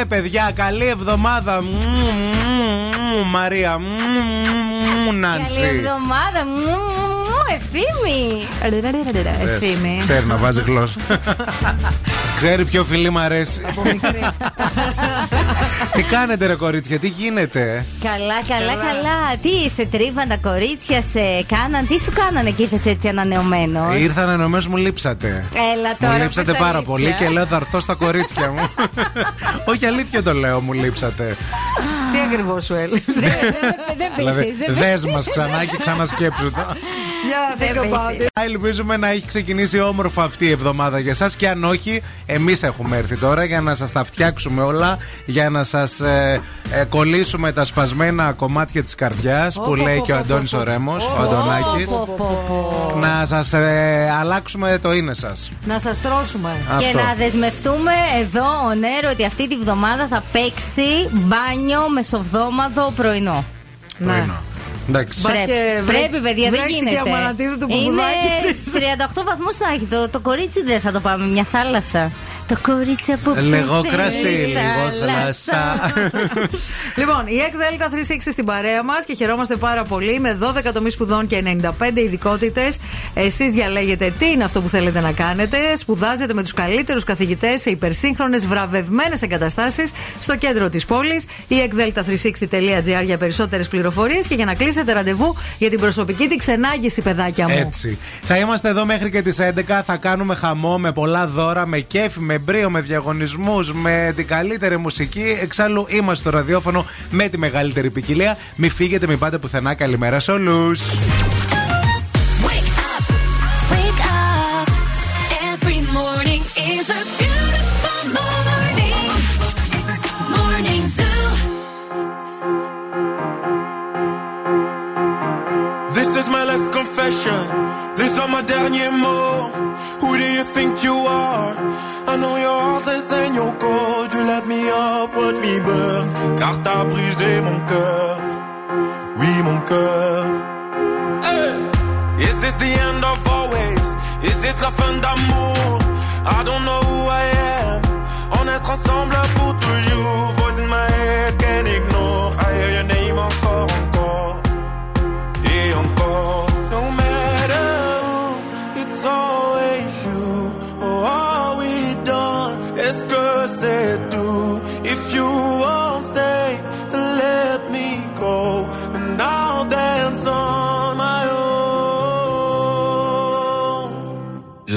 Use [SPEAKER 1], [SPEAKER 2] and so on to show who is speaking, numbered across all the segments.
[SPEAKER 1] Ολέ, παιδιά, καλή εβδομάδα. Μαρία. Νάνση.
[SPEAKER 2] Καλή εβδομάδα. Ευθύμη. Ευθύμη.
[SPEAKER 1] Ξέρει να βάζει γλώσσα. Ξέρει ποιο φιλί μου αρέσει. Τι κάνετε ρε κορίτσια, τι γίνεται;
[SPEAKER 2] Καλά, καλά, καλά. Τι σε τρίβαν τα κορίτσια, σε κάναν. Τι σου κάνανε και ήρθες έτσι ανανεωμένος;
[SPEAKER 1] Ήρθα ανανεωμένος, μου λείψατε.
[SPEAKER 2] Έλα τώρα.
[SPEAKER 1] Μου λείψατε πάρα πολύ και λέω θα έρθω στα κορίτσια μου. Όχι αλήθεια το λέω, μου λείψατε.
[SPEAKER 3] Τι ακριβώς σου έλειψε;
[SPEAKER 2] Δεν
[SPEAKER 1] Δηλαδή, δες μας ξανά και ξανασκέψου το. Ελπίζουμε να έχει ξεκινήσει όμορφα αυτή η εβδομάδα για εσά και αν όχι, εμείς έχουμε έρθει τώρα για να σας τα φτιάξουμε όλα, για να σας ε, ε, κολλήσουμε τα σπασμένα κομμάτια της καρδιάς που λέει και ο Αντώνης ο Ρέμος, ο Αντωνάκης. Να σας ε, αλλάξουμε το είναι σας.
[SPEAKER 3] Να σας τρώσουμε.
[SPEAKER 2] Και να δεσμευτούμε εδώ ο Νέρο ότι αυτή τη βδομάδα θα παίξει μπάνιο μεσοβδόμαδο πρωινό.
[SPEAKER 1] Ναι. Εντάξει.
[SPEAKER 2] Πρέπει, πρέπει, παιδιά, δεν γίνεται.
[SPEAKER 3] το
[SPEAKER 2] Είναι 38 βαθμού θα έχει. Το, το κορίτσι δεν θα το πάμε μια θάλασσα. Το κορίτσι από
[SPEAKER 1] Λίγο κρασί, λίγο θάλασσα.
[SPEAKER 3] λοιπόν, η ΕΚ ΔΕΛΤΑ 360 στην παρέα μας και χαιρόμαστε πάρα πολύ με 12 τομεί σπουδών και 95 ειδικότητες. Εσείς διαλέγετε τι είναι αυτό που θέλετε να κάνετε. Σπουδάζετε με τους καλύτερους καθηγητές σε υπερσύγχρονες βραβευμένες εγκαταστάσεις στο κέντρο της πόλης. Η εκδέλτα360.gr για περισσότερες πληροφορίες και για να κλείσετε ραντεβού για την προσωπική τη ξενάγηση, παιδάκια μου.
[SPEAKER 1] Έτσι. Θα είμαστε εδώ μέχρι και τις 11. Θα κάνουμε χαμό με πολλά δώρα, με κέφι, με μπρίο, με διαγωνισμούς, με την καλύτερη μουσική. Εξάλλου είμαστε στο ραδιόφωνο με τη μεγαλύτερη ποικιλία. Μην φύγετε, μην πάτε πουθενά. Καλημέρα σε όλους.
[SPEAKER 4] These are my derniers mots. In your. You let me up, watch me burn. Car t'as brisé mon cœur. Oui, mon cœur. Is this the end of always? Is this la fin d'amour? I don't know who I am. On est ensemble pour toujours.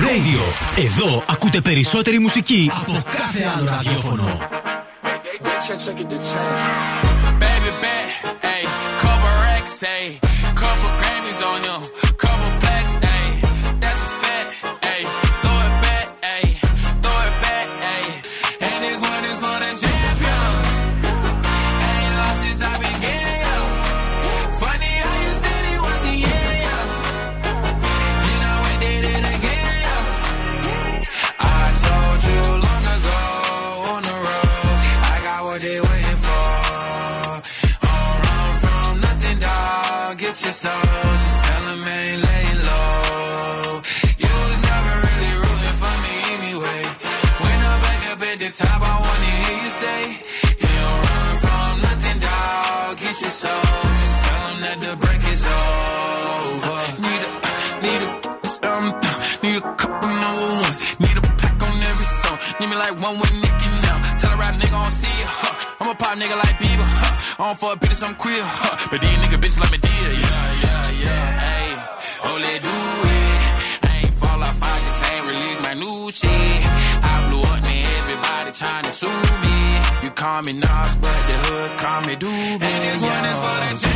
[SPEAKER 5] Radio. Εδώ ακούτε περισσότερη μουσική από κάθε άλλο ραδιόφωνο.
[SPEAKER 6] A pop nigga like Bieber, huh? I don't fuck bitches, I'm queer, huh? But these nigga bitches like me dear, yeah, yeah, yeah. Hey, oh, let do it. I ain't fall off, I just ain't release my new shit. I blew up, man, everybody trying to sue me. You call me Nas, but the hood call me Doobie. And this one is for the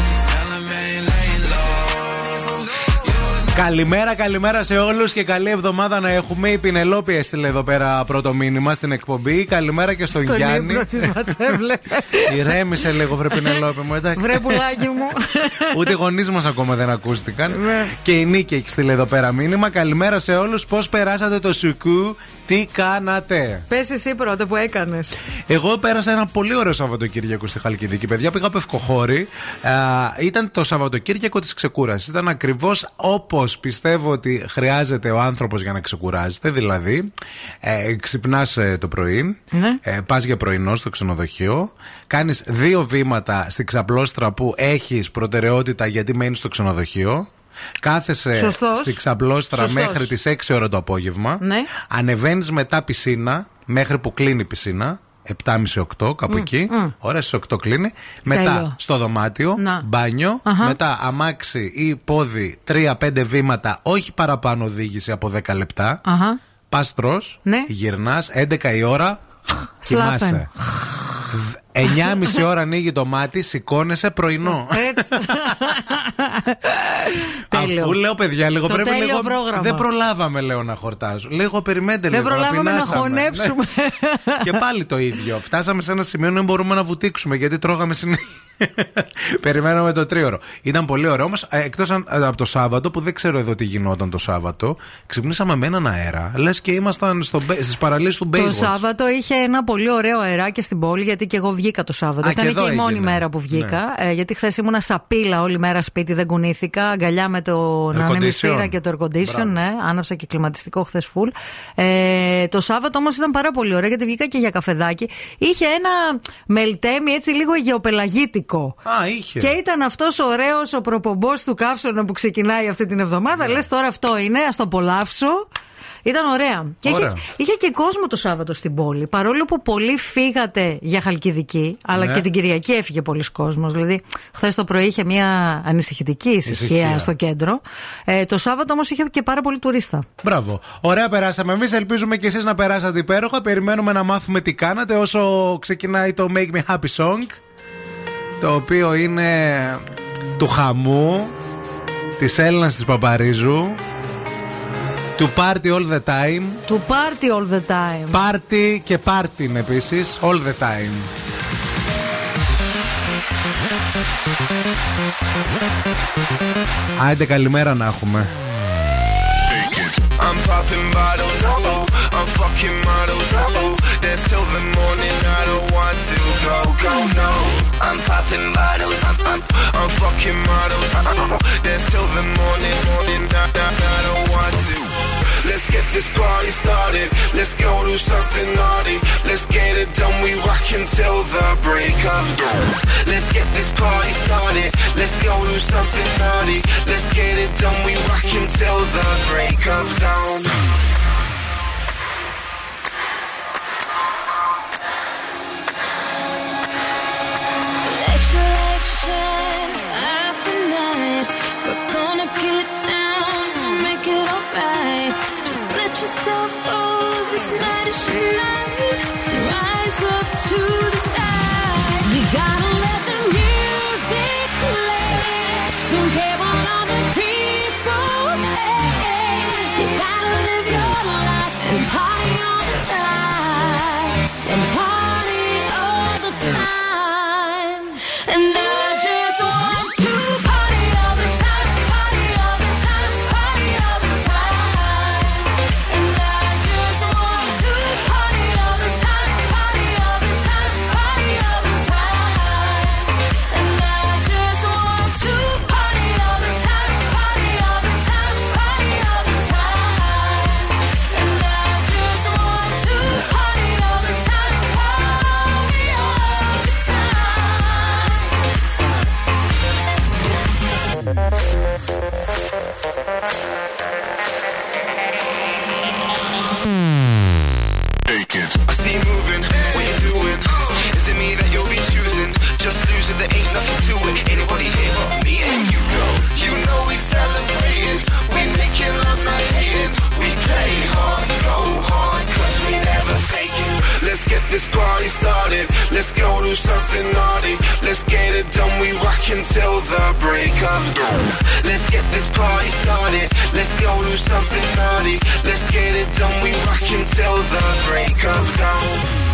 [SPEAKER 1] Καλημέρα, καλημέρα σε όλους και καλή εβδομάδα να έχουμε. Η Πινελόπη έστειλε εδώ πέρα πρώτο μήνυμα στην εκπομπή. Καλημέρα και στον
[SPEAKER 3] Στον
[SPEAKER 1] Γιάννη.
[SPEAKER 3] ύπνο της μας έβλεπε.
[SPEAKER 1] Ηρέμησε λίγο, βρε Πινελόπη μου, εντάξει.
[SPEAKER 3] Βρε πουλάκι μου.
[SPEAKER 1] Ούτε οι γονείς μας ακόμα δεν ακούστηκαν.
[SPEAKER 3] Ναι.
[SPEAKER 1] και η Νίκη έχει στείλει εδώ πέρα μήνυμα. Καλημέρα σε όλους. Πώς περάσατε το σουκού, τι κάνατε;
[SPEAKER 3] Πες εσύ πρώτα που έκανες.
[SPEAKER 1] Εγώ πέρασα ένα πολύ ωραίο Σαββατοκύριακο στη Χαλκιδική, παιδιά. Πήγα πευκοχώρη. Α, ήταν το Σαββατοκύριακο της ξεκούρασης. Ήταν ακριβώς όπως πιστεύω ότι χρειάζεται ο άνθρωπος για να ξεκουράζεται. Δηλαδή, ε, ξυπνάς το πρωί,
[SPEAKER 3] Ναι.
[SPEAKER 1] ε, πας για πρωινό στο ξενοδοχείο, κάνεις δύο βήματα στην ξαπλώστρα που έχεις προτεραιότητα γιατί μένεις στο ξενοδοχείο. Κάθεσαι
[SPEAKER 3] Σωστός.
[SPEAKER 1] στην ξαπλώστρα
[SPEAKER 3] Σωστός.
[SPEAKER 1] μέχρι τις 6 ώρα το απόγευμα.
[SPEAKER 3] Ναι.
[SPEAKER 1] Ανεβαίνεις μετά πισίνα μέχρι που κλείνει η πισίνα. 7.30-8 κάπου εκεί. Ωραία, στις 8 κλείνει. Μετά
[SPEAKER 3] Τέλειο.
[SPEAKER 1] στο δωμάτιο,
[SPEAKER 3] Να.
[SPEAKER 1] μπάνιο.
[SPEAKER 3] Αχα.
[SPEAKER 1] Μετά αμάξι ή πόδι 3-5 βήματα, όχι παραπάνω οδήγηση από 10 λεπτά.
[SPEAKER 3] Αχα.
[SPEAKER 1] Πας τρως,
[SPEAKER 3] Ναι.
[SPEAKER 1] γυρνάς 11 η ώρα.
[SPEAKER 3] Σλάφεν.
[SPEAKER 1] Κοιμάσαι. 9.30 ώρα ανοίγει το μάτι, σηκώνεσαι πρωινό.
[SPEAKER 3] Έτσι. Τέλειο.
[SPEAKER 1] Αφού λέω παιδιά, λίγο
[SPEAKER 3] Το
[SPEAKER 1] πρέπει
[SPEAKER 3] τέλειο
[SPEAKER 1] λίγο.
[SPEAKER 3] πρόγραμμα.
[SPEAKER 1] Δεν προλάβαμε, λέω, να χορτάζω. Λίγο περιμένετε
[SPEAKER 3] Δεν
[SPEAKER 1] λίγο.
[SPEAKER 3] προλάβαμε να
[SPEAKER 1] πεινάσαμε.
[SPEAKER 3] χωνέψουμε.
[SPEAKER 1] Ναι. Και πάλι το ίδιο. Φτάσαμε σε ένα σημείο να μπορούμε να βουτήξουμε γιατί τρώγαμε συνέχεια. Περιμέναμε το τρίωρο. Ήταν πολύ ωραίο. Όμως, εκτός από το Σάββατο, που δεν ξέρω εδώ τι γινόταν το Σάββατο, ξυπνήσαμε με έναν αέρα. Λες και ήμασταν στις παραλίες του Baywatch.
[SPEAKER 3] Το Σάββατο είχε ένα πολύ ωραίο αεράκι στην πόλη γιατί και εγώ βγήκα το Σάββατο.
[SPEAKER 1] Α,
[SPEAKER 3] Ήταν
[SPEAKER 1] και
[SPEAKER 3] και,
[SPEAKER 1] εδώ
[SPEAKER 3] η μόνη
[SPEAKER 1] έγινε. Ναι.
[SPEAKER 3] μέρα που βγήκα. Ε, γιατί χθες ήμουνα σαπίλα όλη μέρα σπίτι, δεν κουνήθηκα. Αγκαλιά με το
[SPEAKER 1] Air
[SPEAKER 3] ανεμιστήρα
[SPEAKER 1] condition.
[SPEAKER 3] και το air condition.
[SPEAKER 1] Μπράβο.
[SPEAKER 3] Ναι, άναψα και κλιματιστικό χθες full. Ε, το Σάββατο όμως ήταν πάρα πολύ ωραίο γιατί βγήκα και για καφεδάκι. Είχε ένα μελτέμι έτσι λίγο γεωπελαγίτικο.
[SPEAKER 1] Α, είχε.
[SPEAKER 3] Και ήταν αυτός ο ωραίος ο προπομπός του καύσωνα που ξεκινάει αυτή την εβδομάδα.
[SPEAKER 1] Ναι.
[SPEAKER 3] Λες τώρα αυτό είναι, ας το απολαύσω. Ήταν ωραία. Και είχε,
[SPEAKER 1] Ωραία.
[SPEAKER 3] είχε και κόσμο το Σάββατο στην πόλη. Παρόλο που πολλοί φύγατε για Χαλκιδική, αλλά
[SPEAKER 1] Ναι.
[SPEAKER 3] και την Κυριακή έφυγε πολλοί κόσμος. Δηλαδή, χθες το πρωί είχε μια ανησυχητική ησυχία
[SPEAKER 1] Ησυχία.
[SPEAKER 3] στο κέντρο. Ε, το Σάββατο όμως είχε και πάρα πολύ τουρίστα.
[SPEAKER 1] Μπράβο. Ωραία, περάσαμε. Εμείς ελπίζουμε και εσείς να περάσατε υπέροχα. Περιμένουμε να μάθουμε τι κάνατε όσο ξεκινάει το Make Me Happy Song. Το οποίο είναι του χαμού, της Έλληνας της Παπαρίζου, του Party All the Time.
[SPEAKER 3] Του party all the time.
[SPEAKER 1] Party και party επίση, all the time. Άιντε καλημέρα να έχουμε.
[SPEAKER 5] I'm popping bottles, oh, I'm fucking models, oh, dance till the morning, I don't want to go, go, no. I'm popping bottles, I'm, I'm, I'm fucking models, oh, dance till the morning, morning, I, I, I don't want to. Let's get this party started, let's go do something naughty, let's get it done, we rock until the break of dawn. Let's get this party started, let's go do something naughty, let's get it done, we rock until the break of dawn. Anybody here but me and you. You know we celebrating, we making love, not. We play hard, go we never. Let's get this party started, let's go do something naughty. Let's get it done, we rock until the break of dawn. Let's get this party started, let's go do something naughty. Let's get it done, we rock until the break of dawn.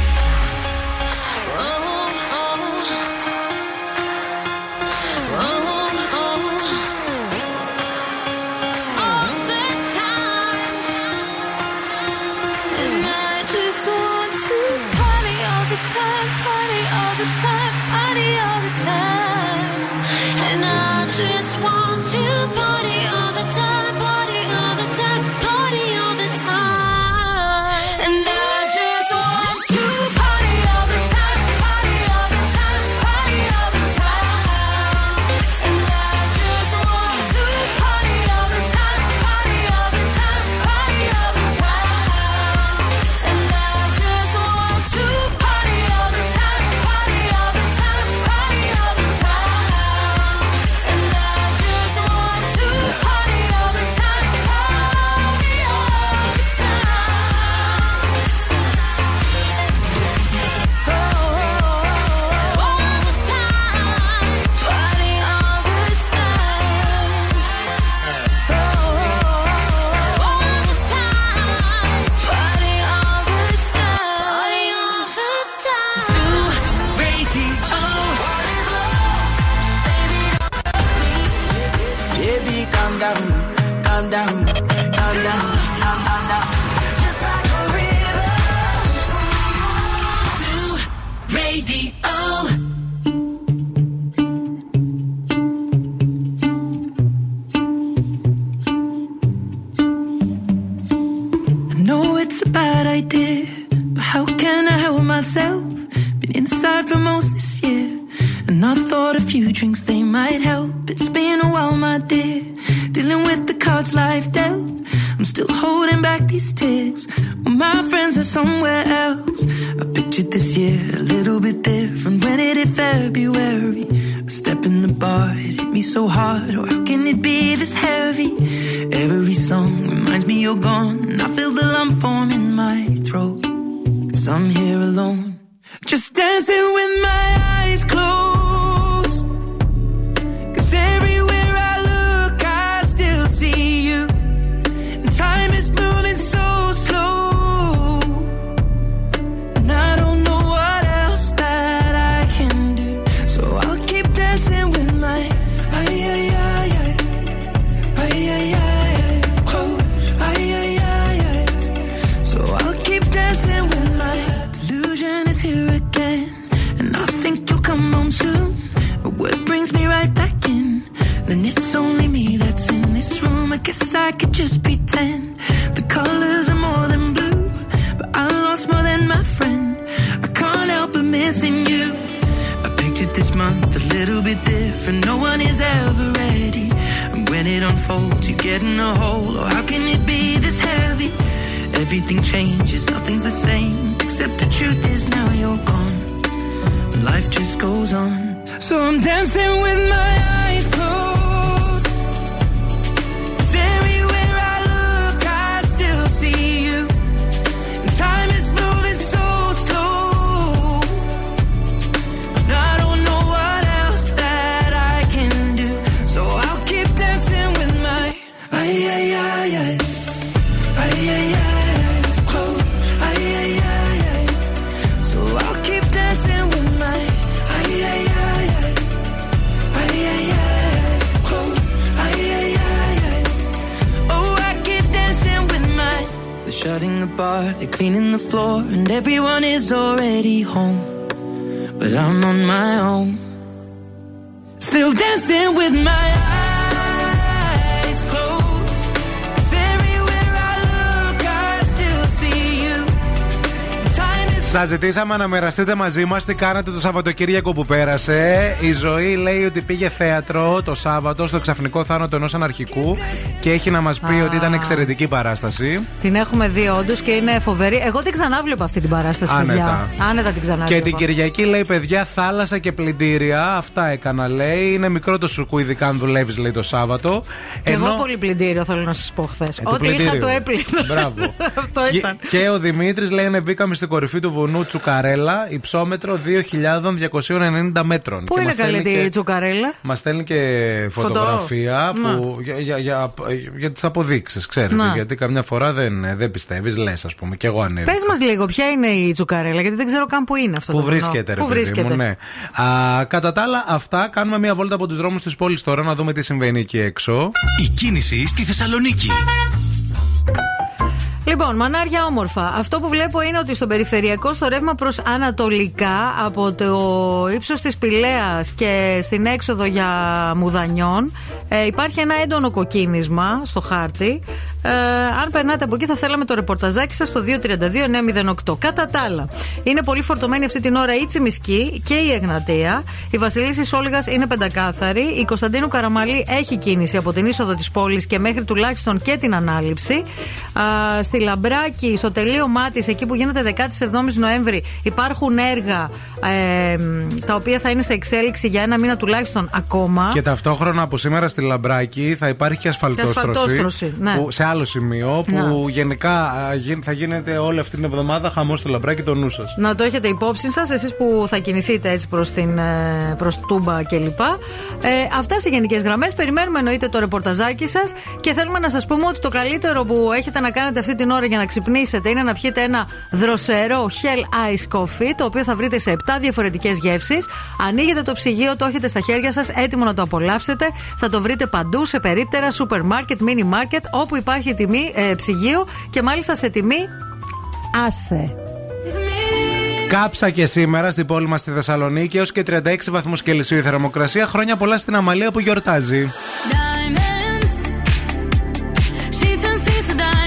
[SPEAKER 7] Is
[SPEAKER 1] Σα ζητήσαμε να μοιραστείτε μαζί μας τι κάνατε το Σαββατοκύριακο που πέρασε. Η ζωή λέει ότι πήγε θέατρο το Σάββατο στο ξαφνικό θάνατο ενός αναρχικού και έχει να μας πει ότι ήταν εξαιρετική παράσταση.
[SPEAKER 3] Την έχουμε δει όντως και είναι φοβερή. Εγώ την ξανάβλεπα αυτή την παράσταση,
[SPEAKER 1] Άνετα.
[SPEAKER 3] παιδιά. Άνετα την ξανάβλεπα.
[SPEAKER 1] Και την Κυριακή λέει: Παιδιά, θάλασσα και πλυντήρια. Αυτά έκανα, λέει. Είναι μικρό το σουκού, ειδικά αν δουλεύεις, λέει το Σάββατο.
[SPEAKER 3] Και Εγώ πολύ πλυντήριο θέλω να σας πω χθες.
[SPEAKER 1] Ε, το
[SPEAKER 3] Ό,τι είχα
[SPEAKER 1] πλυντήριο.
[SPEAKER 3] το έπλυνα.
[SPEAKER 1] Μπράβο.
[SPEAKER 3] Αυτό
[SPEAKER 1] Και,
[SPEAKER 3] ήταν.
[SPEAKER 1] και ο Δημήτρης λέει: Ανεβήκαμε στην κορυφή του βουνού Τσουκαρέλα, υψόμετρο 2.290 μέτρων.
[SPEAKER 3] Πού
[SPEAKER 1] Και
[SPEAKER 3] είναι
[SPEAKER 1] μας στέλνει
[SPEAKER 3] καλή
[SPEAKER 1] και-
[SPEAKER 3] η τσουκαρέλα;
[SPEAKER 1] Μας στέλνει και
[SPEAKER 3] Φωτό.
[SPEAKER 1] φωτογραφία
[SPEAKER 3] Να.
[SPEAKER 1] που, για, για, για, για τις αποδείξεις, ξέρετε.
[SPEAKER 3] Να.
[SPEAKER 1] Γιατί καμιά φορά δεν, δεν πιστεύεις, λες, ας πούμε. Και εγώ ανέβηκα.
[SPEAKER 3] Πες μας λίγο, ποια είναι η τσουκαρέλα, γιατί δεν ξέρω καν που είναι αυτό
[SPEAKER 1] Πού
[SPEAKER 3] το βουνό.
[SPEAKER 1] βρίσκεται, ρε
[SPEAKER 3] Πού
[SPEAKER 1] παιδί
[SPEAKER 3] βρίσκεται.
[SPEAKER 1] μου, ναι. Α, κατά τα άλλα, αυτά κάνουμε μια βόλτα από τους δρόμους της πόλης τώρα να δούμε τι συμβαίνει εκεί έξω.
[SPEAKER 8] Η κίνηση στη Θεσσαλονίκη.
[SPEAKER 3] Λοιπόν, μανάρια όμορφα. Αυτό που βλέπω είναι ότι στο περιφερειακό, στο ρεύμα προς Ανατολικά, από το ύψος της Πηλαίας και στην έξοδο για Μουδανιών, ε, υπάρχει ένα έντονο κοκκίνισμα στο χάρτη. Ε, αν περνάτε από εκεί, θα θέλαμε το ρεπορταζάκι σας στο 232-908. Κατά τα άλλα, είναι πολύ φορτωμένη αυτή την ώρα η Τσιμισκή και η Εγνατία. Η Βασιλίση Όλγα είναι πεντακάθαρη. Η Κωνσταντίνου Καραμαλή έχει κίνηση από την είσοδο της πόλης και μέχρι τουλάχιστον και την ανάληψη. Α, στη Λαμπράκη, στο τελείωμά τη, εκεί που γίνεται 17 Νοέμβρη, υπάρχουν έργα ε, τα οποία θα είναι σε εξέλιξη για ένα μήνα τουλάχιστον ακόμα.
[SPEAKER 1] Και ταυτόχρονα από σήμερα στη Λαμπράκη θα υπάρχει και ασφαλτόστρωση.
[SPEAKER 3] Και ασφαλτόστρωση, ναι.
[SPEAKER 1] που, σε άλλο σημείο που
[SPEAKER 3] Να.
[SPEAKER 1] γενικά α, γι- θα γίνεται όλη αυτή την εβδομάδα χαμός στη Λαμπράκη το νου σας.
[SPEAKER 3] Να το έχετε υπόψη σας, εσείς που θα κινηθείτε έτσι προς προς Τούμπα κλπ. Ε, αυτά σε γενικές γραμμές. Περιμένουμε εννοείται το ρεπορταζάκι σας και θέλουμε να σας πούμε ότι το καλύτερο που έχετε να κάνετε αυτή την ώρα για να ξυπνήσετε είναι να πιείτε ένα δροσερό Hell Ice Coffee, το οποίο θα βρείτε σε 7 διαφορετικές γεύσεις. Ανοίγετε το ψυγείο, το έχετε στα χέρια σας, έτοιμο να το απολαύσετε. Θα το βρείτε παντού σε περίπτερα, σούπερ μάρκετ, μίνι μάρκετ, όπου υπάρχει τιμή ε, ψυγείο και μάλιστα σε τιμή. Άσε.
[SPEAKER 1] Κάψα και σήμερα στην πόλη μας στη Θεσσαλονίκη έως και 36 βαθμούς Κελσίου η θερμοκρασία. Χρόνια πολλά στην Αμαλία που γιορτάζει.
[SPEAKER 9] Diamonds. She turns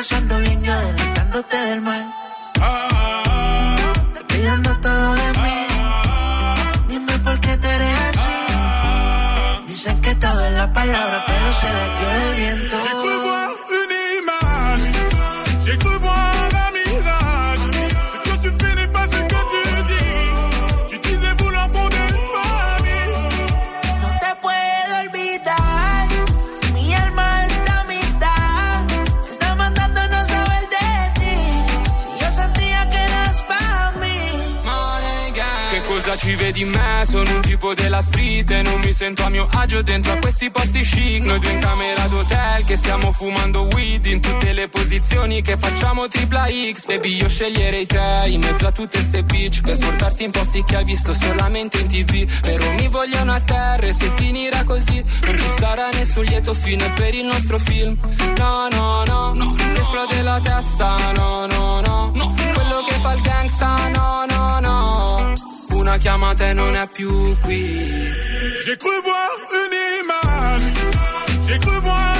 [SPEAKER 5] Pasando
[SPEAKER 10] fumando weed in tutte le posizioni che facciamo tripla X. Baby, io sceglierei te in mezzo a tutte ste bitch per portarti in posti che hai visto solamente in tv. Però mi vogliono a terra e se finirà così non ci sarà nessun lieto fine per il nostro film. No, no, no, no. esplode la testa. No, no, no. no. Quello che fa il gangsta. No, no, no. Una chiamata e non è più qui.
[SPEAKER 11] J'ai cru voir une image, j'ai cru voir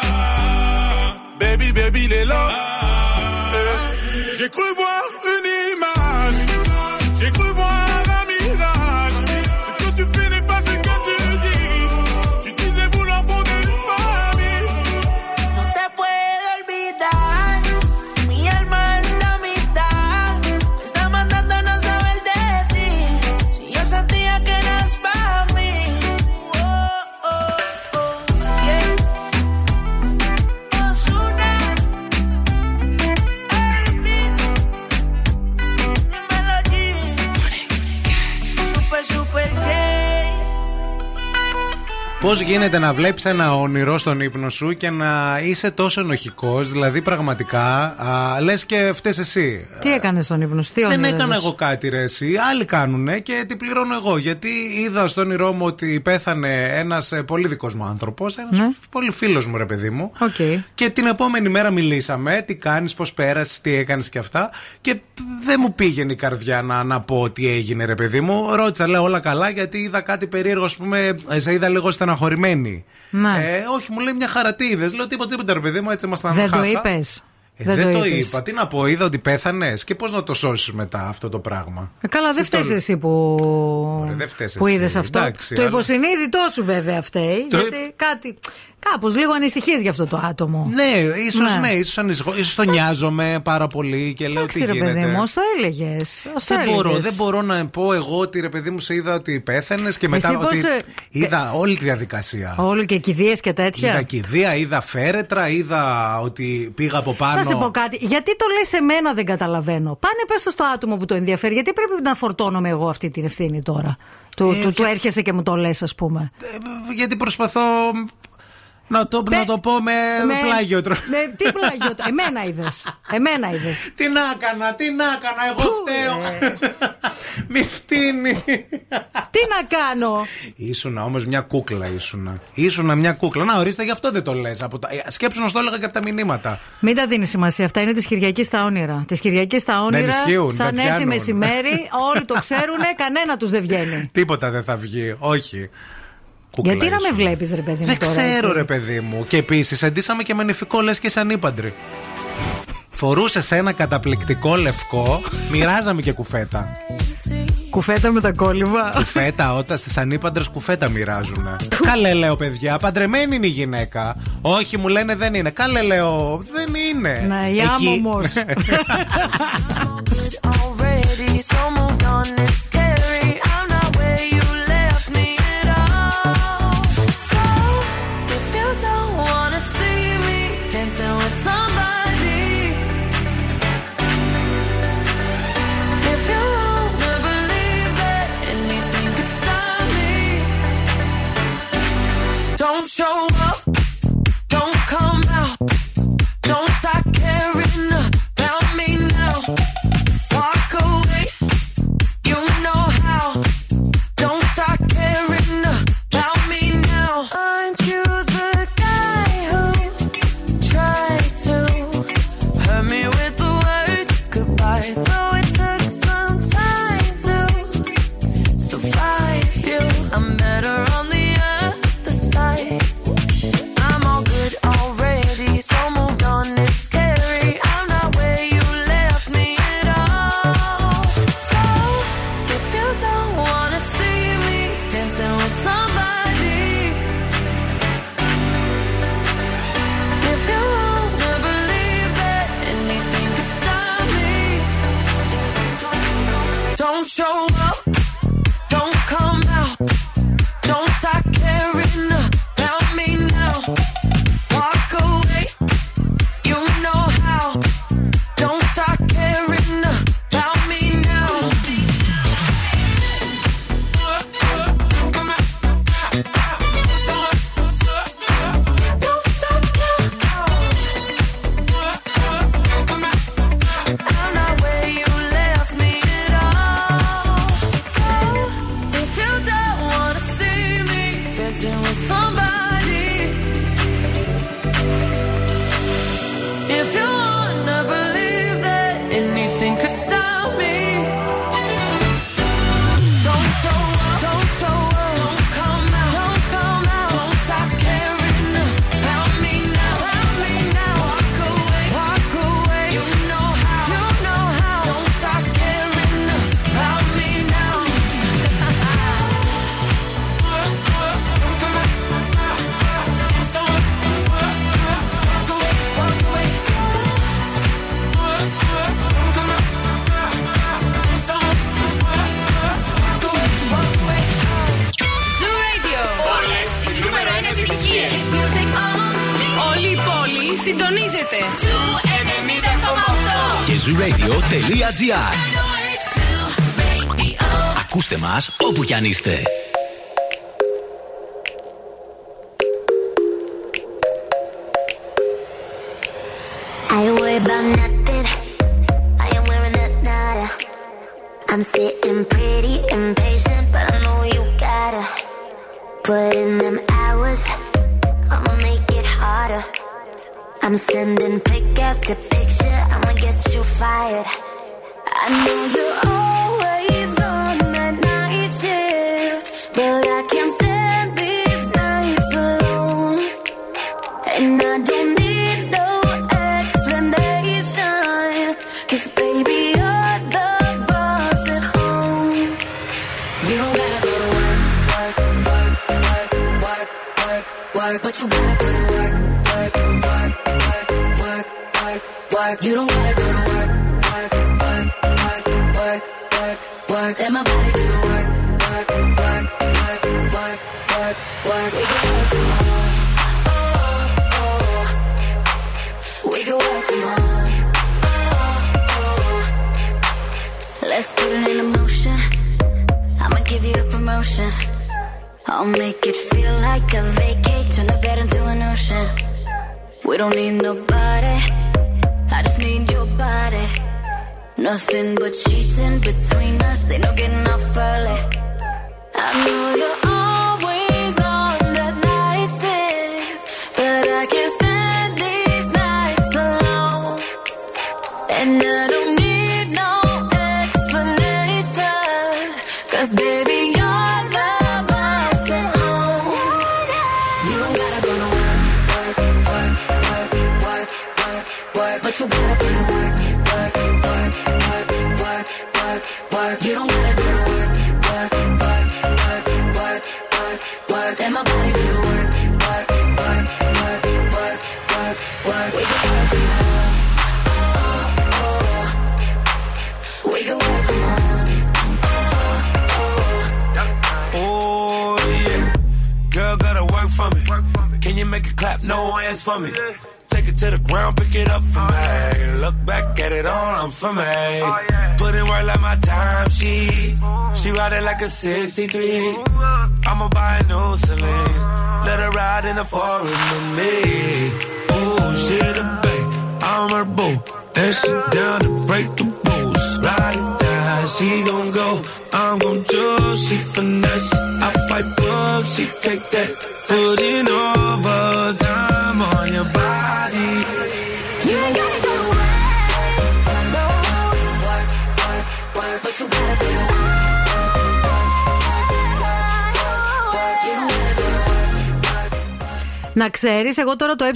[SPEAKER 11] Baby, baby, il est là. Eh, J'ai cru voir
[SPEAKER 1] Πώς γίνεται να βλέπεις ένα όνειρο στον ύπνο σου και να είσαι τόσο ενοχικός, δηλαδή πραγματικά λες και φταίει εσύ.
[SPEAKER 3] Τι έκανες στον ύπνο, σου, τι
[SPEAKER 1] Δεν
[SPEAKER 3] όνειρο
[SPEAKER 1] έκανα
[SPEAKER 3] είδες;
[SPEAKER 1] εγώ κάτι ρε εσύ. Άλλοι κάνουνε και την πληρώνω εγώ. Γιατί είδα στον όνειρό μου ότι πέθανε ένας πολύ δικός μου άνθρωπος. Ένας
[SPEAKER 3] Ναι.
[SPEAKER 1] πολύ φίλος μου, ρε παιδί μου.
[SPEAKER 3] Οκέι.
[SPEAKER 1] Και την επόμενη μέρα μιλήσαμε. Τι κάνεις, πώς πέρασες, τι έκανες και αυτά. Και δεν μου πήγαινε η καρδιά να, να πω τι έγινε, ρε παιδί μου. Ρώτησα, λέω όλα καλά, γιατί είδα κάτι περίεργο, ας πούμε. ε, Σε είδα λίγο στεναχωρημένη.
[SPEAKER 3] Ναι.
[SPEAKER 1] Ε, όχι, μου λέει μια χαρατή είδες; Λέω τίποτα, τίποτα, ρε παιδί μου, έτσι ήμασταν
[SPEAKER 3] Δεν το
[SPEAKER 1] χάχα.
[SPEAKER 3] είπες.
[SPEAKER 1] Ε, δεν, το,
[SPEAKER 3] είπες.
[SPEAKER 1] είπα. Τι να πω, είδα ότι πέθανες και πώς να το σώσεις μετά αυτό το πράγμα.
[SPEAKER 3] Ε, καλά, δεν
[SPEAKER 1] Εσύ το-
[SPEAKER 3] φταίεις εσύ που,
[SPEAKER 1] Ωραία, δεν φταίς
[SPEAKER 3] που
[SPEAKER 1] εσύ,
[SPEAKER 3] είδε αυτό.
[SPEAKER 1] εντάξει,
[SPEAKER 3] το
[SPEAKER 1] αλλά-
[SPEAKER 3] υποσυνείδητό σου βέβαια φταίει.
[SPEAKER 1] Το-
[SPEAKER 3] Γιατί κάτι. Κάπως λίγο ανησυχείς για αυτό το άτομο.
[SPEAKER 1] Ναι, ίσως
[SPEAKER 3] Ναι.
[SPEAKER 1] ναι, ίσως ανησυχώ. Ίσως τον νοιάζομαι πάρα πολύ και λέω τι
[SPEAKER 3] Εντάξει, ρε
[SPEAKER 1] γίνεται.
[SPEAKER 3] παιδί μου, το έλεγες.
[SPEAKER 1] δεν μπορώ, δεν μπορώ να πω εγώ ότι ρε παιδί μου σε είδα ότι πέθανε και μετά
[SPEAKER 3] Εσύ πώς,
[SPEAKER 1] ότι.
[SPEAKER 3] ε,
[SPEAKER 1] Είδα όλη τη διαδικασία.
[SPEAKER 3] Όλο και κηδείες και
[SPEAKER 1] Είδα
[SPEAKER 3] τέτοια.
[SPEAKER 1] κηδεία, είδα φέρετρα, είδα ότι πήγα από πάνω.
[SPEAKER 3] Θα σε πω κάτι. Γιατί το λες εμένα δεν καταλαβαίνω. Πάνε πες το στο άτομο που το ενδιαφέρει. Γιατί πρέπει να φορτώνομαι εγώ αυτή την ευθύνη τώρα; Του,
[SPEAKER 1] Ε,
[SPEAKER 3] του, του
[SPEAKER 1] και-
[SPEAKER 3] έρχεσαι και μου το λες, ας πούμε.
[SPEAKER 1] Ε, Γιατί προσπαθώ να το, να το πω με, πλάγιο τρόπο.
[SPEAKER 3] Με, τι πλάγιο τρόπο; Εμένα είδες. Εμένα είδες.
[SPEAKER 1] Τι να έκανα, τι να έκανα, εγώ φταίω. Μη φτύνει.
[SPEAKER 3] Τι να κάνω;
[SPEAKER 1] Ήσουνα όμως μια κούκλα, ήσουνα. Ήσουνα μια κούκλα. Να ορίστε, γι' αυτό δεν το λες. Τα... ε, Σκέψου να στο έλεγα και από τα μηνύματα.
[SPEAKER 3] Μην τα δίνεις σημασία. Αυτά είναι τη Κυριακή στα όνειρα. Τη Κυριακή στα όνειρα,
[SPEAKER 1] ισχύουν,
[SPEAKER 3] σαν
[SPEAKER 1] δεν
[SPEAKER 3] έρθει
[SPEAKER 1] πιάνουν.
[SPEAKER 3] μεσημέρι, όλοι το ξέρουν, κανένα τους δεν βγαίνει.
[SPEAKER 1] Τίποτα δεν θα βγει. Όχι. Κούκλα
[SPEAKER 3] Γιατί να με
[SPEAKER 1] ήσουν.
[SPEAKER 3] βλέπεις, ρε παιδί μου,
[SPEAKER 1] Δεν
[SPEAKER 3] τώρα.
[SPEAKER 1] ξέρω,
[SPEAKER 3] έτσι;
[SPEAKER 1] ρε παιδί μου. Και επίσης, εντύσαμε και με νηφικό λες και σαν ύπαντρη. Φορούσες ένα καταπληκτικό λευκό, μοιράζαμε και κουφέτα.
[SPEAKER 3] Κουφέτα με τα κόλληβα.
[SPEAKER 1] Κουφέτα, όταν στις ανήπαντρε κουφέτα μοιράζουν. Καλέ λέω, παιδιά, παντρεμένη είναι η γυναίκα. Όχι, μου λένε δεν είναι. Καλέ λέω, δεν είναι.
[SPEAKER 3] Ναι, η
[SPEAKER 1] Εκεί-
[SPEAKER 3] άμμομος.
[SPEAKER 5] don't show up, show up,
[SPEAKER 12] κι αν είστε.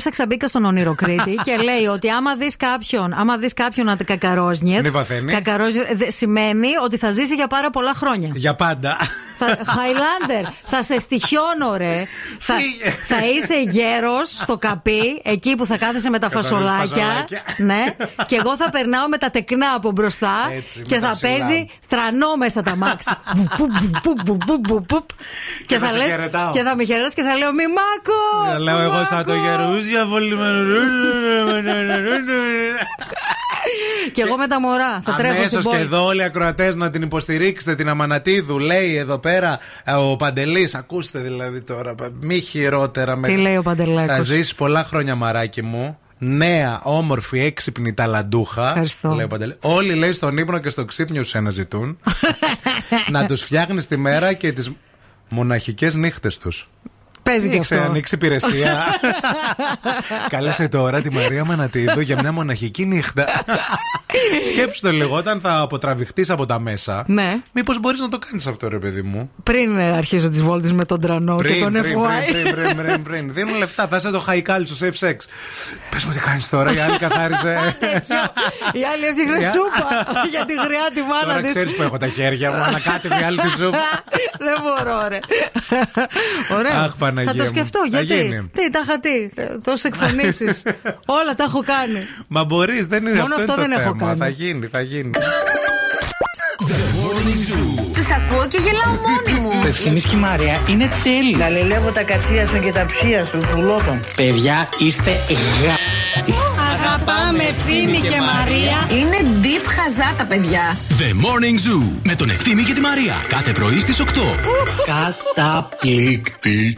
[SPEAKER 3] Έψαξα, μπήκα στον ονειροκρίτη και λέει ότι άμα δεις κάποιον, άμα δεις κάποιον να κακαρόζνιετ.
[SPEAKER 1] Τι παθαίνει;
[SPEAKER 3] σημαίνει ότι θα ζήσει για πάρα πολλά χρόνια.
[SPEAKER 1] Για πάντα.
[SPEAKER 3] Θα- Χάιλάντερ, θα σε στοιχιώνω, ρε. θα, θα είσαι γέρος στο καπί, εκεί που θα κάθεσαι με τα
[SPEAKER 1] Καθαρούς
[SPEAKER 3] φασολάκια.
[SPEAKER 1] φασολάκια.
[SPEAKER 3] ναι. Και εγώ θα περνάω με τα τεκνά από μπροστά
[SPEAKER 1] Έτσι,
[SPEAKER 3] και
[SPEAKER 1] με τα
[SPEAKER 3] θα
[SPEAKER 1] ψηλά.
[SPEAKER 3] παίζει τρανό μέσα τα μάξι. Μπου, μπου, μπου, μπου, μπου, μπου, μπου.
[SPEAKER 1] Και θα
[SPEAKER 3] θα
[SPEAKER 1] σε
[SPEAKER 3] λες-
[SPEAKER 1] χαιρετάω.
[SPEAKER 3] και θα με χαιρετάς και θα λέω Μη μάκο!
[SPEAKER 1] Ε, Λέω εγώ σαν το γερούζια
[SPEAKER 3] Και εγώ με τα μωρά. Θα τρέχω στην
[SPEAKER 1] Αμέσω και
[SPEAKER 3] πόλη.
[SPEAKER 1] εδώ όλοι οι ακροατές να την υποστηρίξετε την Αμανατίδου. Λέει εδώ πέρα ε, ο Παντελής. Ακούστε δηλαδή τώρα. Μη χειρότερα με.
[SPEAKER 3] Τι λέει ο Παντελάκος;
[SPEAKER 1] Θα ζήσει πολλά χρόνια, μαράκι μου. Νέα, όμορφη, έξυπνη, ταλαντούχα.
[SPEAKER 3] Ευχαριστώ.
[SPEAKER 1] Λέει ο Παντελής. Όλοι λέει στον ύπνο και στο ξύπνιο σου ένα ζητούν. να τους φτιάχνεις τη μέρα και τις μοναχικές νύχτες τους.
[SPEAKER 3] Παίζει και
[SPEAKER 1] Έχει
[SPEAKER 3] αυτό.
[SPEAKER 1] ανοίξει υπηρεσία. Κάλεσε τώρα τη Μαρία Μανατίδου για μια μοναχική νύχτα. Σκέψου το λίγο, όταν θα αποτραβηχτείς από τα μέσα.
[SPEAKER 3] Ναι.
[SPEAKER 1] Μήπως μπορείς να το κάνεις αυτό, ρε παιδί μου;
[SPEAKER 3] Πριν ε, αρχίσω τις βόλτες με τον τρανό και τον
[SPEAKER 1] πριν,
[SPEAKER 3] FY.
[SPEAKER 1] πριν, πριν, πριν, πριν. Δίνουν λεφτά, θα είσαι το χαϊκάλι στο safe sex. Πες μου τι κάνεις τώρα, η άλλη καθάριζε.
[SPEAKER 3] Η άλλη έφτιαχνε
[SPEAKER 1] Για-
[SPEAKER 3] σούπα για τη γριά τη μάνα
[SPEAKER 1] Τώρα
[SPEAKER 3] της.
[SPEAKER 1] ξέρεις που έχω τα χέρια μου, ανακάτευε η άλλη τη ζούπα.
[SPEAKER 3] Δεν μπορώ, ρε. Ωραία.
[SPEAKER 1] Αχ, Παναγία
[SPEAKER 3] Θα το
[SPEAKER 1] μου.
[SPEAKER 3] σκεφτώ.
[SPEAKER 1] Θα
[SPEAKER 3] Γιατί;
[SPEAKER 1] γίνει.
[SPEAKER 3] Τι, τα είχα τι. Τόσες εκφωνήσεις. Όλα τα έχω κάνει.
[SPEAKER 1] Μα μπορείς, δεν είναι
[SPEAKER 3] Μόνο
[SPEAKER 1] αυτό,
[SPEAKER 3] αυτό
[SPEAKER 1] είναι το
[SPEAKER 3] δεν έχω
[SPEAKER 1] θέμα.
[SPEAKER 3] Κάνει.
[SPEAKER 1] Θα γίνει, θα γίνει.
[SPEAKER 9] Τους ακούω και γελάω μόνη μου.
[SPEAKER 13] Το ευθύμης και η Μαρία είναι τέλειο.
[SPEAKER 14] Να λελεύω τα κατσία σου και τα ψία σου, πουλότων.
[SPEAKER 13] Παιδιά, είστε γα...
[SPEAKER 14] Αγαπάμε ευθύμη και Μαρία.
[SPEAKER 9] Είναι deep χαζά τα παιδιά.
[SPEAKER 8] The Morning Zoo με τον Ευθύμη και τη Μαρία. Κάθε πρωί στις 8.
[SPEAKER 13] Καταπληκτική.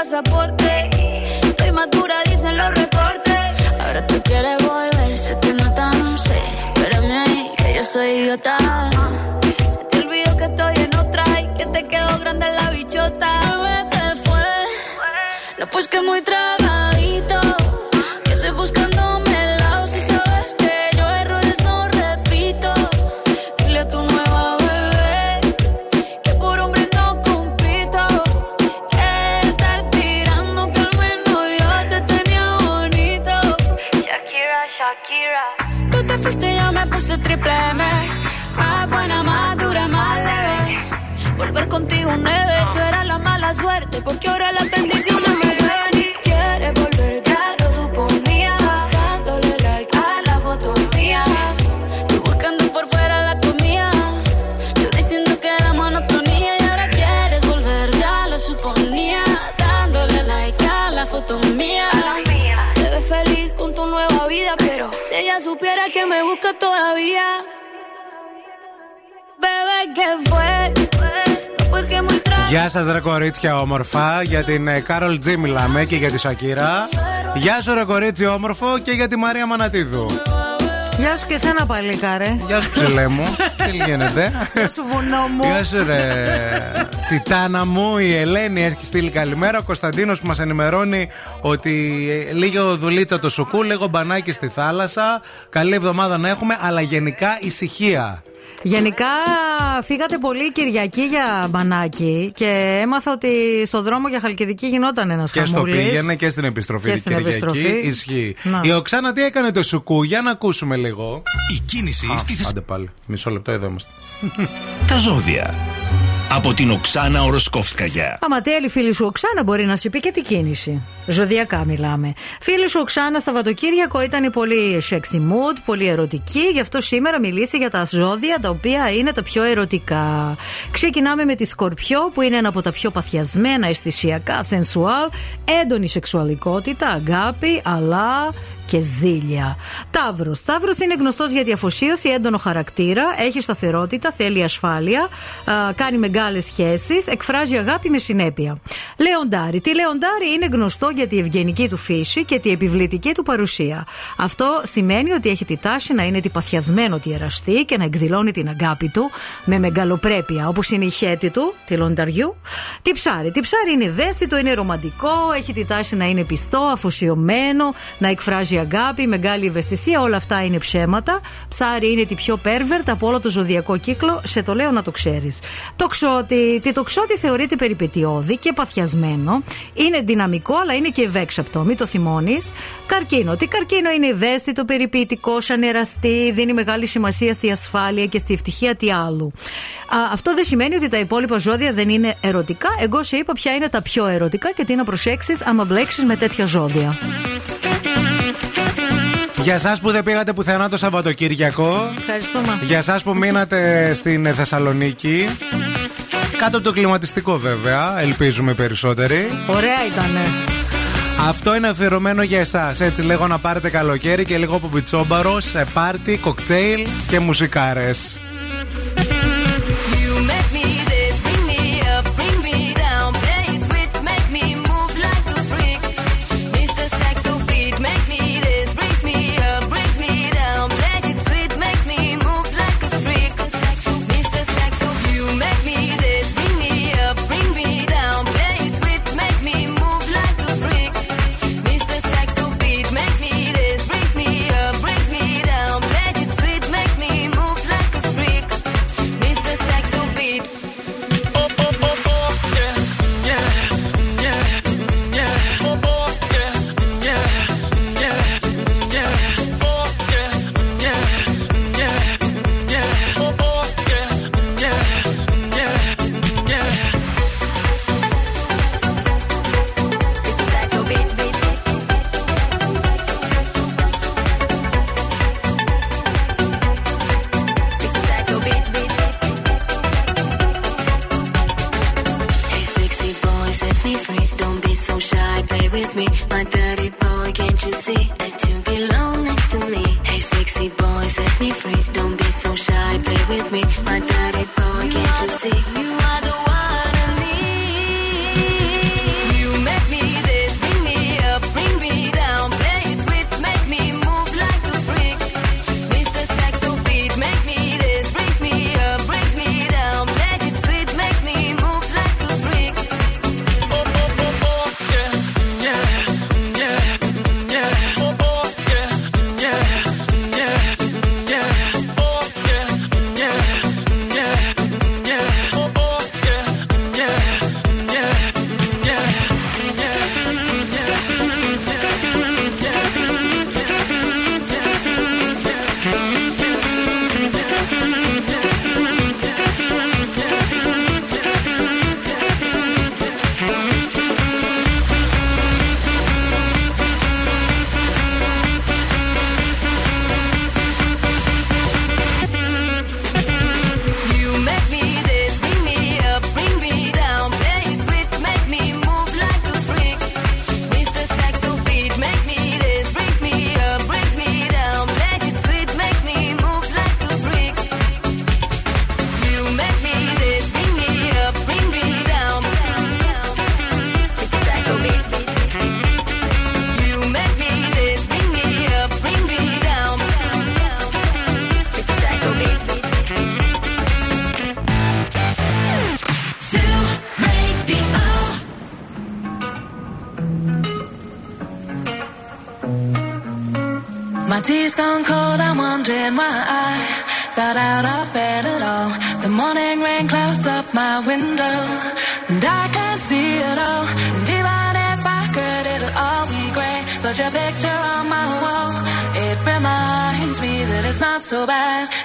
[SPEAKER 15] pasaporte. Estoy madura, dicen los reportes.
[SPEAKER 9] Ahora tú quieres volver, sé que no tan sé. Espérame ahí, que yo soy idiota.
[SPEAKER 15] Se te olvidó que estoy en otra y que te quedó grande la bichota.
[SPEAKER 9] Bebé, ¿qué fue? No, pues que muy tragadito.
[SPEAKER 15] Supiera que me busca todavía. Bebé, ¿qué fue?
[SPEAKER 1] Γεια σας, ρε κορίτσια όμορφα. Για την ε, Κάρολ Τζι μιλάμε και για τη Σακύρα. Γεια σου, ρε κορίτσι όμορφο και για τη Μαρία Μανατίδου.
[SPEAKER 3] Γεια σου και εσένα, παλικάρε.
[SPEAKER 1] Γεια σου, ψηλέ μου. Τι γίνεται;
[SPEAKER 3] Γεια σου, βουνό μου.
[SPEAKER 1] Γεια σου, ρε. Τιτάνα μου, η Ελένη έχει στείλει καλημέρα. Ο Κωνσταντίνος που μας ενημερώνει ότι ε, λίγο δουλίτσα το σουκού, λίγο μπανάκι στη θάλασσα. Καλή εβδομάδα να έχουμε, αλλά γενικά ησυχία.
[SPEAKER 3] Γενικά φύγατε πολύ Κυριακή για μπανάκι και έμαθα ότι στο δρόμο για Χαλκιδική γινόταν ένας
[SPEAKER 1] Και στο
[SPEAKER 3] χαμούλης.
[SPEAKER 1] πήγαινε και στην επιστροφή.
[SPEAKER 3] Και
[SPEAKER 1] την
[SPEAKER 3] στην
[SPEAKER 1] Κυριακή.
[SPEAKER 3] επιστροφή.
[SPEAKER 1] Ισχύει.
[SPEAKER 3] Να.
[SPEAKER 1] Η Οξάνα τι έκανε το σουκού, για να ακούσουμε λίγο.
[SPEAKER 8] Η κίνηση
[SPEAKER 1] Α,
[SPEAKER 8] στη
[SPEAKER 1] Άντε πάλι. Μισό λεπτό, εδώ είμαστε.
[SPEAKER 8] Τα ζώδια. Από την Οξάνα Οροσκόφσκαγια.
[SPEAKER 3] Άμα τέλει φίλη σου Οξάνα μπορεί να σου πει και τι κίνηση. Ζωδιακά μιλάμε. Φίλη σου Οξάνα Σαββατοκύριακο ήταν πολύ sexy mood, πολύ ερωτική, γι' αυτό σήμερα μιλήσει για τα ζώδια τα οποία είναι τα πιο ερωτικά. Ξεκινάμε με τη Σκορπιό που είναι ένα από τα πιο παθιασμένα αισθησιακά, sensual, έντονη σεξουαλικότητα, αγάπη, αλλά και ζήλια. Ταύρος. Ταύρος είναι γνωστός για τη αφοσίωση, έντονο χαρακτήρα, έχει σταθερότητα, θέλει ασφάλεια, α, κάνει μεγάλες σχέσεις, εκφράζει αγάπη με συνέπεια. Λεοντάρι. Τι Λεοντάρι είναι γνωστό για τη ευγενική του φύση και τη επιβλητική του παρουσία. Αυτό σημαίνει ότι έχει τη τάση να είναι τυπαθιασμένο τη εραστή και να εκδηλώνει την αγάπη του με μεγαλοπρέπεια, όπως είναι η χέτη του, τη Λονταριού. Τι ψάρι. Τι ψάρι είναι ευαίσθητο, είναι ρομαντικό, έχει τη τάση να είναι πιστό, αφοσιωμένο, να εκφράζει αγάπη, μεγάλη ευαισθησία. Όλα αυτά είναι ψέματα. Ψάρι είναι τη πιο πέρβερτ από όλο το ζωδιακό κύκλο. Σε το λέω να το ξέρεις. Το ξότι. Τι το ξότι θεωρείται περιπετειώδη και παθιασμένο. Είναι δυναμικό, αλλά είναι και ευέξαπτο. Μην το θυμώνεις. Καρκίνο. Τι καρκίνο είναι ευαίσθητο, περιποιητικός, σαν εραστή, δίνει μεγάλη σημασία στη ασφάλεια και στη ευτυχία τι άλλου. Α, αυτό δεν σημαίνει ότι τα υπόλοιπα ζώδια δεν είναι ερωτικά. Εγώ σε είπα ποια είναι τα πιο ερωτικά και τι να προσέξεις άμα μπλέξεις με τέτοια ζώδια.
[SPEAKER 1] Για εσάς που δεν πήγατε πουθενά το Σαββατοκύριακο.
[SPEAKER 3] Ευχαριστούμε.
[SPEAKER 1] Για εσάς που μείνατε στην Θεσσαλονίκη. Κάτω από το κλιματιστικό βέβαια, ελπίζουμε περισσότεροι.
[SPEAKER 3] Ωραία ήτανε.
[SPEAKER 1] Αυτό είναι αφιερωμένο για εσάς. Έτσι, λίγο να πάρετε καλοκαίρι και λίγο από πιτσόμπαρο σε πάρτι, κοκτέιλ και
[SPEAKER 7] μουσικάρες.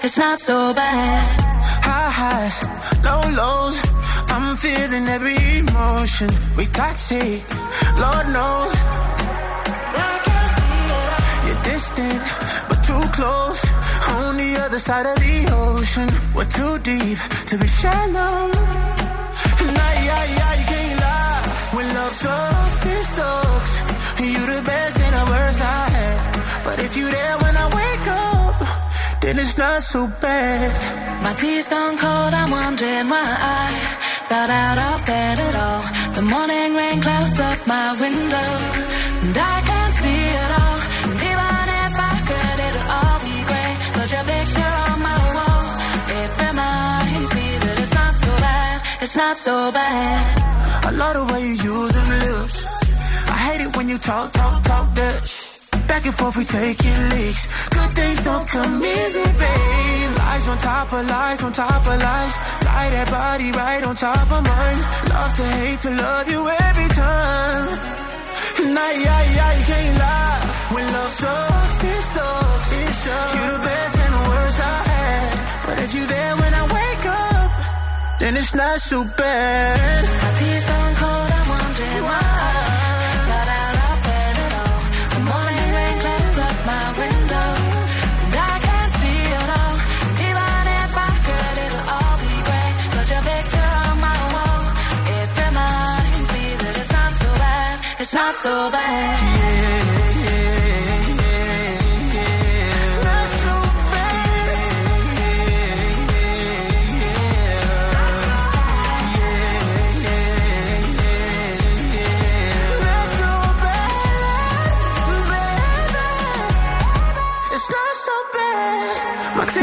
[SPEAKER 7] It's not so bad.
[SPEAKER 16] High highs, low lows. I'm feeling every emotion. We toxic, Lord knows. You're distant, but too close. On the other side of the ocean, we're too deep to be shallow. Nah, yeah, yeah, you can't lie. When love sucks, it sucks. You're the best and the worst I had. But if you there when I wake then it's not so bad.
[SPEAKER 7] My tea's gone cold, I'm wondering why I got out of bed at all. The morning rain clouds up my window, and I can't see it all. And even if I could, it'll all be great. But your picture on my wall, it reminds me that it's not so bad, it's not so bad.
[SPEAKER 16] I love the way you use them lips. I hate it when you talk, talk, talk Dutch. Back and forth, we taking leaks. Good things don't come easy, babe. Lies on top of lies, on top of lies. Lie that body right on top of mine. Love to hate to love you every time. Nah, yeah, yeah, you can't lie. When love sucks, it sucks. It sucks. You the best and the worst I had. But if you there when I wake up, then it's not so bad.
[SPEAKER 7] My tea's gone cold, I'm wondering why It's not so bad. It's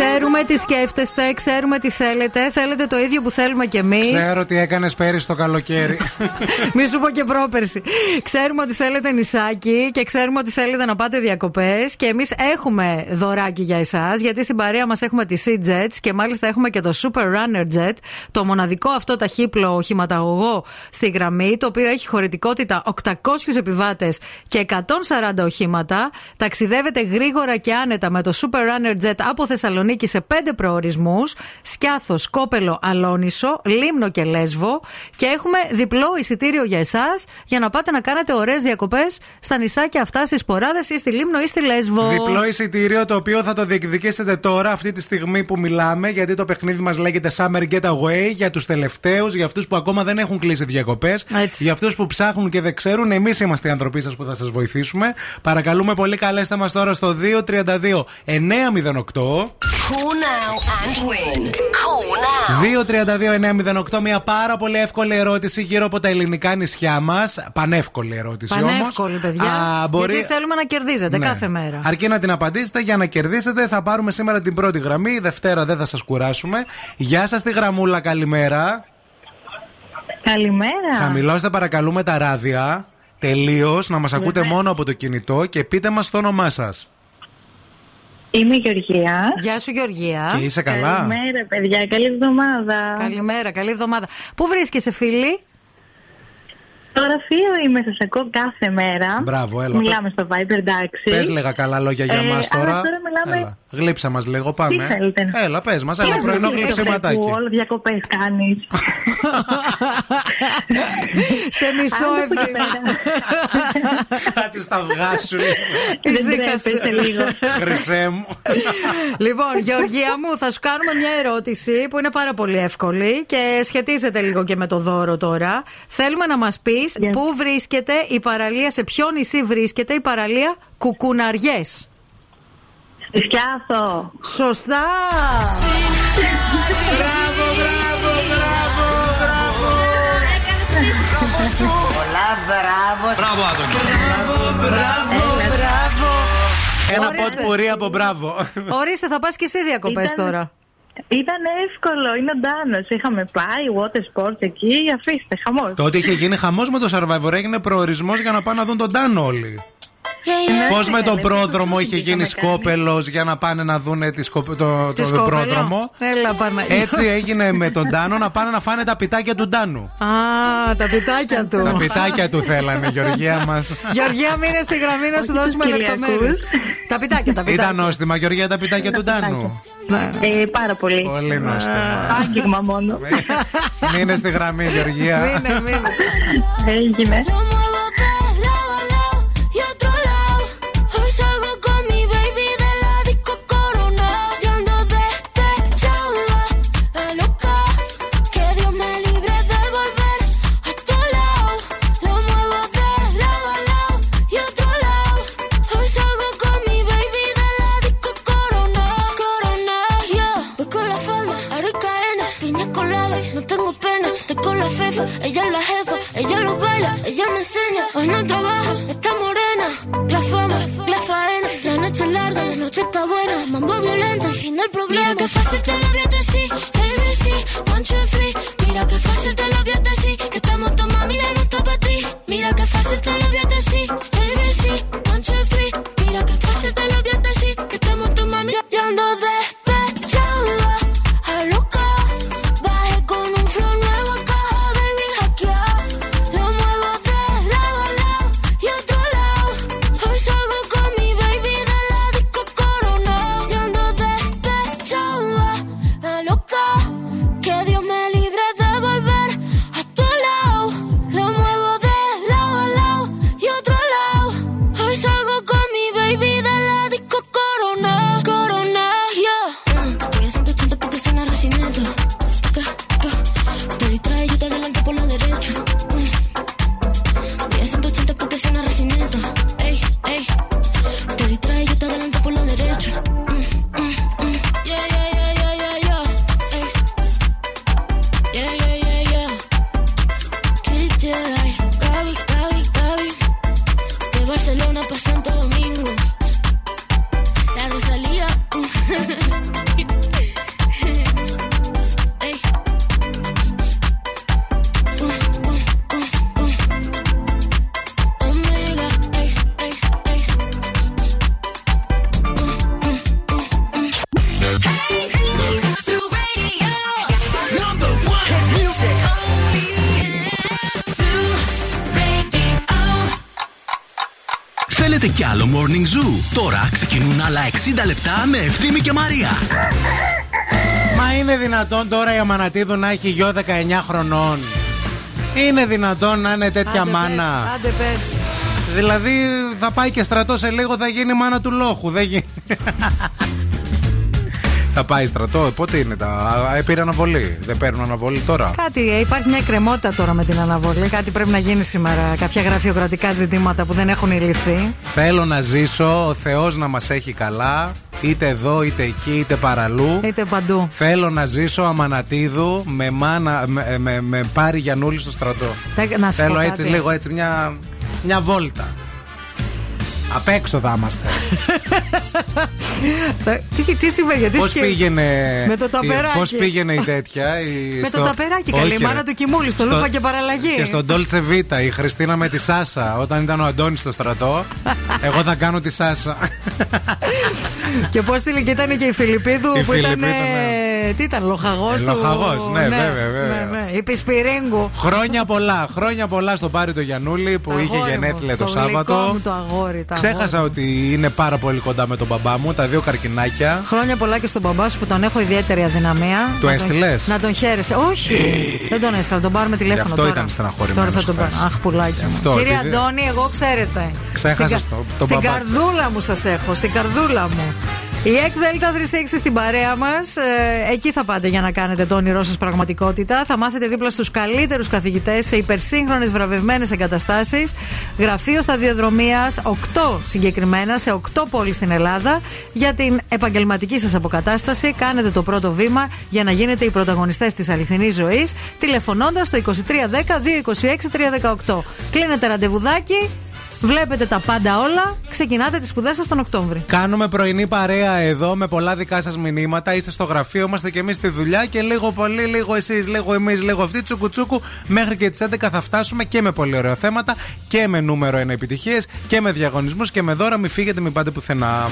[SPEAKER 3] Ξέρουμε τι σκέφτεστε, ξέρουμε τι θέλετε. Θέλετε το ίδιο που θέλουμε κι εμείς.
[SPEAKER 1] Ξέρω τι έκανες πέρυσι το καλοκαίρι.
[SPEAKER 3] Μη σου πω και πρόπερση. Ξέρουμε ότι θέλετε νησάκι και ξέρουμε ότι θέλετε να πάτε διακοπές. Και εμείς έχουμε δωράκι για εσάς, γιατί στην παρέα μας έχουμε τη Sea Jets και μάλιστα έχουμε και το Super Runner Jet, το μοναδικό αυτό ταχύπλο οχηματαγωγό στη γραμμή, το οποίο έχει χωρητικότητα 800 επιβάτες και 140 οχήματα. Ταξιδεύετε γρήγορα και άνετα με το Super Runner Jet από Θεσσαλονίκη σε πέντε προορισμούς: Σκιάθος, Κόπελο, Αλόνισο, Λίμνο και Λέσβο. Και έχουμε διπλό εισιτήριο για εσάς για να πάτε να κάνετε ωραίες διακοπές στα νησάκια αυτά, στις Ποράδες ή στη Λίμνο ή στη Λέσβο.
[SPEAKER 1] Διπλό εισιτήριο το οποίο θα το διεκδικήσετε τώρα, αυτή τη στιγμή που μιλάμε, γιατί το παιχνίδι μας λέγεται Summer Getaway για τους τελευταίους, για αυτούς που ακόμα δεν έχουν κλείσει διακοπές, για αυτούς που ψάχνουν και δεν ξέρουν. Εμείς είμαστε οι ανθρωποί σας που θα σας βοηθήσουμε. Παρακαλούμε πολύ, καλέστε μας τώρα στο 232 908.
[SPEAKER 17] Call now and win. Call now.
[SPEAKER 1] 232-908, μια πάρα πολύ εύκολη ερώτηση γύρω από τα ελληνικά νησιά μας. Πανεύκολη ερώτηση όμως.
[SPEAKER 3] Πανεύκολη, παιδιά. Γιατί θέλουμε να κερδίζετε
[SPEAKER 1] Ναι.
[SPEAKER 3] κάθε μέρα.
[SPEAKER 1] Αρκεί να την απαντήσετε για να κερδίσετε. Θα πάρουμε σήμερα την πρώτη γραμμή. Δευτέρα δεν θα σας κουράσουμε. Γεια σας, τη γραμμούλα, καλημέρα.
[SPEAKER 18] Καλημέρα.
[SPEAKER 1] Χαμηλώστε παρακαλούμε τα ράδια. Τελείως, να μας ακούτε μόνο από το κινητό και πείτε μας το όνομά σας.
[SPEAKER 18] Είμαι η Γεωργία.
[SPEAKER 3] Γεια σου, Γεωργία.
[SPEAKER 1] Και είσαι καλά;
[SPEAKER 18] Καλημέρα, παιδιά. Καλή εβδομάδα.
[SPEAKER 3] Καλημέρα, καλή εβδομάδα. Πού βρίσκεσαι, φίλη;
[SPEAKER 18] Στο γραφείο είμαι, σας ακούω κάθε μέρα.
[SPEAKER 1] Μπράβο, έλα.
[SPEAKER 18] Μιλάμε στο Viber, εντάξει.
[SPEAKER 1] Πες λίγα καλά λόγια για
[SPEAKER 18] Ε,
[SPEAKER 1] μα
[SPEAKER 18] αλλά
[SPEAKER 1] τώρα.
[SPEAKER 18] τώρα μιλάμε-
[SPEAKER 1] Έλα. Γλύψα μας λίγο, πάμε.
[SPEAKER 18] Τι θέλετε να-
[SPEAKER 1] Έλα, πες μας, ένα
[SPEAKER 18] Τι
[SPEAKER 1] πρωινό
[SPEAKER 18] θέλετε,
[SPEAKER 1] γλυψιματάκι.
[SPEAKER 18] που Όλο διακοπές κάνεις.
[SPEAKER 3] Σε μισό
[SPEAKER 18] Άντε που
[SPEAKER 3] ευθύμα.
[SPEAKER 1] Κάτσε στα αυγά σου.
[SPEAKER 18] Δεν
[SPEAKER 3] Ησύχασε.
[SPEAKER 18] τρέπεσαι λίγο.
[SPEAKER 1] Χρυσέ μου.
[SPEAKER 3] Λοιπόν, Γεωργία μου, θα σου κάνουμε μια ερώτηση που είναι πάρα πολύ εύκολη και σχετίζεται λίγο και με το δώρο τώρα. Θέλουμε να μας πεις πού βρίσκεται η παραλία, σε ποιο νησί βρίσκεται η παραλία Κουκουναριές.
[SPEAKER 18] Στη Σκιάθο.
[SPEAKER 3] Σωστά!
[SPEAKER 1] Μπράβο, μπράβο, μπράβο,
[SPEAKER 14] Πολλά μπράβο.
[SPEAKER 4] Μπράβο, Άδωνη.
[SPEAKER 1] Μπράβο, μπράβο. Ένα
[SPEAKER 3] Ορίστε.
[SPEAKER 1] ποτ πουρί από μπράβο.
[SPEAKER 3] Ορίστε, θα πας και εσύ διακοπές
[SPEAKER 18] Ήταν-
[SPEAKER 3] τώρα.
[SPEAKER 18] Ήταν εύκολο, είναι ο Ντάνος. Είχαμε πάει, water sports εκεί, αφήστε, χαμός.
[SPEAKER 1] Τότε είχε γίνει χαμός με το Survivor, έγινε προορισμός για να πάνε να δουν τον Τάνο όλοι. Πώς με τον πρόδρομο είχε γίνει σκόπελος για να πάνε να δουν τη σκοπ- το,
[SPEAKER 3] Τι
[SPEAKER 1] το
[SPEAKER 3] σκόπελο;
[SPEAKER 1] πρόδρομο;
[SPEAKER 3] Έλα, Παναγία.
[SPEAKER 1] Έτσι έγινε με τον Τάνο να πάνε να φάνε τα πιτάκια του Τάνου.
[SPEAKER 3] Α, τα πιτάκια του.
[SPEAKER 1] Τα πιτάκια του θέλανε, Γεωργία μας.
[SPEAKER 3] Γεωργία, μείνε στη γραμμή να σου δώσουμε
[SPEAKER 18] Κυριακούς.
[SPEAKER 3] λεπτομέρειες. Τα πιτάκια, τα πιτάκια.
[SPEAKER 1] Ήταν νόστιμα, Γεωργία, τα πιτάκια του Τάνου.
[SPEAKER 18] Ε, πάρα πολύ.
[SPEAKER 1] Πολύ νόστιμα.
[SPEAKER 18] Άγγιγμα μόνο.
[SPEAKER 1] Μείνε στη γραμμή, Γεωργία.
[SPEAKER 3] Μείνε, μείνε.
[SPEAKER 18] Έγινε.
[SPEAKER 8] Τώρα
[SPEAKER 5] η Αμανατίδου να έχει γιο 19 χρονών. Είναι δυνατόν να είναι τέτοια
[SPEAKER 3] Άντε πες,
[SPEAKER 5] μάνα.
[SPEAKER 3] Άντε πες.
[SPEAKER 5] Δηλαδή θα πάει και στρατός σε λίγο, θα γίνει μάνα του λόχου. Δεν γίνει. θα πάει στρατό, ε, πότε είναι τα. Α, ε, Πήρε αναβολή. Δεν παίρνουν αναβολή τώρα.
[SPEAKER 3] Κάτι, ε, υπάρχει μια κρεμότητα τώρα με την αναβολή. Κάτι πρέπει να γίνει σήμερα. Κάποια γραφειοκρατικά ζητήματα που δεν έχουν λυθεί.
[SPEAKER 5] Θέλω να ζήσω, ο Θεός να μας έχει καλά. Είτε εδώ, είτε εκεί, είτε παραλού.
[SPEAKER 3] Είτε παντού.
[SPEAKER 5] Θέλω να ζήσω αμανατίδου με, μάνα, με, με, με πάρει Γιανούλη στο στρατό.
[SPEAKER 3] Τε- Να σου
[SPEAKER 5] Θέλω
[SPEAKER 3] πω
[SPEAKER 5] έτσι
[SPEAKER 3] κάτι.
[SPEAKER 5] λίγο έτσι μια, μια βόλτα. Απ' έξω θα είμαστε.
[SPEAKER 3] Ε, Τι, τι συμβαίνει, γιατί
[SPEAKER 5] Πώς
[SPEAKER 3] σκε-
[SPEAKER 5] πήγαινε.
[SPEAKER 3] Με το ταπεράκι.
[SPEAKER 5] Πώς πήγαινε η τέτοια. Η,
[SPEAKER 3] Με το ταπεράκι, καλή, η
[SPEAKER 5] Όχι,
[SPEAKER 3] μάνα
[SPEAKER 5] ρε.
[SPEAKER 3] του Κιμούλη, στο Λούφα και παραλλαγή.
[SPEAKER 5] Και στον Dolce Vita, η Χριστίνα με τη Σάσα. Όταν ήταν ο Αντώνης στο στρατό, εγώ θα κάνω τη Σάσα.
[SPEAKER 3] Και πώς τη και ήταν και η Φιλιππίδου
[SPEAKER 5] Η
[SPEAKER 3] που ήταν.
[SPEAKER 5] Φιλιππίδου,
[SPEAKER 3] ε, Τι ήταν, λοχαγός
[SPEAKER 5] Ε,
[SPEAKER 3] του.
[SPEAKER 5] λοχαγός, ναι, βέβαια, βέβαια.
[SPEAKER 3] Ναι, ναι. Η Πισπυρίγκου.
[SPEAKER 5] Χρόνια πολλά, χρόνια πολλά στον Πάρη το Γιανούλη που είχε
[SPEAKER 3] Αγόρι μου,
[SPEAKER 5] γενέθλια το,
[SPEAKER 3] γλυκό
[SPEAKER 5] Σάββατο.
[SPEAKER 3] μου το αγόρι. το
[SPEAKER 5] Ξέχασα
[SPEAKER 3] αγόρι.
[SPEAKER 5] ότι είναι πάρα πολύ κοντά με τον μπαμπά μου, τα δύο καρκινάκια.
[SPEAKER 3] Χρόνια πολλά και στον μπαμπά σου που τον έχω ιδιαίτερη αδυναμία.
[SPEAKER 5] Του
[SPEAKER 3] Να τον-
[SPEAKER 5] έστειλες;
[SPEAKER 3] Να τον χαίρεσαι. Όχι! δεν τον έστειλα, τον πάρουμε τηλέφωνο.
[SPEAKER 5] αυτό
[SPEAKER 3] τώρα.
[SPEAKER 5] ήταν στεναχωρημένος
[SPEAKER 3] Τώρα θα τον
[SPEAKER 5] χθες.
[SPEAKER 3] πάρω. Αχ, πουλάκι. μου.
[SPEAKER 5] αυτό,
[SPEAKER 3] Κύριε
[SPEAKER 5] επειδή-
[SPEAKER 3] Αντώνη, εγώ ξέρετε.
[SPEAKER 5] Ξέχασες
[SPEAKER 3] Στην κα-
[SPEAKER 5] το- τον
[SPEAKER 3] Στην
[SPEAKER 5] μπαμπά.
[SPEAKER 3] καρδούλα μου σας έχω, στην καρδούλα μου. Η ΕΚ Δέλτα 360 στην παρέα μας. εκεί θα πάτε για να κάνετε το όνειρό σας πραγματικότητα. Θα μάθετε δίπλα στους καλύτερους καθηγητές σε υπερσύγχρονες βραβευμένες εγκαταστάσεις. Γραφείο σταδιοδρομίας 8 συγκεκριμένα σε 8 πόλεις στην Ελλάδα. Για την επαγγελματική σας αποκατάσταση, κάνετε το πρώτο βήμα για να γίνετε οι πρωταγωνιστές της αληθινής ζωής, τηλεφωνώντας στο 2310 226 318. Κλείνετε ραντεβουδάκι. Βλέπετε τα πάντα όλα. Ξεκινάτε τις σπουδές σας τον Οκτώβρη.
[SPEAKER 5] Κάνουμε πρωινή παρέα εδώ με πολλά δικά σας μηνύματα. Είστε στο γραφείο, είμαστε και εμείς στη δουλειά και λίγο πολύ, λίγο εσείς, λίγο εμείς, λίγο αυτοί. Τσουκου τσουκου. Μέχρι και τις 11 θα φτάσουμε και με πολύ ωραία θέματα και με νούμερο 1 επιτυχίες και με διαγωνισμούς και με δώρα. Μην φύγετε, μην πάτε πουθενά.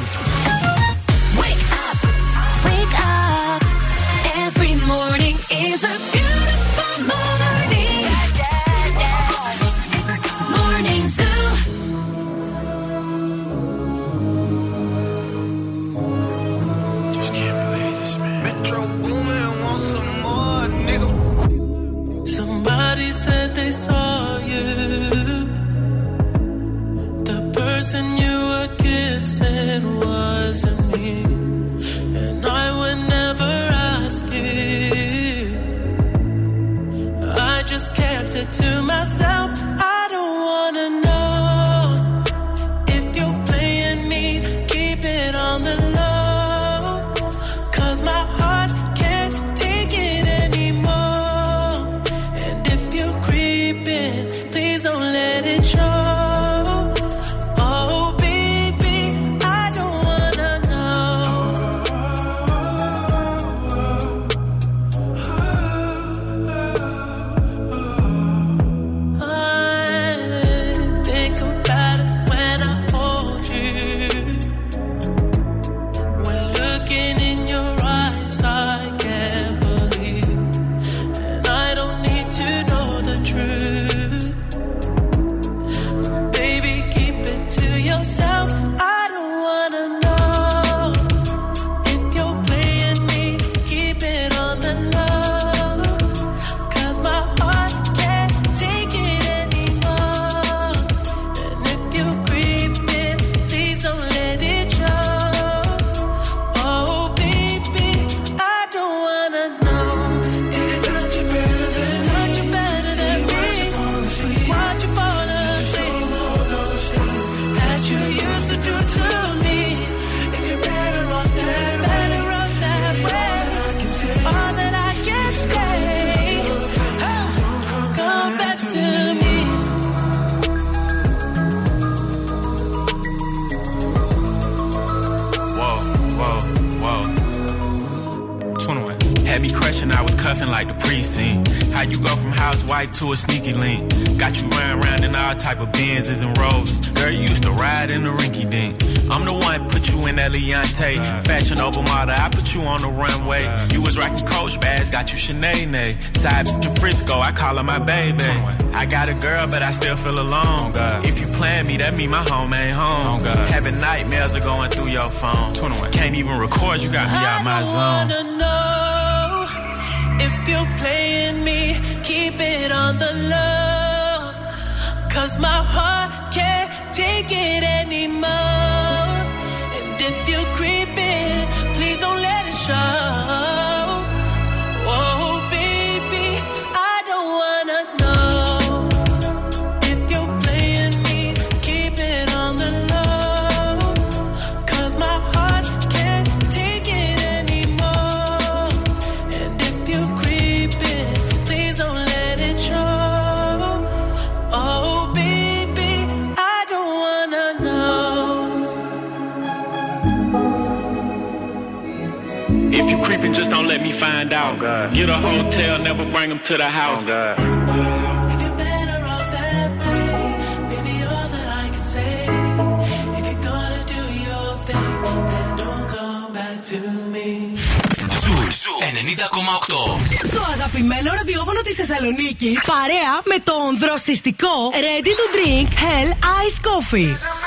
[SPEAKER 19] Coffee.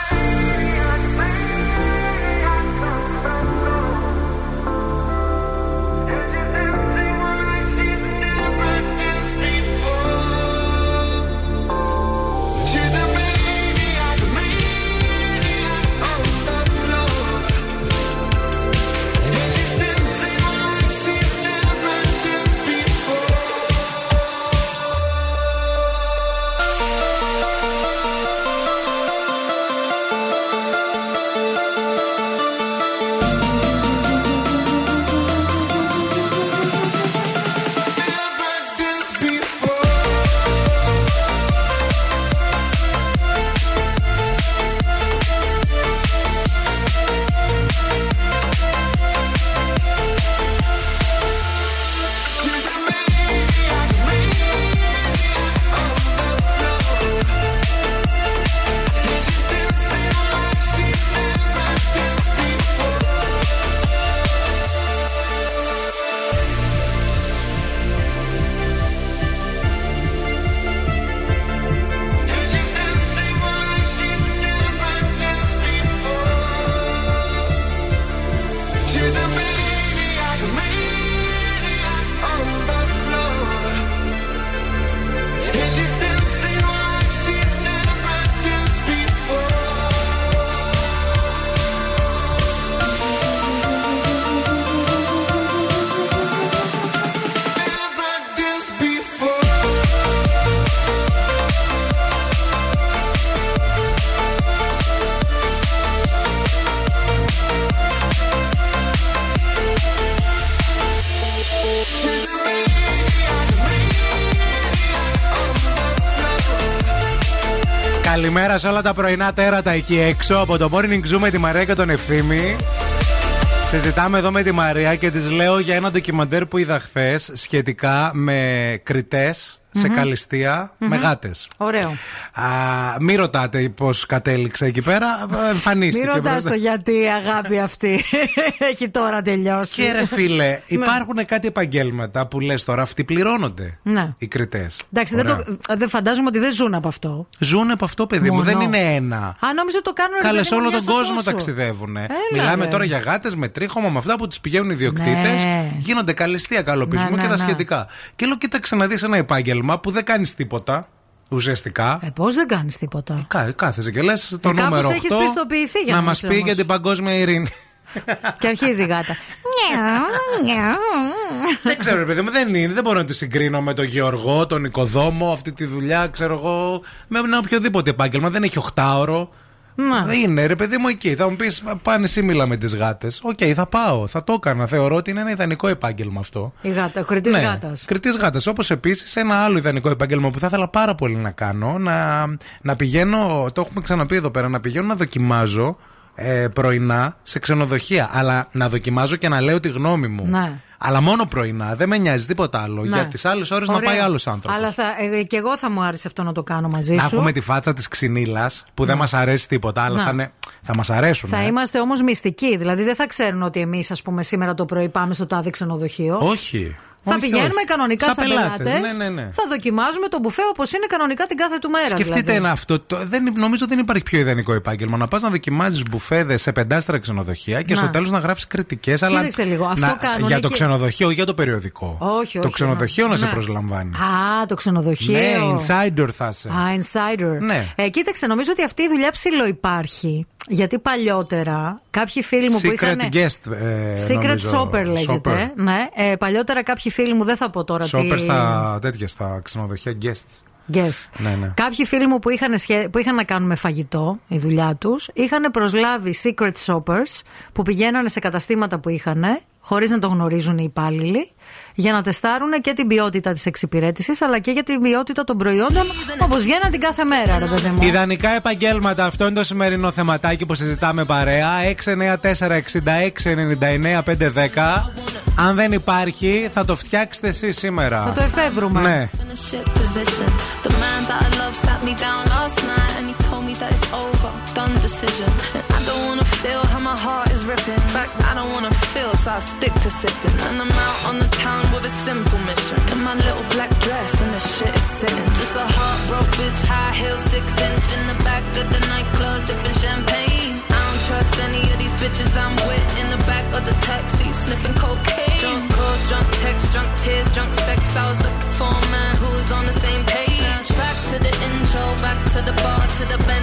[SPEAKER 1] Καλημέρα σε όλα τα πρωινά τέρατα εκεί έξω από το Morning Zoo με τη Μαρία και τον Ευθύμη. Συζητάμε εδώ με τη Μαρία και της λέω για ένα ντοκιμαντέρ που είδα χθες σχετικά με κριτές σε
[SPEAKER 3] Μμμ.
[SPEAKER 1] καλυστία με γάτες.
[SPEAKER 3] Ωραίο.
[SPEAKER 1] Μην ρωτάτε πώς κατέληξε εκεί πέρα. Εμφανίστηκε.
[SPEAKER 3] Μην ρωτάς
[SPEAKER 1] μπροστά.
[SPEAKER 3] το γιατί η αγάπη αυτή έχει τώρα τελειώσει.
[SPEAKER 1] Και ρε φίλε,
[SPEAKER 3] Ναι.
[SPEAKER 1] υπάρχουν κάτι επαγγέλματα που λες τώρα αυτοί πληρώνονται.
[SPEAKER 3] Ναι.
[SPEAKER 1] Οι κριτές.
[SPEAKER 3] Εντάξει, δεν, το, δεν φαντάζομαι ότι δεν ζουν από αυτό.
[SPEAKER 1] Ζουν από αυτό, παιδί μου.
[SPEAKER 3] Μόνο.
[SPEAKER 1] Δεν είναι ένα.
[SPEAKER 3] Α, νόμιζα το κάνουν ρε
[SPEAKER 1] Καλέ
[SPEAKER 3] παιδί μου,
[SPEAKER 1] όλο
[SPEAKER 3] μια
[SPEAKER 1] τον
[SPEAKER 3] στο
[SPEAKER 1] κόσμο
[SPEAKER 3] τόσο.
[SPEAKER 1] ταξιδεύουν.
[SPEAKER 3] Έλα,
[SPEAKER 1] Μιλάμε
[SPEAKER 3] ρε.
[SPEAKER 1] τώρα για γάτες με τρίχωμα, με αυτά που τι πηγαίνουν οι ιδιοκτήτες.
[SPEAKER 3] Ναι.
[SPEAKER 1] Γίνονται καλυστία καλοπισμού
[SPEAKER 3] Ναι,
[SPEAKER 1] και
[SPEAKER 3] ναι,
[SPEAKER 1] τα
[SPEAKER 3] ναι.
[SPEAKER 1] σχετικά. Και λέω, κοίταξε να δεις ένα επάγγελμα που δεν κάνεις τίποτα. Ουσιαστικά.
[SPEAKER 3] Ε, Πώς δεν κάνεις τίποτα;
[SPEAKER 1] Κα, κάθεσαι και λες το
[SPEAKER 3] Ε, κάπως
[SPEAKER 1] νούμερο 8
[SPEAKER 3] έχεις πιστοποιηθεί για
[SPEAKER 1] να
[SPEAKER 3] να
[SPEAKER 1] μας
[SPEAKER 3] είσαι
[SPEAKER 1] πει
[SPEAKER 3] όμως.
[SPEAKER 1] για την παγκόσμια ειρήνη.
[SPEAKER 3] Και αρχίζει η γάτα.
[SPEAKER 1] δεν ξέρω, ρε παιδί μου, δεν είναι. Δεν μπορώ να τη συγκρίνω με τον Γεωργό, τον οικοδόμο, αυτή τη δουλειά, ξέρω εγώ, με ένα οποιοδήποτε επάγγελμα. Δεν έχει οχτάωρο.
[SPEAKER 3] Να.
[SPEAKER 1] Είναι ρε παιδί μου εκεί. Θα μου πεις, πάνε εσύ μίλα με τις γάτες. Οκέι, θα πάω, θα το έκανα. Θεωρώ ότι είναι ένα ιδανικό επάγγελμα αυτό.
[SPEAKER 3] Η γάτα, ο κριτής γάτας.
[SPEAKER 1] Κριτής γάτας. Όπως επίσης ένα άλλο ιδανικό επάγγελμα που θα ήθελα πάρα πολύ να κάνω. Να, να πηγαίνω, το έχουμε ξαναπεί εδώ πέρα, να πηγαίνω να δοκιμάζω ε, πρωινά σε ξενοδοχεία. Αλλά να δοκιμάζω και να λέω τη γνώμη μου.
[SPEAKER 3] Ναι.
[SPEAKER 1] Αλλά μόνο πρωινά, δεν με νοιάζει τίποτα άλλο.
[SPEAKER 3] Ναι.
[SPEAKER 1] Για τις άλλες ώρες να
[SPEAKER 3] Ωραία.
[SPEAKER 1] πάει άλλος άνθρωπος.
[SPEAKER 3] Αλλά θα, ε, και εγώ θα μου άρεσε αυτό να το κάνω μαζί
[SPEAKER 1] Να
[SPEAKER 3] σου.
[SPEAKER 1] έχουμε τη φάτσα της ξυνήλας που δεν μας αρέσει τίποτα, αλλά
[SPEAKER 3] Να.
[SPEAKER 1] θα, είναι, θα μας αρέσουν.
[SPEAKER 3] Θα
[SPEAKER 1] ε.
[SPEAKER 3] είμαστε όμως μυστικοί. Δηλαδή δεν θα ξέρουν ότι εμείς, ας πούμε, σήμερα το πρωί πάμε στο τάδε ξενοδοχείο.
[SPEAKER 1] Όχι.
[SPEAKER 3] Θα
[SPEAKER 1] Όχι,
[SPEAKER 3] πηγαίνουμε
[SPEAKER 1] όχι.
[SPEAKER 3] κανονικά
[SPEAKER 1] Σαν
[SPEAKER 3] σαν
[SPEAKER 1] πελάτες.
[SPEAKER 3] πελάτες.
[SPEAKER 1] Ναι, ναι, ναι.
[SPEAKER 3] Θα δοκιμάζουμε το μπουφέ όπως είναι κανονικά την κάθε του μέρα.
[SPEAKER 1] Σκεφτείτε
[SPEAKER 3] δηλαδή.
[SPEAKER 1] ένα αυτό. Το, δεν, νομίζω δεν υπάρχει πιο ιδανικό επάγγελμα. Να πας να δοκιμάζεις μπουφέδε σε πεντάστερα ξενοδοχεία και
[SPEAKER 3] Να.
[SPEAKER 1] στο τέλος να γράψεις κριτικές.
[SPEAKER 3] Κοίταξε λίγο, αυτό κάνουνε
[SPEAKER 1] Για το
[SPEAKER 3] και-
[SPEAKER 1] ξενοδοχείο, όχι για το περιοδικό.
[SPEAKER 3] Όχι,
[SPEAKER 1] Το
[SPEAKER 3] όχι,
[SPEAKER 1] ξενοδοχείο
[SPEAKER 3] ναι.
[SPEAKER 1] να σε
[SPEAKER 3] Ναι.
[SPEAKER 1] προσλαμβάνει.
[SPEAKER 3] Α, το ξενοδοχείο.
[SPEAKER 1] Ναι, insider θα είσαι.
[SPEAKER 3] Α, insider.
[SPEAKER 1] Ναι.
[SPEAKER 3] Ε, κοίταξε, νομίζω ότι αυτή η δουλειά ψηλό υπάρχει. Γιατί παλιότερα κάποιοι φίλοι μου που
[SPEAKER 1] Secret
[SPEAKER 3] είχαν.
[SPEAKER 1] guest. Ε,
[SPEAKER 3] Secret
[SPEAKER 1] νομίζω.
[SPEAKER 3] shopper λέγεται.
[SPEAKER 1] Shopper.
[SPEAKER 3] Ναι. Ε, παλιότερα κάποιοι φίλοι μου, δεν θα πω τώρα
[SPEAKER 1] Shopper
[SPEAKER 3] τι.
[SPEAKER 1] στα τέτοια, στα ξενοδοχεία guests.
[SPEAKER 3] Guest.
[SPEAKER 1] Ναι, ναι.
[SPEAKER 3] Κάποιοι φίλοι μου που είχαν, σχέ- που είχαν να κάνουν με φαγητό, η δουλειά τους, είχαν προσλάβει secret shoppers που πηγαίνανε σε καταστήματα που είχαν, χωρίς να το γνωρίζουν οι υπάλληλοι, για να τεστάρουν και την ποιότητα της εξυπηρέτησης, αλλά και για την ποιότητα των προϊόντων, όπως βγαίναν την κάθε μέρα, ρε παιδί μου.
[SPEAKER 1] Ιδανικά επαγγέλματα, αυτό είναι το σημερινό θεματάκι που συζητάμε παρέα. 694-6699-510. Αν δεν υπάρχει, θα το φτιάξετε εσείς σήμερα.
[SPEAKER 3] Θα το εφεύρουμε.
[SPEAKER 1] Ναι.
[SPEAKER 9] in a shit position. The man that I love sat me down last night and he told me that it's over, done decision. Feel how my heart is ripping. In fact, I don't wanna feel, so I stick to sipping. And I'm out on the town with a simple mission. In my little black dress and the shit is sitting. Just a heartbroken bitch, high heels, six inch in the back of the nightclub, sipping champagne. I don't trust any of these bitches I'm with in the back of the taxi, sniffing cocaine. Drunk calls, drunk texts, drunk tears, drunk sex. I was looking for a man who was on the same page. Back to the intro, back to the bar, to the Bentley,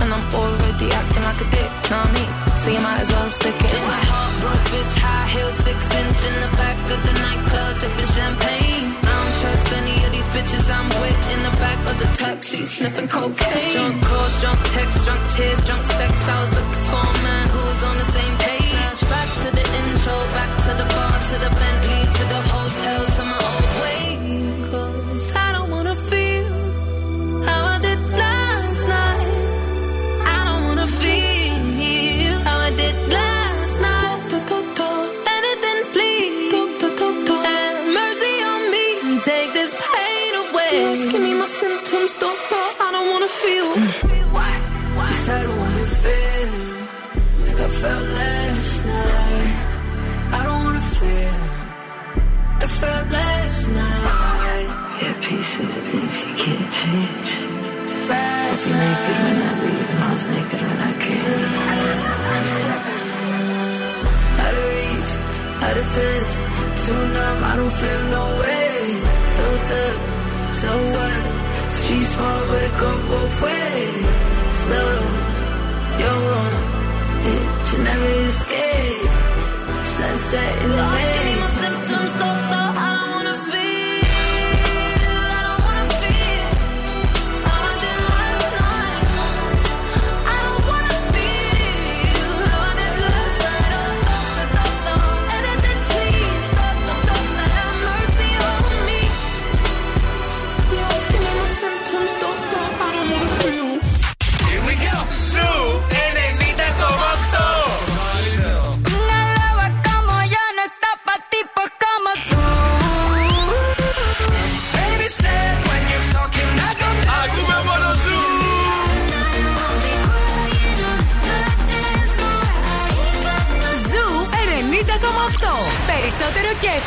[SPEAKER 9] And I'm already acting like a dick, know what I mean? So you might as well stick it Just a heartbroken bitch, high heels, six inch in the back of the nightclub, sipping champagne. I don't trust any of these bitches I'm with in the back of the taxi, sniffing cocaine. Drunk calls, drunk texts, drunk tears, drunk sex. I was looking for a man who was on the same page. Back to the intro, back to the bar, to the Bentley, my symptoms, doctor. I don't wanna feel. Why? Why? I don't wanna feel like I felt last night. I don't wanna feel like I felt last night. Yeah, peace with the things you can't change. I was naked when I leave, and I was naked when I came. Out of reach, out of touch, too numb, I don't feel no way. So stuck, so what? Street small, but it go both ways. So, you're wrong, it you never escape. Sunset in the Lost, give me my symptoms,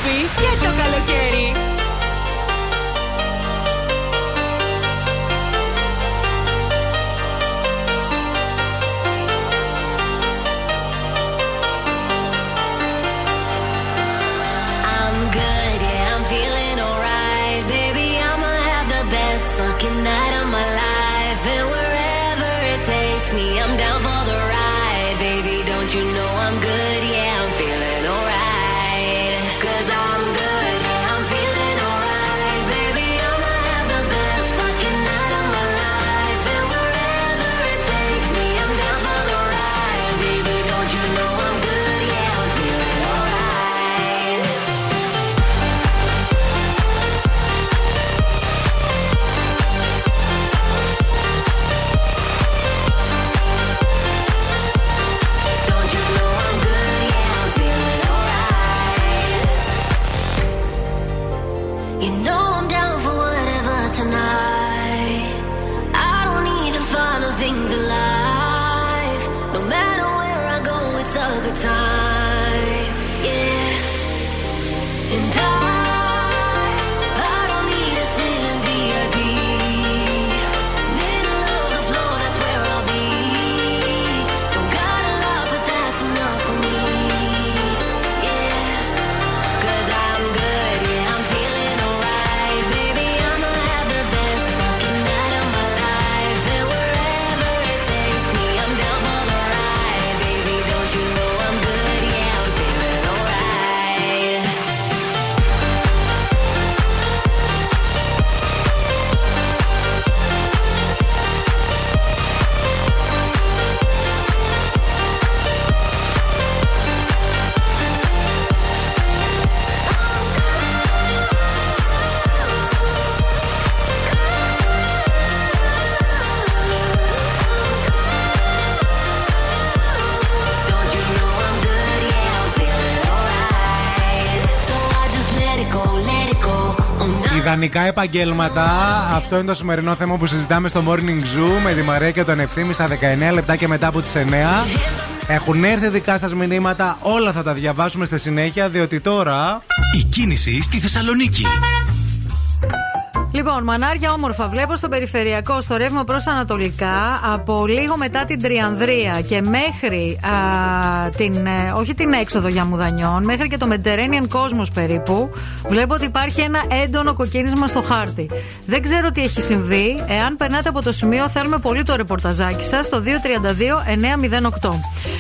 [SPEAKER 19] Περισσότερο κέφι και το καλοκαίρι.
[SPEAKER 12] Oh,
[SPEAKER 1] Ιδανικά επαγγέλματα. Αυτό είναι το σημερινό θέμα που συζητάμε στο Morning Zoo με τη Μαρία και τον Ευθύμη στα 19 λεπτά και μετά από τις 9. Έχουν έρθει δικά σας μηνύματα, όλα θα τα διαβάσουμε στη συνέχεια, διότι τώρα.
[SPEAKER 8] Η κίνηση στη Θεσσαλονίκη.
[SPEAKER 3] Λοιπόν, μανάρια όμορφα. Βλέπω στο περιφερειακό, στο ρεύμα προς Ανατολικά, από λίγο μετά την Τριανδρία και μέχρι α, την. ε, όχι την έξοδο για μουδανιών, μέχρι και το Mediterranean Cosmos περίπου, βλέπω ότι υπάρχει ένα έντονο κοκκίνισμα στο χάρτη. Δεν ξέρω τι έχει συμβεί. Εάν περνάτε από το σημείο, θέλουμε πολύ το ρεπορταζάκι σας στο 232-908.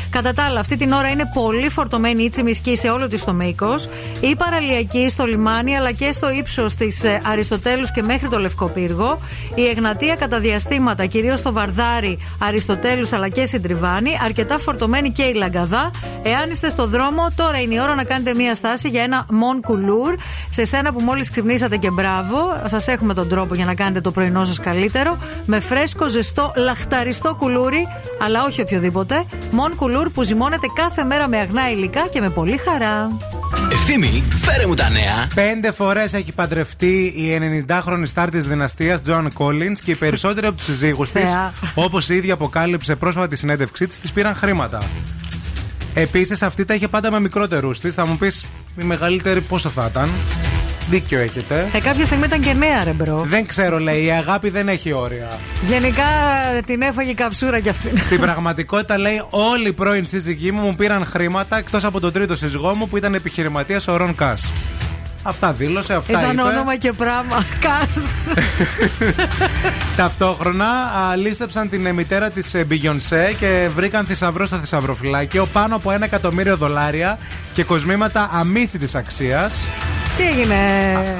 [SPEAKER 3] Κατά τα άλλα, αυτή την ώρα είναι πολύ φορτωμένη η Τσιμισκή σε όλο της το μήκος. Η παραλιακή στο λιμάνι αλλά και στο ύψος της Αριστοτέλους και μέχρι το Λευκό Πύργο. Η Εγνατία κατά διαστήματα, κυρίως στο Βαρδάρι, Αριστοτέλους αλλά και Συντριβάνι. Αρκετά φορτωμένη και η Λαγκαδά. Εάν είστε στο δρόμο, τώρα είναι η ώρα να κάνετε μία στάση για ένα Mon Couleur. Σε σένα που μόλις ξυπνήσατε και μπράβο, σας έχουμε τον τρόπο για να κάνετε το πρωινό σας καλύτερο. Με φρέσκο, ζεστό, λαχταριστό κουλούρι, αλλά όχι οποιοδήποτε. Mon Couleur που ζυμώνεται κάθε μέρα με αγνά υλικά και με πολύ χαρά.
[SPEAKER 8] Ευθύμη, φέρε μου τα νέα.
[SPEAKER 1] Πέντε φορές έχει παντρευτεί η 90χρονη στάρ της δυναστείας John Collins και οι περισσότεροι από τους συζύγους της,
[SPEAKER 3] Θεά.
[SPEAKER 1] όπως η ίδια αποκάλυψε πρόσφατη συνέντευξή της, της πήραν χρήματα. Επίσης, αυτή τα είχε πάντα με μικρότερους της. Θα μου πεις, η μεγαλύτερη πόσο θα ήταν; Δίκιο έχετε.
[SPEAKER 3] Ε, κάποια στιγμή ήταν και νέα, ρε bro.
[SPEAKER 1] Δεν ξέρω, λέει, η αγάπη δεν έχει όρια.
[SPEAKER 3] Γενικά την έφαγε η καψούρα κι αυτή.
[SPEAKER 1] Στην πραγματικότητα, λέει, όλοι οι πρώην σύζυγοί μου μου πήραν χρήματα εκτός από τον τρίτο σύζυγό μου που ήταν επιχειρηματίας ο Ρον Κάς. Αυτά δήλωσε, αυτά
[SPEAKER 3] Ήταν
[SPEAKER 1] είπε.
[SPEAKER 3] όνομα και πράγμα. Κας.
[SPEAKER 1] Ταυτόχρονα α, λίστεψαν την ε, μητέρα τη Beyoncé και βρήκαν θησαυρό στο θησαυροφυλάκιο πάνω από ένα εκατομμύριο δολάρια και κοσμήματα αμύθιτης αξίας.
[SPEAKER 3] Τι έγινε;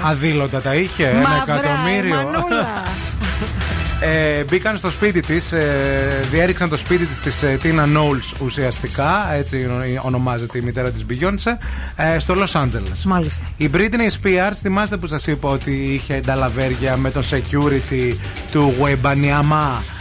[SPEAKER 1] Αδήλωτα τα είχε, ένα
[SPEAKER 3] Μαύρα,
[SPEAKER 1] εκατομμύριο.
[SPEAKER 3] η μανούλα.
[SPEAKER 1] Ε, μπήκαν στο σπίτι της, ε, διέριξαν το σπίτι της της ε, Tina Knowles ουσιαστικά, έτσι ονομάζεται η μητέρα της Beyoncé, ε, στο Los Angeles.
[SPEAKER 3] Μάλιστα.
[SPEAKER 1] Η Britney Spears, θυμάστε που σας είπα ότι είχε ενταλαβέρια με τον security του Webanyama; ε,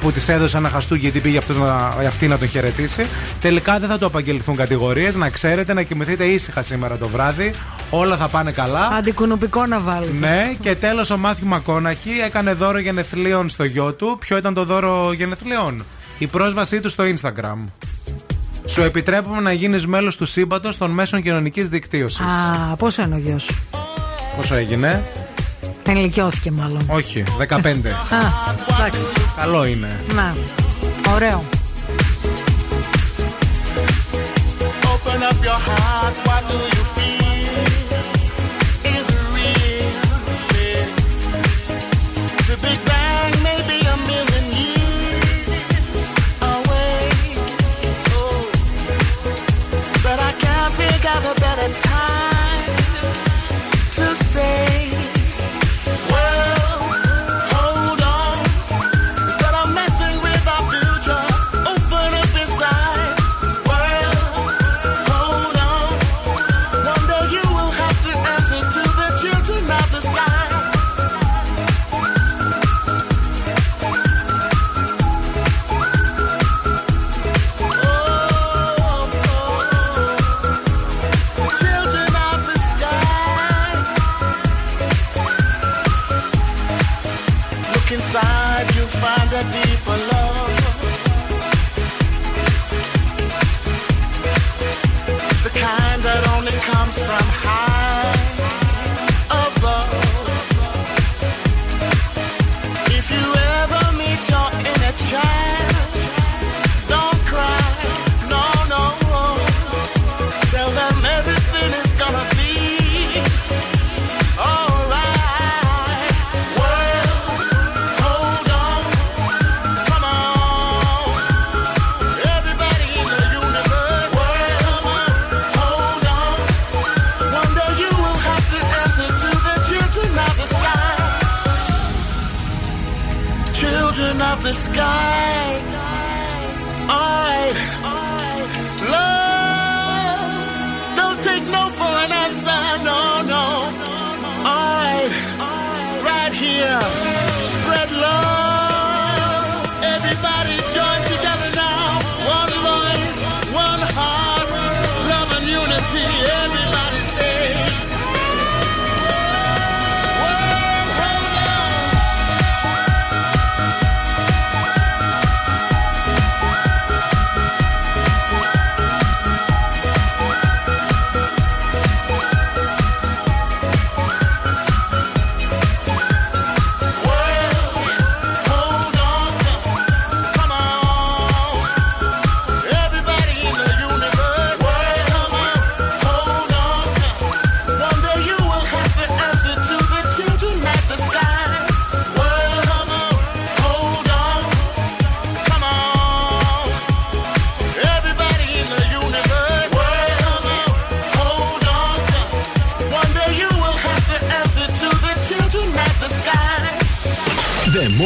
[SPEAKER 1] που της έδωσε ένα χαστούκι γιατί πήγε αυτός να, αυτή να τον χαιρετήσει. Τελικά δεν θα το απαγγελθούν κατηγορίες. Να ξέρετε να κοιμηθείτε ήσυχα σήμερα το βράδυ. Όλα θα πάνε καλά.
[SPEAKER 3] Αντικουνουπικό να βάλετε.
[SPEAKER 1] Ναι, και τέλος ο Μάθιου Μακόναχη έκανε δώρο γενεθλίων στο γιο του. Ποιο ήταν το δώρο γενεθλίων, Η πρόσβασή του στο Instagram. Σου επιτρέπουμε να γίνεις μέλος του σύμπαντος των μέσων κοινωνικής δικτύωσης.
[SPEAKER 3] Α, πόσο είναι ο γιος σου;
[SPEAKER 1] Πόσο έγινε,
[SPEAKER 3] Ενηλικιώθηκε μάλλον.
[SPEAKER 1] Όχι, 15.
[SPEAKER 3] Α, εντάξει.
[SPEAKER 1] Καλό είναι.
[SPEAKER 3] Να. Ωραίο.
[SPEAKER 20] Open up your heart, what do you inside
[SPEAKER 21] you find a deeper love. sky.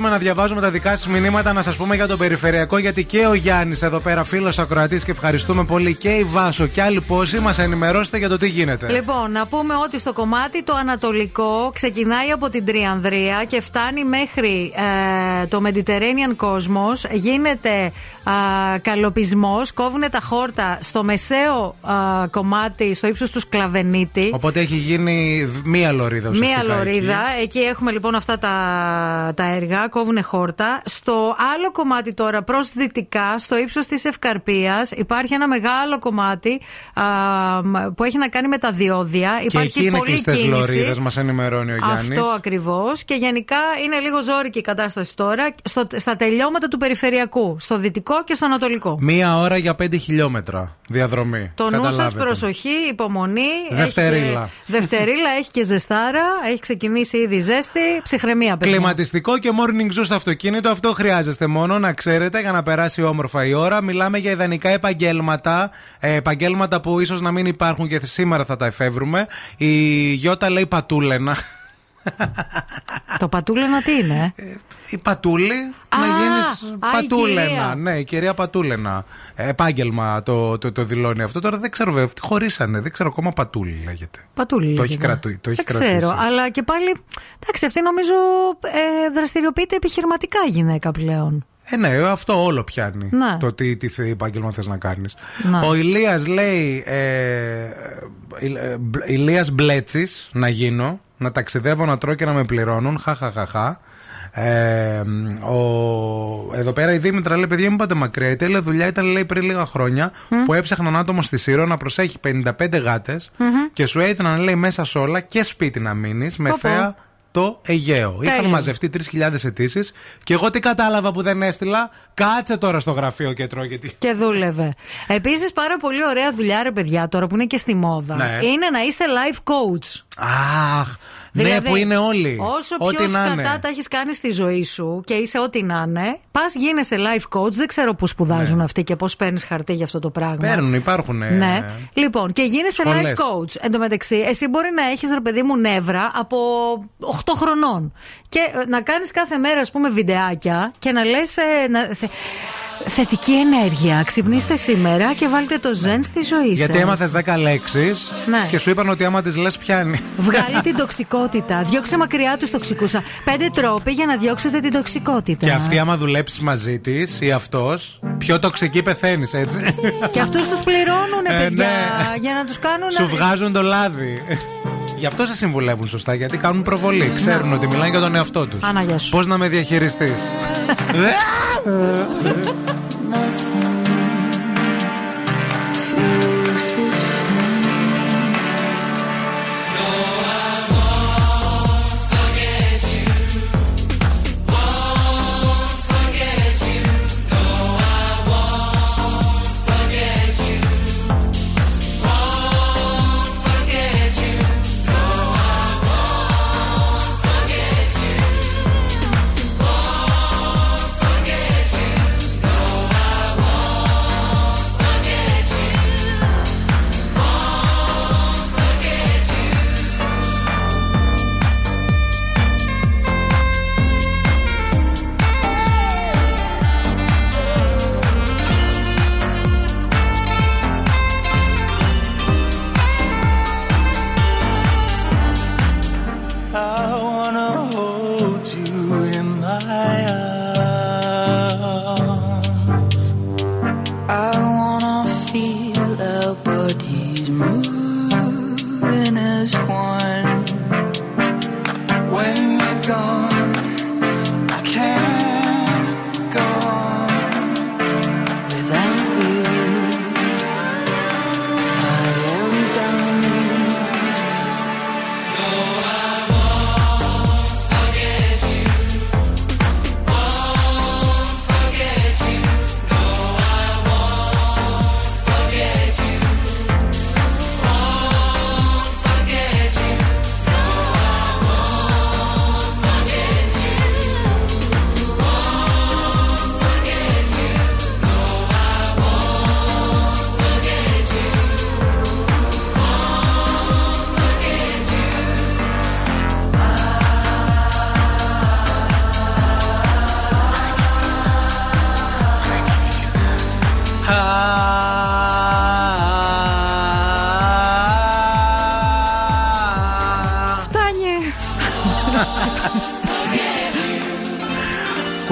[SPEAKER 1] να διαβάζουμε τα δικά σας μηνύματα, να σας πούμε για τον περιφερειακό, γιατί και ο Γιάννης εδώ πέρα, φίλος ακροατής και ευχαριστούμε πολύ και η Βάσο και άλλοι πόσοι μας ενημερώσετε για το τι γίνεται.
[SPEAKER 3] Λοιπόν, να πούμε ότι στο κομμάτι το ανατολικό ξεκινάει από την Τριανδρία και φτάνει μέχρι ε, το Mediterranean Cosmos, γίνεται καλοπισμός. Κόβουν τα χόρτα στο μεσαίο α, κομμάτι, στο ύψος του Σκλαβενίτη.
[SPEAKER 1] Οπότε έχει γίνει μία λωρίδα.
[SPEAKER 3] Μία λωρίδα.
[SPEAKER 1] Εκεί.
[SPEAKER 3] εκεί έχουμε λοιπόν αυτά τα, τα έργα. Κόβουν χόρτα. Στο άλλο κομμάτι τώρα, προς δυτικά, στο ύψος της Ευκαρπίας, υπάρχει ένα μεγάλο κομμάτι α, που έχει να κάνει με τα διόδια.
[SPEAKER 1] Και
[SPEAKER 3] υπάρχει
[SPEAKER 1] εκεί είναι
[SPEAKER 3] κλειστές
[SPEAKER 1] λωρίδες, μας ενημερώνει ο Γιάννης.
[SPEAKER 3] Αυτό ακριβώς. Και γενικά είναι λίγο ζώρικη η κατάσταση τώρα. Στο, στα τελειώματα του περιφερειακού, στο δυτικό και στο ανατολικό.
[SPEAKER 1] Μία ώρα για 5 χιλιόμετρα διαδρομή.
[SPEAKER 3] Το νου σας,
[SPEAKER 1] Καταλάβετε.
[SPEAKER 3] προσοχή, υπομονή.
[SPEAKER 1] Δευτερίλα.
[SPEAKER 3] Έχει και, δευτερίλα, έχει και ζεστάρα. Έχει ξεκινήσει ήδη ζέστη. Ψυχραιμία, παιδιά.
[SPEAKER 1] Κλιματιστικό και morning zoo στο αυτοκίνητο. Αυτό χρειάζεστε μόνο να ξέρετε για να περάσει όμορφα η ώρα. Μιλάμε για ιδανικά επαγγέλματα. ε, επαγγέλματα που ίσως να μην υπάρχουν και σήμερα θα τα εφεύρουμε. Η Γιώτα λέει πατούλενα.
[SPEAKER 3] Το πατούλενα τι είναι;
[SPEAKER 1] Η πατούλη να γίνεις
[SPEAKER 3] α, η
[SPEAKER 1] πατούλενα.
[SPEAKER 3] κυρία.
[SPEAKER 1] Ναι, η κυρία Πατούλενα. Ε, Επάγγελμα το, το, το δηλώνει αυτό. Τώρα δεν ξέρω, βέβαια, χωρίσανε. Δεν ξέρω ακόμα πατούλη λέγεται.
[SPEAKER 3] Πατούλη.
[SPEAKER 1] Το έχει,
[SPEAKER 3] λέγεται.
[SPEAKER 1] κρατού, το έχει
[SPEAKER 3] Δεν
[SPEAKER 1] κρατήσει.
[SPEAKER 3] ξέρω. Αλλά και πάλι. Εντάξει, αυτή νομίζω ε, δραστηριοποιείται επιχειρηματικά γυναίκα πλέον.
[SPEAKER 1] Ε, ναι, αυτό όλο πιάνει.
[SPEAKER 3] Ναι.
[SPEAKER 1] Το τι, τι θε- επάγγελμα θες να κάνεις.
[SPEAKER 3] Ναι.
[SPEAKER 1] Ο Ηλίας λέει. Ε, ε, ε, μπ- Ηλίας Μπλέτσης να γίνω, να ταξιδεύω, να τρώω και να με πληρώνουν. Χαχαχαχα. Ε, ο, εδώ πέρα η Δήμητρα λέει: Παιδιά, μην πάτε μακριά. Η τέλεια δουλειά ήταν λέει πριν λίγα χρόνια που έψαχναν άτομο στη Σύρο να προσέχει 55 γάτες και σου έδιναν λέει μέσα σ' όλα και σπίτι να μείνεις με
[SPEAKER 3] Πω, πω.
[SPEAKER 1] θέα το Αιγαίο. Είχαν
[SPEAKER 3] Τέλειο.
[SPEAKER 1] μαζευτεί 3.000 αιτήσεις και εγώ τι κατάλαβα που δεν έστειλα. Κάτσε τώρα στο γραφείο και τρώγε τι.
[SPEAKER 3] Και δούλευε. Επίσης, πάρα πολύ ωραία δουλειά, ρε παιδιά, τώρα που είναι και στη μόδα.
[SPEAKER 1] Ναι.
[SPEAKER 3] Είναι να είσαι life coach.
[SPEAKER 1] Αχ, ναι,
[SPEAKER 3] Δηλαδή,
[SPEAKER 1] που είναι όλοι.
[SPEAKER 3] Όσο
[SPEAKER 1] Ό,τι
[SPEAKER 3] πιο
[SPEAKER 1] να είναι.
[SPEAKER 3] σκατά τα έχεις κάνει στη ζωή σου και είσαι ό,τι να είναι, πας γίνεσαι life coach. Δεν ξέρω πού σπουδάζουν αυτοί και πώς παίρνεις χαρτί για αυτό το πράγμα.
[SPEAKER 1] Ναι. Παίρνουν, υπάρχουν.
[SPEAKER 3] Ναι. Λοιπόν, και γίνεσαι life
[SPEAKER 1] σχολές.
[SPEAKER 3] coach. Εν τω μεταξύ, εσύ μπορεί να έχεις ρε παιδί μου νεύρα από 8 χρονών. Και ε, να κάνεις κάθε μέρα, ας πούμε, βιντεάκια και να λες. Θετική ενέργεια. Ξυπνήστε σήμερα και βάλτε το ζεν στη ζωή σας.
[SPEAKER 1] Ναι. Γιατί έμαθες 10 λέξεις
[SPEAKER 3] Ναι.
[SPEAKER 1] και σου είπαν ότι άμα τις λες πιάνει.
[SPEAKER 3] Βγάλει την τοξικότητα. Διώξε μακριά τους τοξικούς. Πέντε τρόποι για να διώξετε την τοξικότητα.
[SPEAKER 1] Και αυτή, άμα δουλέψεις μαζί της ή αυτός, πιο τοξική πεθαίνεις, έτσι.
[SPEAKER 3] Και αυτούς τους πληρώνουν,
[SPEAKER 1] Ε,
[SPEAKER 3] παιδιά,
[SPEAKER 1] ναι.
[SPEAKER 3] για να τους κάνουν.
[SPEAKER 1] Σου βγάζουν το λάδι. Γι' αυτό σε συμβουλεύουν σωστά, γιατί κάνουν προβολή. Ξέρουν ότι μιλάνε για τον εαυτό τους.
[SPEAKER 3] Άνα, γεια σου.
[SPEAKER 1] Πώς να με
[SPEAKER 3] διαχειριστείς;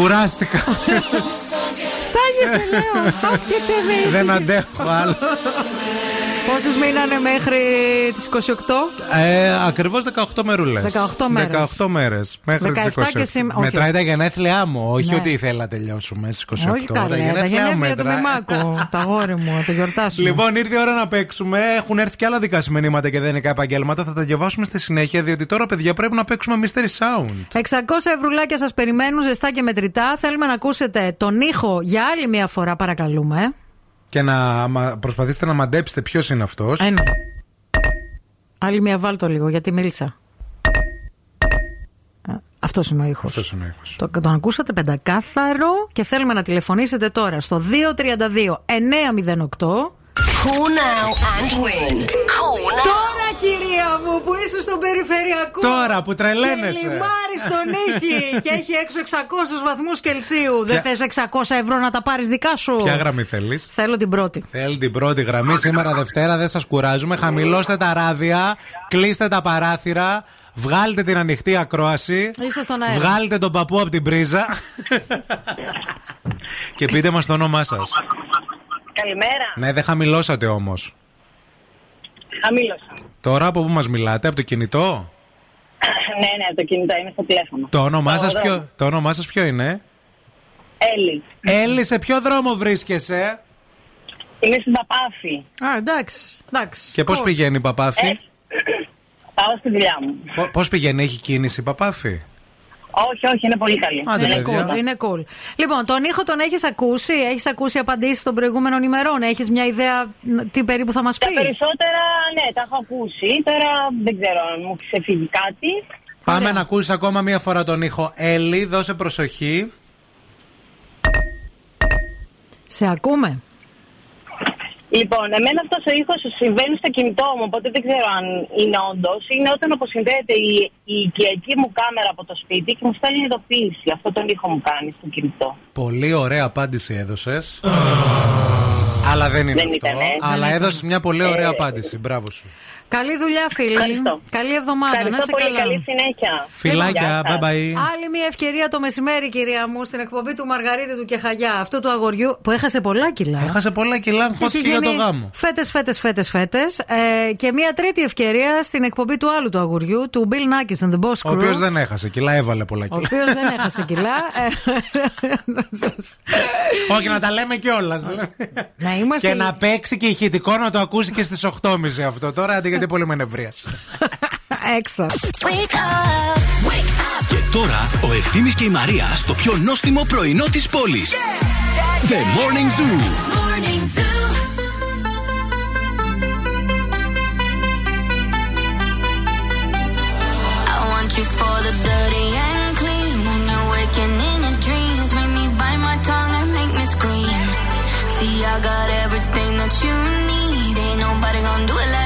[SPEAKER 1] Κουράστηκα.
[SPEAKER 3] Φτάνει, σε λέω. Άφηκετε με.
[SPEAKER 1] Δεν αντέχω άλλο.
[SPEAKER 3] Πόσε μείνανε μέχρι τις 28?
[SPEAKER 1] Ε, Ακριβώς 18 μερούλε.
[SPEAKER 3] 18 μέρες.
[SPEAKER 1] 18 μέρες. Μέχρι τις
[SPEAKER 3] 17
[SPEAKER 1] 28.
[SPEAKER 3] και σήμα- όχι.
[SPEAKER 1] Μετράει τα γενέθλιά μου. Όχι
[SPEAKER 3] Ναι.
[SPEAKER 1] ότι ήθελα να τελειώσουμε στις 28.
[SPEAKER 3] Όχι καλέ, τα γενέθλια του Μημάκου. Τα γόρι μου, το γιορτάσουμε.
[SPEAKER 1] Λοιπόν, ήρθε η ώρα να παίξουμε. Έχουν έρθει και άλλα δικά σου μηνύματα και δενικά επαγγέλματα. Θα τα διαβάσουμε στη συνέχεια, διότι τώρα, παιδιά, πρέπει να παίξουμε Mystery Sound.
[SPEAKER 3] 600 ευρουλάκια σας περιμένουν ζεστά και μετρητά. Θέλουμε να ακούσετε τον ήχο για άλλη μια φορά, παρακαλούμε.
[SPEAKER 1] Και να μα- προσπαθήσετε να μαντέψετε ποιος είναι αυτός.
[SPEAKER 3] Ε, ναι. Άλλη μια βάλτο λίγο, γιατί μίλησα. Αυτός είναι ο ήχος.
[SPEAKER 1] Αυτός είναι ο ήχος.
[SPEAKER 3] Το, τον ακούσατε πεντακάθαρο και θέλουμε να τηλεφωνήσετε τώρα στο 232 908.
[SPEAKER 22] Call now and win. Call now.
[SPEAKER 3] Τώρα, κυρία μου, που είσαι στον περιφερειακό.
[SPEAKER 1] Τώρα που τρελαίνεσαι.
[SPEAKER 3] Και λιμάρεις στον ήχη και έχει έξω 600 βαθμούς Κελσίου. Δεν
[SPEAKER 1] Ποια-
[SPEAKER 3] θες 600 ευρώ να τα πάρεις δικά σου;
[SPEAKER 1] Ποια γραμμή θέλεις;
[SPEAKER 3] Θέλω την πρώτη.
[SPEAKER 1] Θέλει την πρώτη γραμμή. Σήμερα Δευτέρα δεν σας κουράζουμε. Χαμηλώστε τα ράδια, κλείστε τα παράθυρα, βγάλτε την ανοιχτή ακρόαση.
[SPEAKER 3] Είστε στον αέρα.
[SPEAKER 1] Βγάλτε τον παππού από την πρίζα. και πείτε μας το όνομά σας.
[SPEAKER 23] Καλημέρα.
[SPEAKER 1] Ναι, δεν χαμηλώσατε όμως.
[SPEAKER 23] Χαμήλωσα.
[SPEAKER 1] Τώρα από πού μας μιλάτε, από το κινητό;
[SPEAKER 23] ναι, ναι, το κινητό είναι στο τηλέφωνο.
[SPEAKER 1] Το όνομά σας
[SPEAKER 23] δρόμο.
[SPEAKER 1] ποιο, το όνομά σας ποιο είναι;
[SPEAKER 23] Έλλη.
[SPEAKER 1] Έλλη, σε ποιο δρόμο βρίσκεσαι;
[SPEAKER 23] Είμαι στην Παπάφη.
[SPEAKER 3] Α, εντάξει. εντάξει.
[SPEAKER 1] Και πώς
[SPEAKER 3] Cool.
[SPEAKER 1] πηγαίνει η Παπάφη;
[SPEAKER 23] Ε, Πάω στη δουλειά μου.
[SPEAKER 1] Πώς πηγαίνει, έχει κίνηση η Παπάφη;
[SPEAKER 23] Όχι, όχι, είναι πολύ καλή.
[SPEAKER 1] Άντε,
[SPEAKER 3] Είναι
[SPEAKER 1] παιδιά.
[SPEAKER 3] cool, είναι cool. Λοιπόν, τον ήχο τον έχεις ακούσει, έχεις ακούσει απαντήσεις των προηγούμενων ημερών, έχεις μια ιδέα ν, τι περίπου θα μας
[SPEAKER 23] Τα
[SPEAKER 3] πεις;
[SPEAKER 23] περισσότερα, ναι, τα έχω ακούσει. Τώρα δεν ξέρω αν μου ξεφύγει κάτι.
[SPEAKER 1] Πάμε να ακούσεις ακόμα μία φορά τον ήχο Έλλη, δώσε προσοχή.
[SPEAKER 3] Σε ακούμε.
[SPEAKER 23] Λοιπόν, εμένα αυτός ο ήχος συμβαίνει στο κινητό μου, οπότε δεν ξέρω αν είναι όντως. Είναι όταν αποσυνδέεται η, η οικιακή μου κάμερα από το σπίτι και μου στέλνει ειδοποίηση. Αυτό τον ήχο μου κάνει στο κινητό.
[SPEAKER 1] Πολύ ωραία απάντηση έδωσες. Αλλά δεν είναι
[SPEAKER 23] Δεν
[SPEAKER 1] αυτό.
[SPEAKER 23] ήταν, ε.
[SPEAKER 1] Αλλά
[SPEAKER 23] Δεν
[SPEAKER 1] έδωσες μια πολύ ωραία
[SPEAKER 23] Ε,
[SPEAKER 1] απάντηση. Μπράβο σου.
[SPEAKER 3] Καλή δουλειά, φίλοι.
[SPEAKER 23] Ευχαριστώ.
[SPEAKER 3] Καλή εβδομάδα.
[SPEAKER 23] Ευχαριστώ
[SPEAKER 3] να είσαι
[SPEAKER 23] πολύ,
[SPEAKER 3] καλά.
[SPEAKER 23] καλή συνέχεια.
[SPEAKER 1] Φιλάκια,
[SPEAKER 23] Γεια σας.
[SPEAKER 1] bye bye.
[SPEAKER 3] Άλλη μια ευκαιρία το μεσημέρι, κυρία μου, στην εκπομπή του Μαργαρίτη του Κεχαγιά, αυτού του αγοριού που έχασε πολλά κιλά.
[SPEAKER 1] Έχασε πολλά κιλά, χώθηκε για το γάμο.
[SPEAKER 3] Φέτες, φέτες, φέτες, φέτες. Ε, και μια τρίτη ευκαιρία στην εκπομπή του άλλου του αγουριού, του Bill Nackis and the Boss Crew.
[SPEAKER 1] Ο οποίος δεν έχασε κιλά, έβαλε πολλά
[SPEAKER 3] Ο
[SPEAKER 1] κιλά.
[SPEAKER 3] οποίος δεν έχασε κιλά. Ε,
[SPEAKER 1] Όχι, να τα λέμε κιόλας.
[SPEAKER 3] να είμαστε.
[SPEAKER 1] Και να παίξει και ηχητικό να το ακούσει και στις 8.30 αυτό τώρα, αντί γιατί πολύ με νευρίασε.
[SPEAKER 3] Έξω.
[SPEAKER 8] Και τώρα ο Ευθύμης και η Μαρία στο πιο νόστιμο πρωινό της πόλης. The Morning Zoo.
[SPEAKER 12] I want you for the dirty and clean. When you're waking in your dreams, make me bite my tongue and make me scream. See, I got everything that you need. Ain't nobody gonna do it like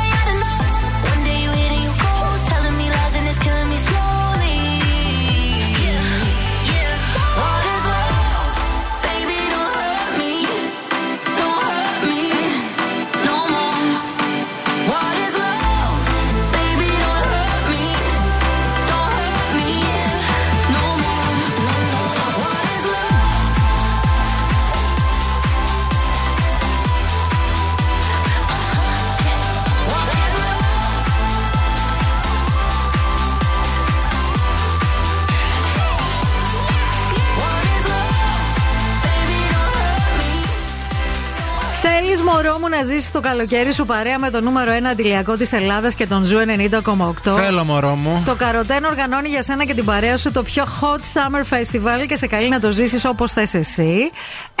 [SPEAKER 3] μωρό μου να ζήσεις το καλοκαίρι σου παρέα με το νούμερο 1 αντιλιακό της Ελλάδας και τον Ζουυ 90,8.
[SPEAKER 1] Θέλω μωρό μου.
[SPEAKER 3] Το Carroten οργανώνει για σένα και την παρέα σου το πιο hot summer festival και σε καλεί να το ζήσεις όπως θες εσύ.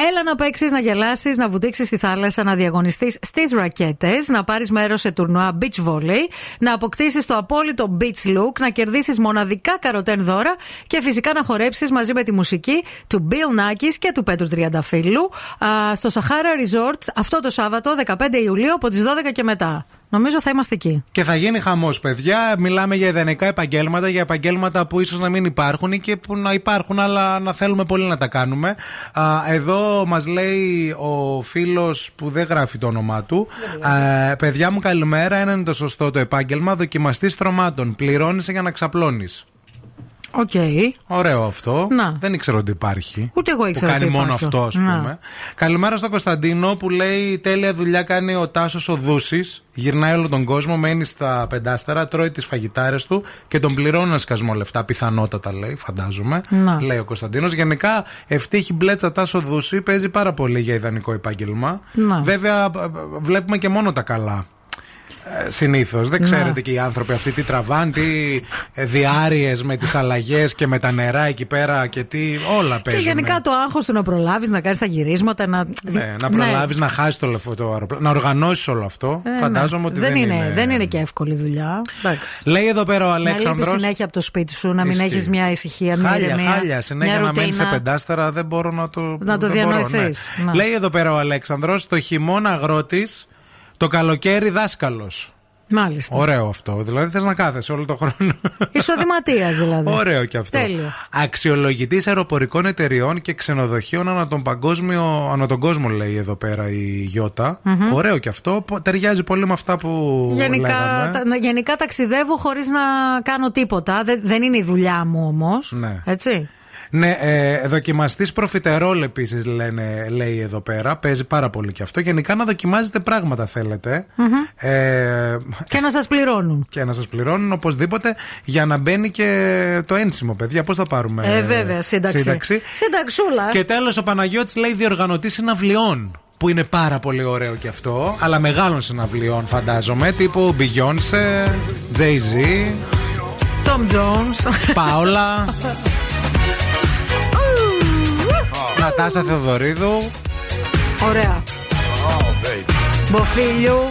[SPEAKER 3] Έλα να παίξεις, να γελάσεις, να βουτήξεις στη θάλασσα, να διαγωνιστείς στις ρακέτες, να πάρεις μέρος σε τουρνουά beach volley, να αποκτήσεις το απόλυτο beach look, να κερδίσεις μοναδικά Carroten δώρα και φυσικά να χορέψεις μαζί με τη μουσική του Bill Nackis και του Πέτρου Τριανταφύλλου α, στο Sahara Resort αυτό το Σάββατο 15 Ιουλίου από τις 12 και μετά. Νομίζω θα είμαστε εκεί.
[SPEAKER 1] Και θα γίνει χαμός, παιδιά. Μιλάμε για ιδανικά επαγγέλματα, για επαγγέλματα που ίσως να μην υπάρχουν ή και που να υπάρχουν, αλλά να θέλουμε πολύ να τα κάνουμε. Α, εδώ μας λέει ο φίλος που δεν γράφει το όνομά του. Α, παιδιά μου, καλημέρα. Ένα είναι το σωστό το επάγγελμα. Δοκιμαστής στρωμάτων. Πληρώνεις για να ξαπλώνεις.
[SPEAKER 3] Οκέι.
[SPEAKER 1] Ωραίο αυτό.
[SPEAKER 3] Να.
[SPEAKER 1] Δεν ήξερα ότι υπάρχει.
[SPEAKER 3] Ούτε εγώ ήξερα
[SPEAKER 1] Που κάνει
[SPEAKER 3] ότι
[SPEAKER 1] μόνο
[SPEAKER 3] υπάρχει.
[SPEAKER 1] αυτό, ας
[SPEAKER 3] Να.
[SPEAKER 1] πούμε. Καλημέρα στον Κωνσταντίνο που λέει τέλεια δουλειά κάνει ο Τάσος ο Δούσης. Γυρνάει όλο τον κόσμο, μένει στα πεντάστερα, τρώει τις φαγητάρες του και τον πληρώνει ένα σκασμό λεφτά. Πιθανότατα λέει, φαντάζομαι.
[SPEAKER 3] Να.
[SPEAKER 1] Λέει ο Κωνσταντίνος. Γενικά, ευτύχη μπλέτσα Τάσο Δούση παίζει πάρα πολύ για ιδανικό επάγγελμα.
[SPEAKER 3] Να.
[SPEAKER 1] Βέβαια, ε, ε, βλέπουμε και μόνο τα καλά. Συνήθως. Δεν
[SPEAKER 3] Να.
[SPEAKER 1] ξέρετε και οι άνθρωποι αυτοί τι τραβάνε, τι διάρειες με τις αλλαγές και με τα νερά εκεί πέρα και τι. Όλα
[SPEAKER 3] Και
[SPEAKER 1] παίζουν.
[SPEAKER 3] γενικά το άγχος του να προλάβεις, να κάνεις τα γυρίσματα, να.
[SPEAKER 1] Ναι, να προλάβεις να χάσεις το, λεφ- το αεροπλάνο, να οργανώσεις όλο αυτό.
[SPEAKER 3] Ε,
[SPEAKER 1] Φαντάζομαι
[SPEAKER 3] ναι.
[SPEAKER 1] ότι
[SPEAKER 3] δεν,
[SPEAKER 1] δεν,
[SPEAKER 3] είναι, δεν είναι και εύκολη δουλειά. Εντάξει.
[SPEAKER 1] Λέει εδώ πέρα ο
[SPEAKER 3] Να λείπει
[SPEAKER 1] Αλέξανδρος
[SPEAKER 3] συνέχεια από το σπίτι σου, να μην
[SPEAKER 1] Ισχύει.
[SPEAKER 3] έχεις μια ησυχία, μια
[SPEAKER 1] Χάλια,
[SPEAKER 3] ηρεμία.
[SPEAKER 1] χάλια. Συνέχεια
[SPEAKER 3] μια
[SPEAKER 1] να μένεις σε
[SPEAKER 3] ρουτίνα.
[SPEAKER 1] πεντάστερα δεν μπορώ να το.
[SPEAKER 3] Να το
[SPEAKER 1] δεν μπορώ,
[SPEAKER 3] διανοηθείς.
[SPEAKER 1] ναι.
[SPEAKER 3] Να.
[SPEAKER 1] Λέει εδώ πέρα ο Αλέξανδρος, το χειμώνα αγρότης, το καλοκαίρι δάσκαλος.
[SPEAKER 3] Μάλιστα.
[SPEAKER 1] Ωραίο αυτό. Δηλαδή θες να κάθεσαι όλο το χρόνο.
[SPEAKER 3] Εισοδηματία δηλαδή.
[SPEAKER 1] Ωραίο και αυτό.
[SPEAKER 3] Τέλειο.
[SPEAKER 1] Αξιολογητής αεροπορικών εταιριών και ξενοδοχείων ανά τον, παγκόσμιο, ανά τον κόσμο, λέει εδώ πέρα η γιωτα
[SPEAKER 3] Μμμ.
[SPEAKER 1] Ωραίο και αυτό. Πο- Ταιριάζει πολύ με αυτά που.
[SPEAKER 3] Γενικά,
[SPEAKER 1] λέγαμε.
[SPEAKER 3] τα, να- γενικά ταξιδεύω χωρίς να κάνω τίποτα. Δεν, δεν είναι η δουλειά μου όμως.
[SPEAKER 1] Ναι.
[SPEAKER 3] Έτσι.
[SPEAKER 1] Ναι, ε, δοκιμαστής προφιτερόλ επίσης λέει εδώ πέρα. Παίζει πάρα πολύ και αυτό. Γενικά να δοκιμάζετε πράγματα θέλετε.
[SPEAKER 3] Μμμ.
[SPEAKER 1] Ε,
[SPEAKER 3] Και να σας πληρώνουν.
[SPEAKER 1] και να σας πληρώνουν οπωσδήποτε για να μπαίνει και το ένσημο, παιδιά. Πώς θα πάρουμε.
[SPEAKER 3] Ε, βέβαια, σύνταξη.
[SPEAKER 1] σύνταξη.
[SPEAKER 3] Συνταξούλα.
[SPEAKER 1] Και τέλος ο Παναγιώτης λέει διοργανωτής συναυλιών. Που είναι πάρα πολύ ωραίο και αυτό. Αλλά μεγάλων συναυλιών φαντάζομαι. Τύπου Beyoncé, Jay-Z,
[SPEAKER 3] Tom Jones.
[SPEAKER 1] Πάολα. Νατάσα Θεοδωρίδου.
[SPEAKER 3] Ωραία. Oh, Μποφίλιο.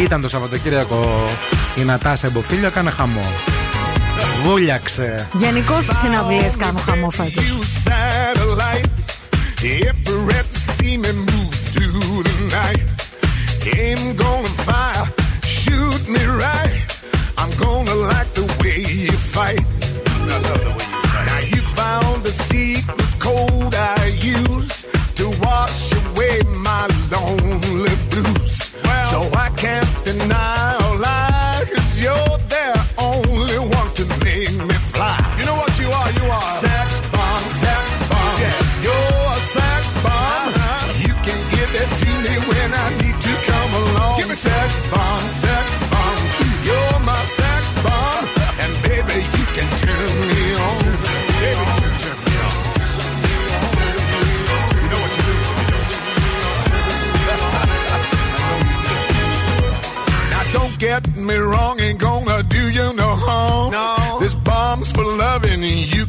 [SPEAKER 1] Ήταν το Σαββατοκύριακο η Νατάσα Μποφίλιο, έκανε χαμό. Βούλιαξε.
[SPEAKER 3] Γενικώ στις συναυλίες κάνω χαμό
[SPEAKER 11] φέτος. Code I use to wash away my lonely blues. so I can't deny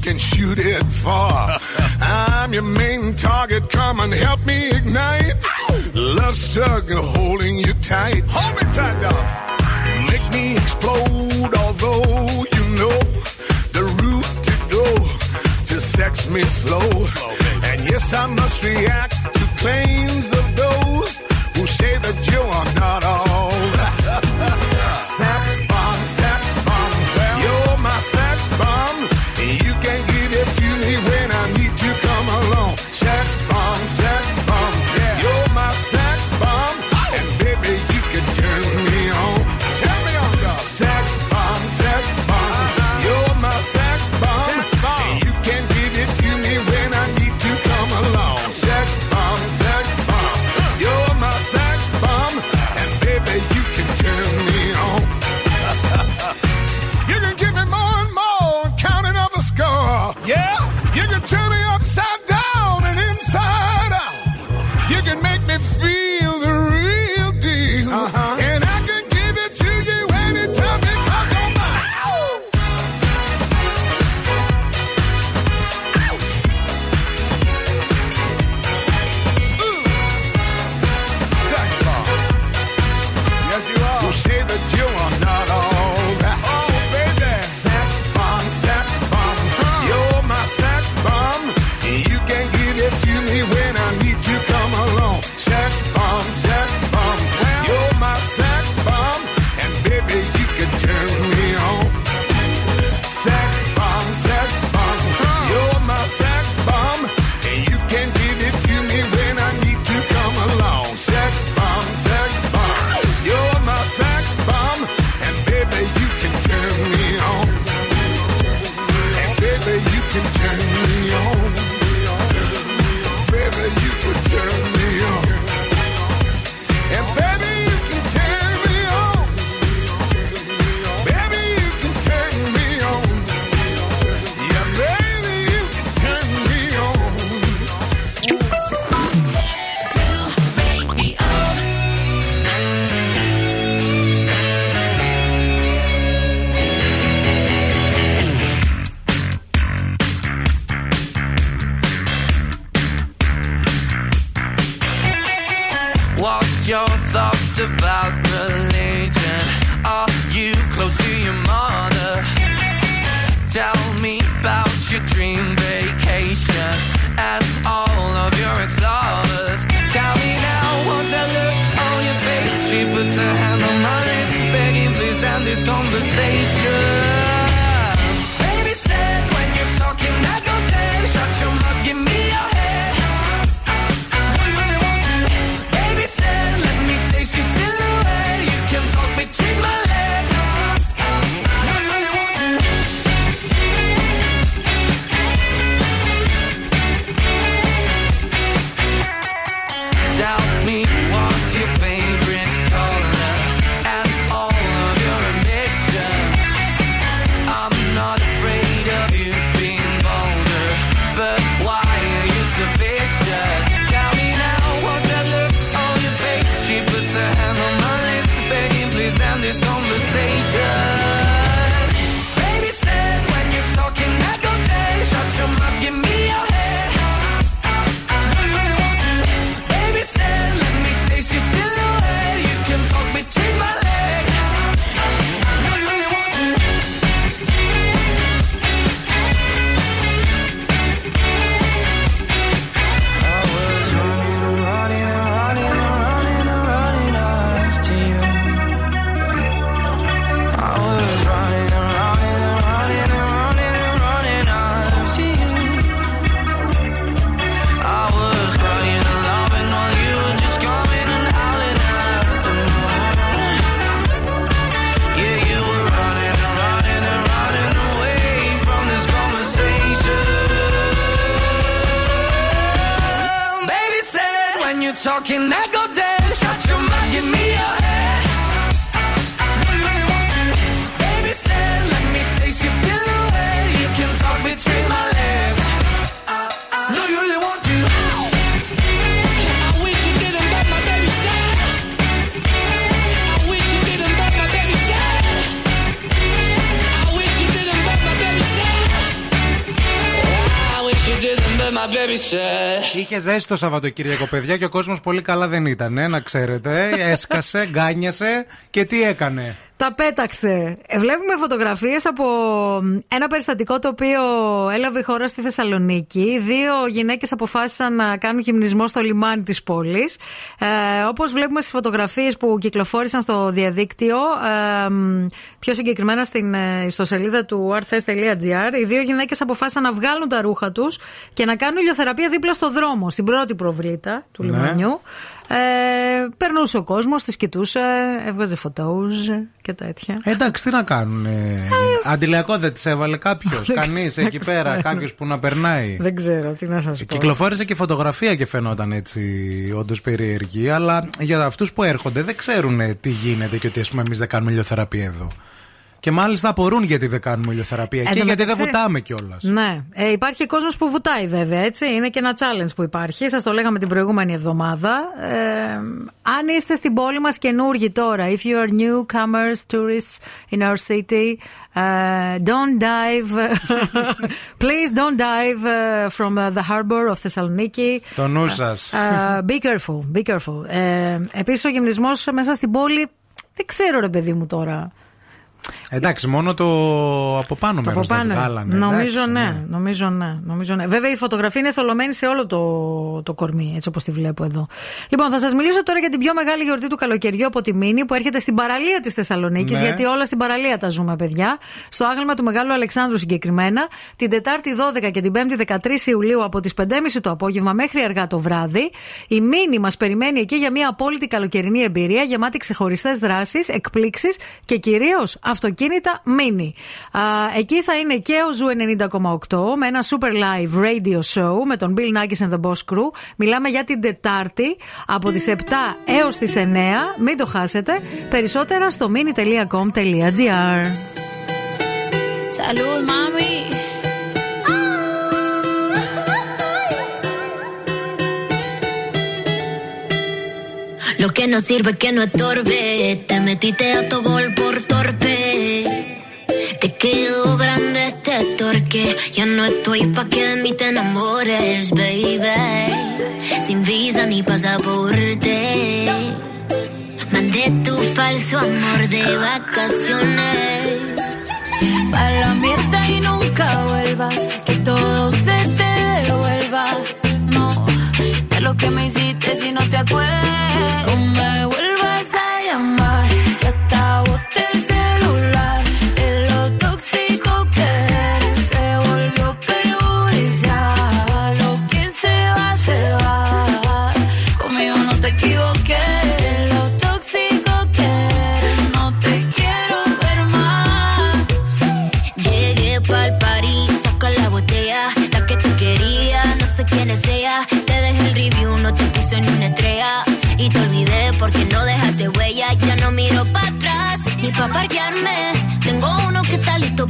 [SPEAKER 11] can shoot it far. I'm your main target, come and help me ignite. Love struggle holding you tight. Hold me tight, dog. Make me explode, although you know the route to go to sex me slow. slow. And yes, I must react to claims
[SPEAKER 5] walking out.
[SPEAKER 1] Είχε ζέστη το Σαββατοκύριακο, παιδιά, και ο κόσμος πολύ καλά δεν ήταν, ε, να ξέρετε. Έσκασε, γκάνιασε και τι έκανε.
[SPEAKER 3] Τα πέταξε. Ε, Βλέπουμε φωτογραφίες από ένα περιστατικό το οποίο έλαβε η χώρα στη Θεσσαλονίκη. Δύο γυναίκες αποφάσισαν να κάνουν γυμνισμό στο λιμάνι της πόλης. Ε, Όπως βλέπουμε στις φωτογραφίες που κυκλοφόρησαν στο διαδίκτυο, ε, μ, πιο συγκεκριμένα στην ε, ιστοσελίδα του arthes.gr, οι δύο γυναίκες αποφάσισαν να βγάλουν τα ρούχα τους και να κάνουν ηλιοθεραπεία δίπλα στο δρόμο, στην πρώτη προβλήτα του
[SPEAKER 1] Ναι.
[SPEAKER 3] λιμανιού. Ε, περνούσε ο κόσμος, τη κοιτούσε, έβγαζε φωτόους και τέτοια.
[SPEAKER 1] Ε, Εντάξει, τι να κάνουν. Αντιλιακό δεν τη έβαλε κάποιος.
[SPEAKER 3] Δεν
[SPEAKER 1] Κανείς
[SPEAKER 3] ξέρω,
[SPEAKER 1] εκεί
[SPEAKER 3] δεν
[SPEAKER 1] πέρα,
[SPEAKER 3] ξέρω.
[SPEAKER 1] κάποιος που να περνάει.
[SPEAKER 3] Δεν ξέρω τι να σας πω.
[SPEAKER 1] Κυκλοφόρησε και φωτογραφία και φαινόταν έτσι όντως περίεργη. Αλλά για αυτούς που έρχονται δεν ξέρουν ε, τι γίνεται και ότι ας πούμε εμείς δεν κάνουμε ηλιοθεραπεία εδώ. Και μάλιστα απορούν γιατί δεν κάνουμε ηλιοθεραπεία
[SPEAKER 3] Εν
[SPEAKER 1] εκεί,
[SPEAKER 3] τω
[SPEAKER 1] γιατί δεν
[SPEAKER 3] μεταξύ-
[SPEAKER 1] βουτάμε κιόλας.
[SPEAKER 3] Ναι. Ε, υπάρχει κόσμος που βουτάει βέβαια, έτσι. Είναι και ένα challenge που υπάρχει. Σας το λέγαμε την προηγούμενη εβδομάδα. Ε, αν είστε στην πόλη μας καινούργοι τώρα, if you are newcomers, tourists in our city, uh, don't dive. Please don't dive uh, from uh, the harbor of Thessaloniki.
[SPEAKER 1] Το νου σας.
[SPEAKER 3] Uh, be careful, be careful. Ε, Επίσης, ο γυμνισμός μέσα στην πόλη. Δεν ξέρω, ρε παιδί μου τώρα.
[SPEAKER 1] Εντάξει, μόνο το από πάνω
[SPEAKER 3] Το
[SPEAKER 1] μέρος
[SPEAKER 3] από
[SPEAKER 1] δεν
[SPEAKER 3] πάνω.
[SPEAKER 1] βγάλανε.
[SPEAKER 3] Νομίζω
[SPEAKER 1] εντάξει,
[SPEAKER 3] ναι, νομίζω ναι, νομίζω ναι. Βέβαια η φωτογραφία είναι θολωμένη σε όλο το, το κορμί, έτσι όπως τη βλέπω εδώ. Λοιπόν, θα σας μιλήσω τώρα για την πιο μεγάλη γιορτή του καλοκαιριού από τη Μήνη που έρχεται στην παραλία της Θεσσαλονίκης,
[SPEAKER 24] Ναι.
[SPEAKER 3] γιατί όλα στην παραλία τα ζούμε, παιδιά. Στο άγαλμα του Μεγάλου Αλεξάνδρου συγκεκριμένα, την Τετάρτη 12 και την Πέμπτη 13 Ιουλίου από τις 5.30 το απόγευμα μέχρι αργά το βράδυ. Η Μήνη μας περιμένει εκεί για μια απόλυτη καλοκαιρινή εμπειρία γεμάτη ξεχωριστές δράσεις, εκπλήξεις και κυρίως αυτοκίνητα Mini. Α, εκεί θα είναι και ο Ζουυ 90,8 με ένα super live radio show με τον Bill Nackis and the Boss Crew. Μιλάμε για την Τετάρτη από τις 7 έως τις 9. Μην το χάσετε. Περισσότερα στο mini.com.gr
[SPEAKER 12] Salud, mami. Lo que no sirve que no estorbe. Te metiste a tu gol por torpe. Te quedó grande este torque. Ya no estoy pa' que de mí te enamores, baby. Sin visa ni pasaporte. tu falso amor de vacaciones.
[SPEAKER 9] Para la mierda y nunca vuelvas, que todo se te devuelva. No, de lo que me hiciste si no te acuerdas.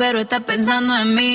[SPEAKER 9] Pero estás pensando en mí.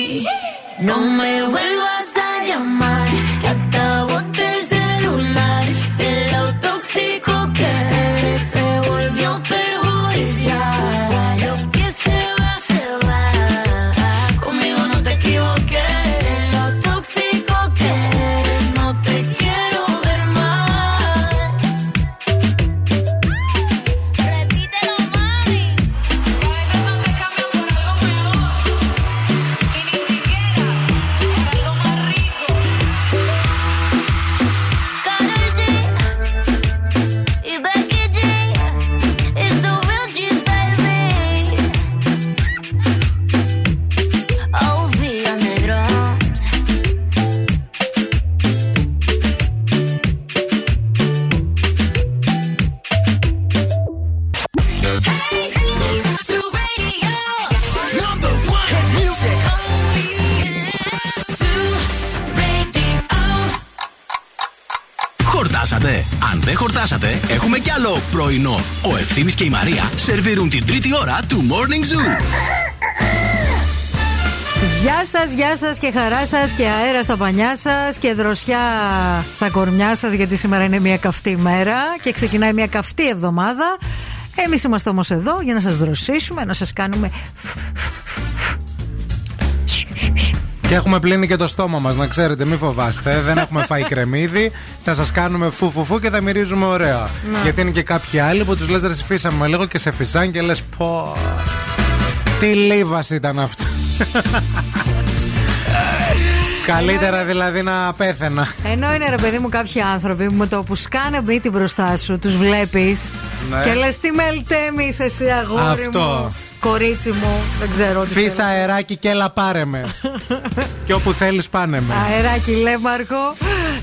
[SPEAKER 8] Ευθύμης και η Μαρία σερβίρουν την τρίτη ώρα του Morning Zoo.
[SPEAKER 3] Γεια σας, γεια σας και χαρά σας και αέρα στα πανιά σας και δροσιά στα κορμιά σας, γιατί σήμερα είναι μια καυτή μέρα και ξεκινάει μια καυτή εβδομάδα. Εμείς είμαστε όμως εδώ για να σας δροσίσουμε, να σας κάνουμε.
[SPEAKER 1] Και έχουμε πλύνει και το στόμα μας, να ξέρετε, μην φοβάστε. Δεν έχουμε φάει κρεμμύδι. Θα σας κάνουμε φου φου φου και θα μυρίζουμε ωραία.
[SPEAKER 3] Να.
[SPEAKER 1] Γιατί είναι και κάποιοι άλλοι που τους λες ρε φύσαμε λίγο και σε φυσάν και λες πω. Τι λίβας ήταν αυτό. Καλύτερα δηλαδή να πέθαινα.
[SPEAKER 3] Ενώ είναι ρε παιδί μου κάποιοι άνθρωποι που με το που σκάνε μύτη μπροστά σου, τους βλέπεις
[SPEAKER 1] Ναι.
[SPEAKER 3] και λες τι μελτέμι είσαι εσύ, αγόρι
[SPEAKER 1] Αυτό.
[SPEAKER 3] μου. Κορίτσι μου, δεν ξέρω τι.
[SPEAKER 1] Φύσα
[SPEAKER 3] θέλω.
[SPEAKER 1] αεράκι και έλα πάρε με. και όπου θέλεις πάνε με.
[SPEAKER 3] Αεράκι, λέει Μάρκο.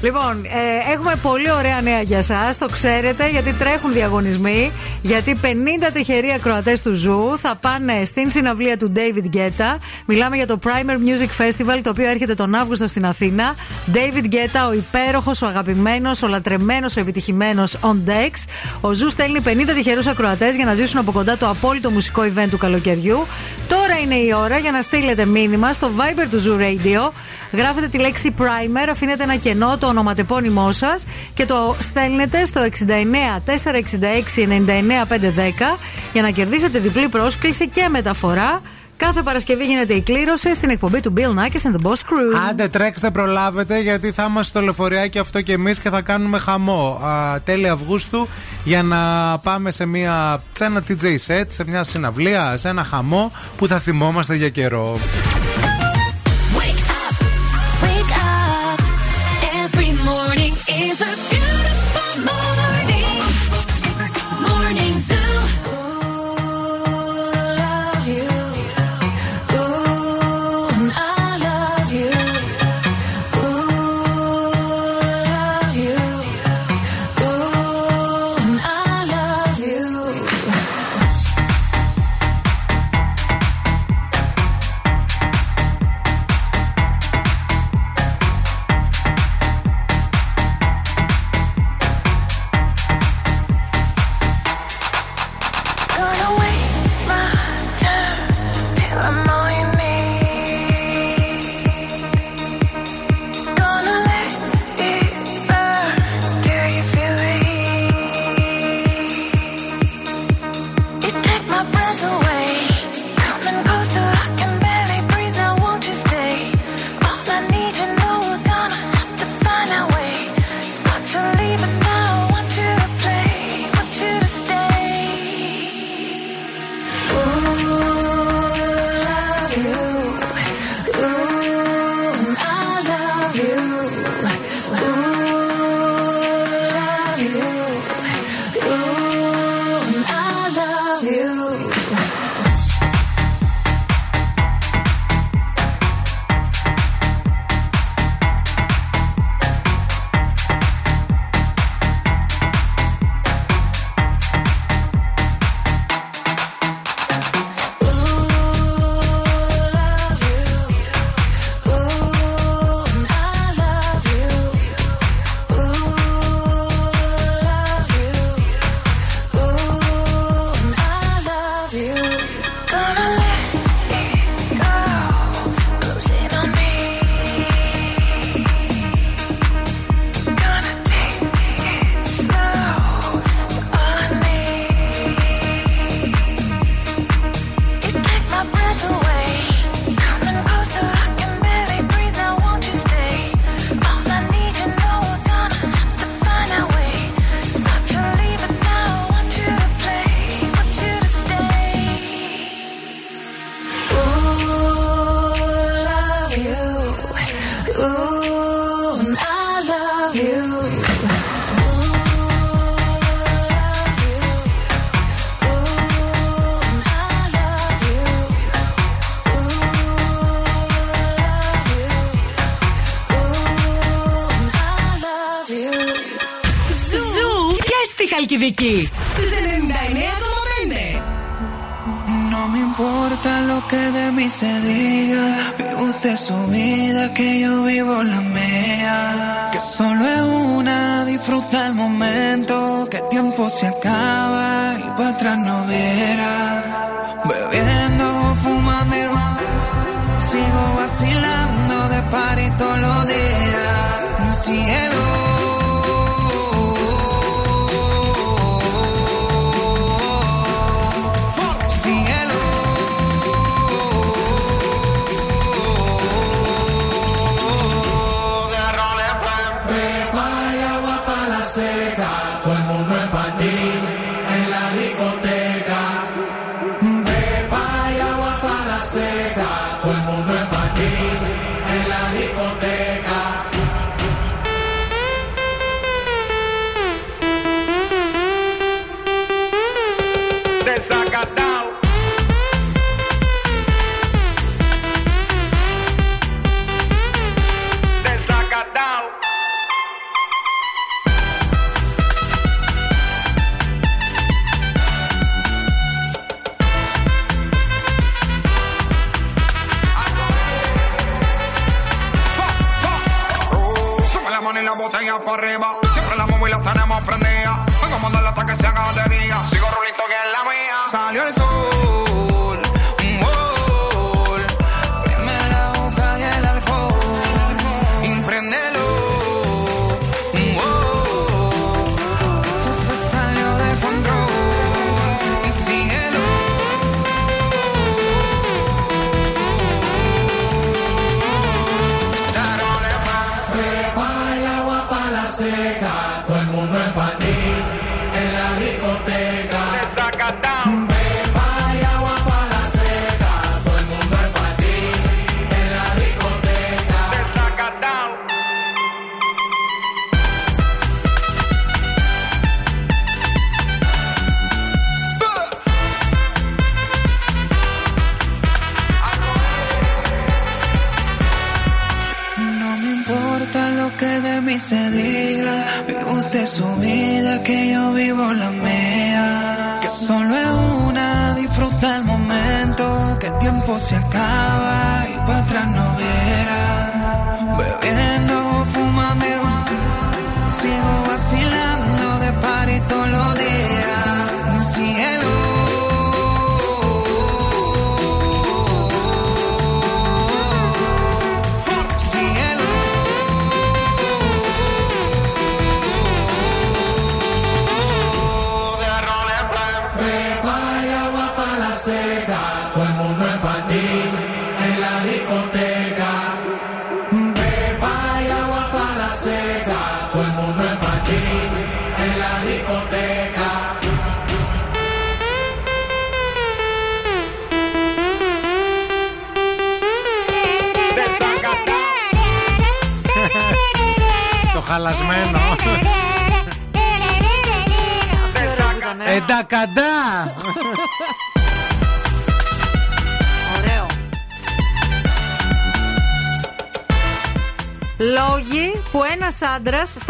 [SPEAKER 3] Λοιπόν, ε, έχουμε πολύ ωραία νέα για εσάς. Το ξέρετε, γιατί τρέχουν διαγωνισμοί. Γιατί 50 τυχεροί ακροατές του Ζουυ θα πάνε στην συναυλία του David Guetta. Μιλάμε για το Primer Music Festival, το οποίο έρχεται τον Αύγουστο στην Αθήνα. David Guetta, ο υπέροχος, ο αγαπημένος, ο λατρεμένος, ο επιτυχημένος on decks. Ο Ζουυ στέλνει 50 τυχερούς ακροατές για να ζήσουν από κοντά το απόλυτο μουσικό event του καλοκαιριού. Τώρα είναι η ώρα για να στείλετε μήνυμα στο Viber του Zoo Radio. Γράφετε τη λέξη Primer, αφήνετε ένα κενό, το ονοματεπώνυμό σας και το στέλνετε στο 69 466 99 510 για να κερδίσετε διπλή πρόσκληση και μεταφορά Κάθε Παρασκευή γίνεται η κλήρωση στην εκπομπή του Bill Nackis and the Boss Crew.
[SPEAKER 9] Άντε τρέξτε, προλάβετε, γιατί θα είμαστε στο λεωφορείακι αυτό και εμείς και θα κάνουμε χαμό α, τέλη Αυγούστου για να πάμε σε, μια, σε ένα DJ set, σε μια συναυλία, σε ένα χαμό που θα θυμόμαστε για καιρό.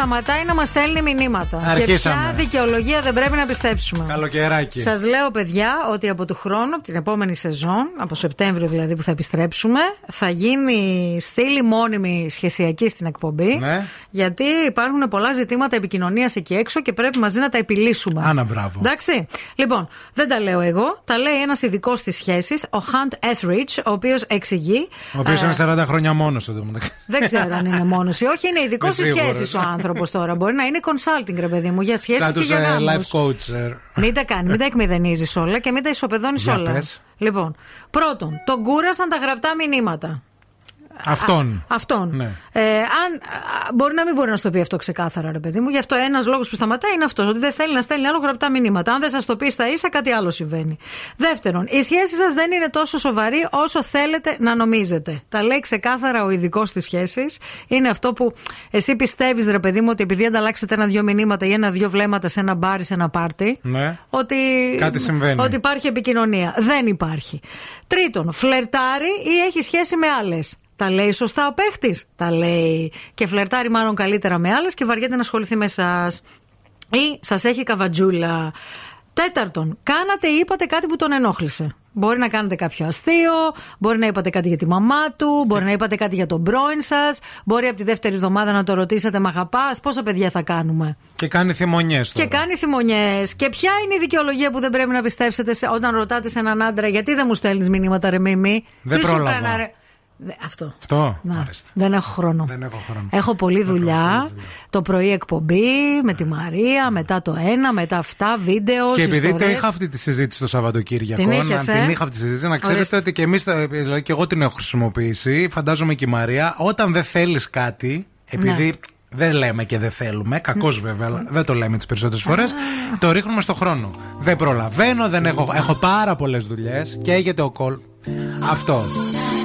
[SPEAKER 3] Σταματάει να μας στέλνει μηνύματα. Και
[SPEAKER 1] Αρχίσαμε.
[SPEAKER 3] ποια δικαιολογία δεν πρέπει να πιστέψουμε.
[SPEAKER 1] Καλοκαιράκι.
[SPEAKER 3] Σας λέω, παιδιά, ότι από του χρόνου, από την επόμενη σεζόν, από Σεπτέμβριο δηλαδή που θα επιστρέψουμε, θα γίνει στήλη μόνιμη σχεσιακή στην εκπομπή.
[SPEAKER 1] Ναι.
[SPEAKER 3] Γιατί υπάρχουν πολλά ζητήματα επικοινωνίας εκεί έξω και πρέπει μαζί να τα επιλύσουμε.
[SPEAKER 1] Άνα, μπράβο.
[SPEAKER 3] Εντάξει. Λοιπόν, δεν τα λέω εγώ. Τα λέει ένας ειδικός στι σχέσει, ο Hunt Etheridge, ο οποίος εξηγεί.
[SPEAKER 1] Ο οποίος
[SPEAKER 3] ε,
[SPEAKER 1] είναι 40 χρόνια μόνος εδώ μεταξύ.
[SPEAKER 3] δεν ξέρω αν είναι μόνος ή όχι. Είναι ειδικός
[SPEAKER 1] Είμαι
[SPEAKER 3] στι
[SPEAKER 1] σίγουρος.
[SPEAKER 3] σχέσει ο άνθρωπος τώρα. Μπορεί να είναι consulting, ρε παιδί μου, για σχέσεις
[SPEAKER 1] Σαν
[SPEAKER 3] και
[SPEAKER 1] τους
[SPEAKER 3] για
[SPEAKER 1] ε,
[SPEAKER 3] γάμους.
[SPEAKER 1] life coach. ε.
[SPEAKER 3] Μην τα κάνει, μην τα εκμηδενίζει όλα και μην τα ισοπεδώνεις
[SPEAKER 1] Για
[SPEAKER 3] όλα.
[SPEAKER 1] πες.
[SPEAKER 3] Λοιπόν, πρώτον, τον κούρασαν τα γραπτά μηνύματα.
[SPEAKER 1] Αυτόν.
[SPEAKER 3] Αυτόν.
[SPEAKER 1] Ναι.
[SPEAKER 3] Ε, αν, α, μπορεί να μην μπορεί να σου το πει αυτό ξεκάθαρα, ρε παιδί μου. Γι' αυτό ένας λόγος που σταματάει είναι αυτός. Ότι δεν θέλει να στέλνει άλλο γραπτά μηνύματα. Αν δεν σας το πει στα ίσα, κάτι άλλο συμβαίνει. Δεύτερον, η σχέση σας δεν είναι τόσο σοβαρή όσο θέλετε να νομίζετε. Τα λέει ξεκάθαρα ο ειδικός στι σχέσει. Είναι αυτό που εσύ πιστεύεις, ρε παιδί μου, ότι επειδή ανταλλάξετε ένα-δυο μηνύματα ή ένα-δυο βλέμματα σε ένα μπάρ ή σε ένα πάρτι,
[SPEAKER 1] Ναι.
[SPEAKER 3] ότι,
[SPEAKER 1] Κάτι συμβαίνει.
[SPEAKER 3] ότι υπάρχει επικοινωνία. Δεν υπάρχει. Τρίτον, φλερτάρει ή έχει σχέση με άλλες. Τα λέει σωστά ο παίχτης; Τα λέει και φλερτάρει μάλλον καλύτερα με άλλες και βαριέται να ασχοληθεί με εσάς. Ή σας έχει καβατζούλα. Τέταρτον, κάνατε ή είπατε κάτι που τον ενόχλησε. Μπορεί να κάνετε κάποιο αστείο, μπορεί να είπατε κάτι για τη μαμά του, μπορεί να είπατε κάτι για τον πρώην σας, μπορεί από τη δεύτερη εβδομάδα να το ρωτήσετε, Μ' αγαπάς, πόσα παιδιά θα κάνουμε;
[SPEAKER 1] Και κάνει θυμονιές
[SPEAKER 3] Και κάνει θυμονιές. Και ποια είναι η δικαιολογία που δεν πρέπει να πιστέψετε σε, όταν ρωτάτε σε έναν άντρα, Γιατί δεν μου στέλνεις μηνύματα, ρε Μίμη;
[SPEAKER 1] Δεν
[SPEAKER 3] Τι σου
[SPEAKER 1] πρόλαβα.
[SPEAKER 3] κάνα, ρε. Δε- Αυτό.
[SPEAKER 1] Αυτό.
[SPEAKER 3] Να, δεν έχω χρόνο.
[SPEAKER 1] Δεν έχω χρόνο.
[SPEAKER 3] Έχω πολλή δουλειά. Το πρωί εκπομπή με τη Μαρία, μετά το ένα, μετά αυτά, βίντεο.
[SPEAKER 1] Και επειδή το
[SPEAKER 3] ιστορίες.
[SPEAKER 1] είχα αυτή τη συζήτηση το Σαββατοκύριακο,
[SPEAKER 3] Την
[SPEAKER 1] να-
[SPEAKER 3] είχες, ε;
[SPEAKER 1] την είχα αυτή τη συζήτηση, να ξέρετε
[SPEAKER 3] Ορίστε.
[SPEAKER 1] ότι και εμείς, δηλαδή και εγώ την έχω χρησιμοποιήσει, φαντάζομαι και η Μαρία, όταν δεν θέλεις κάτι, επειδή
[SPEAKER 3] Ναι.
[SPEAKER 1] δεν λέμε και δεν θέλουμε, κακώς βέβαια, αλλά δεν το λέμε τις περισσότερες φορές, το ρίχνουμε στο χρόνο. Δεν προλαβαίνω, δεν έχω, έχω πάρα πολλές δουλειές και έγινε ο κολ. Αυτό.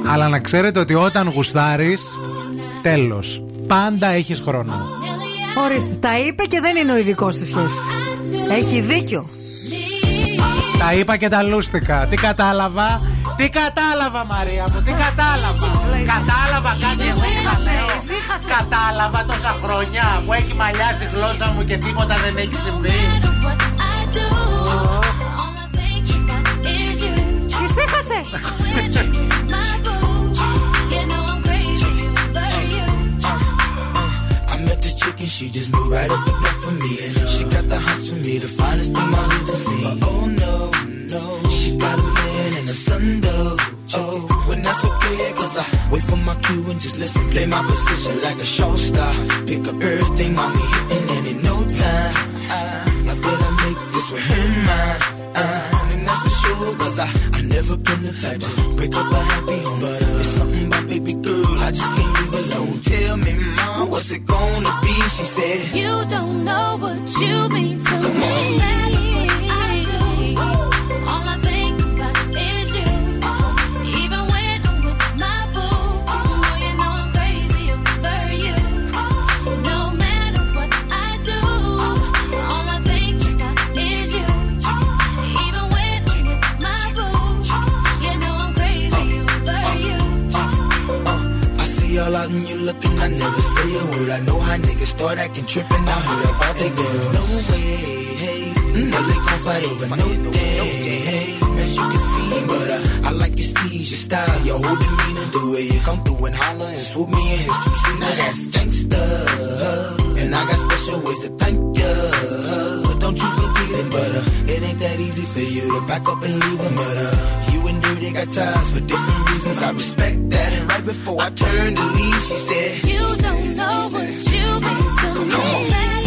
[SPEAKER 1] Αλλά να ξέρετε ότι όταν γουστάρεις, τέλος. Πάντα έχεις χρόνο.
[SPEAKER 3] Ορίστε, τα είπε και δεν είναι ο ειδικός στη σχέση. Έχει δίκιο.
[SPEAKER 1] Τα είπα και τα λούστηκα. Τι κατάλαβα; Τι κατάλαβα, Μαρία μου, τι κατάλαβα; Κατάλαβα κάτι εγώ που θα λέω. Κατάλαβα τόσα χρόνια που έχει μαλλιάσει η γλώσσα μου και τίποτα δεν έχει συμβεί.
[SPEAKER 3] Ησύχασε.
[SPEAKER 21] I met this chick and she just moved right up the block for me. And uh, she got the hots for me, the finest thing my hood has seen. oh no, no, she got a man and a son though. Oh, but that's okay, cause I wait for my cue and just listen. Play my position like a show star. Pick up everything, mommy and in no time, I, I better make this with her mine. That's for sure, cause I, I never been the type to break up a happy home. But uh, it's something about baby girl, I just can't leave alone. Tell me, what's it gonna be? She said,
[SPEAKER 9] You don't know what you mean to me. All I'm with my boo, you know I'm crazy over you. No matter what I do. All I think about is you mean to Come me. on.
[SPEAKER 21] I never say a word. I know how niggas start acting and I heard about the girl. No way, hey. Mm-hmm. Well, they gon' fight over no day, hey. As you can see, mm. but uh, I like your steeze, your style, your whole demeanor. The way you come through and holler and swoop me in his two seat. Now that's gangsta, and I got special ways to thank you forgetting, but uh, it ain't that easy for you to back up and leave him. But uh, you and her they got ties for different reasons. I respect that. And right before I turned to leave, she said,
[SPEAKER 9] You don't know said, what you've been to
[SPEAKER 12] me.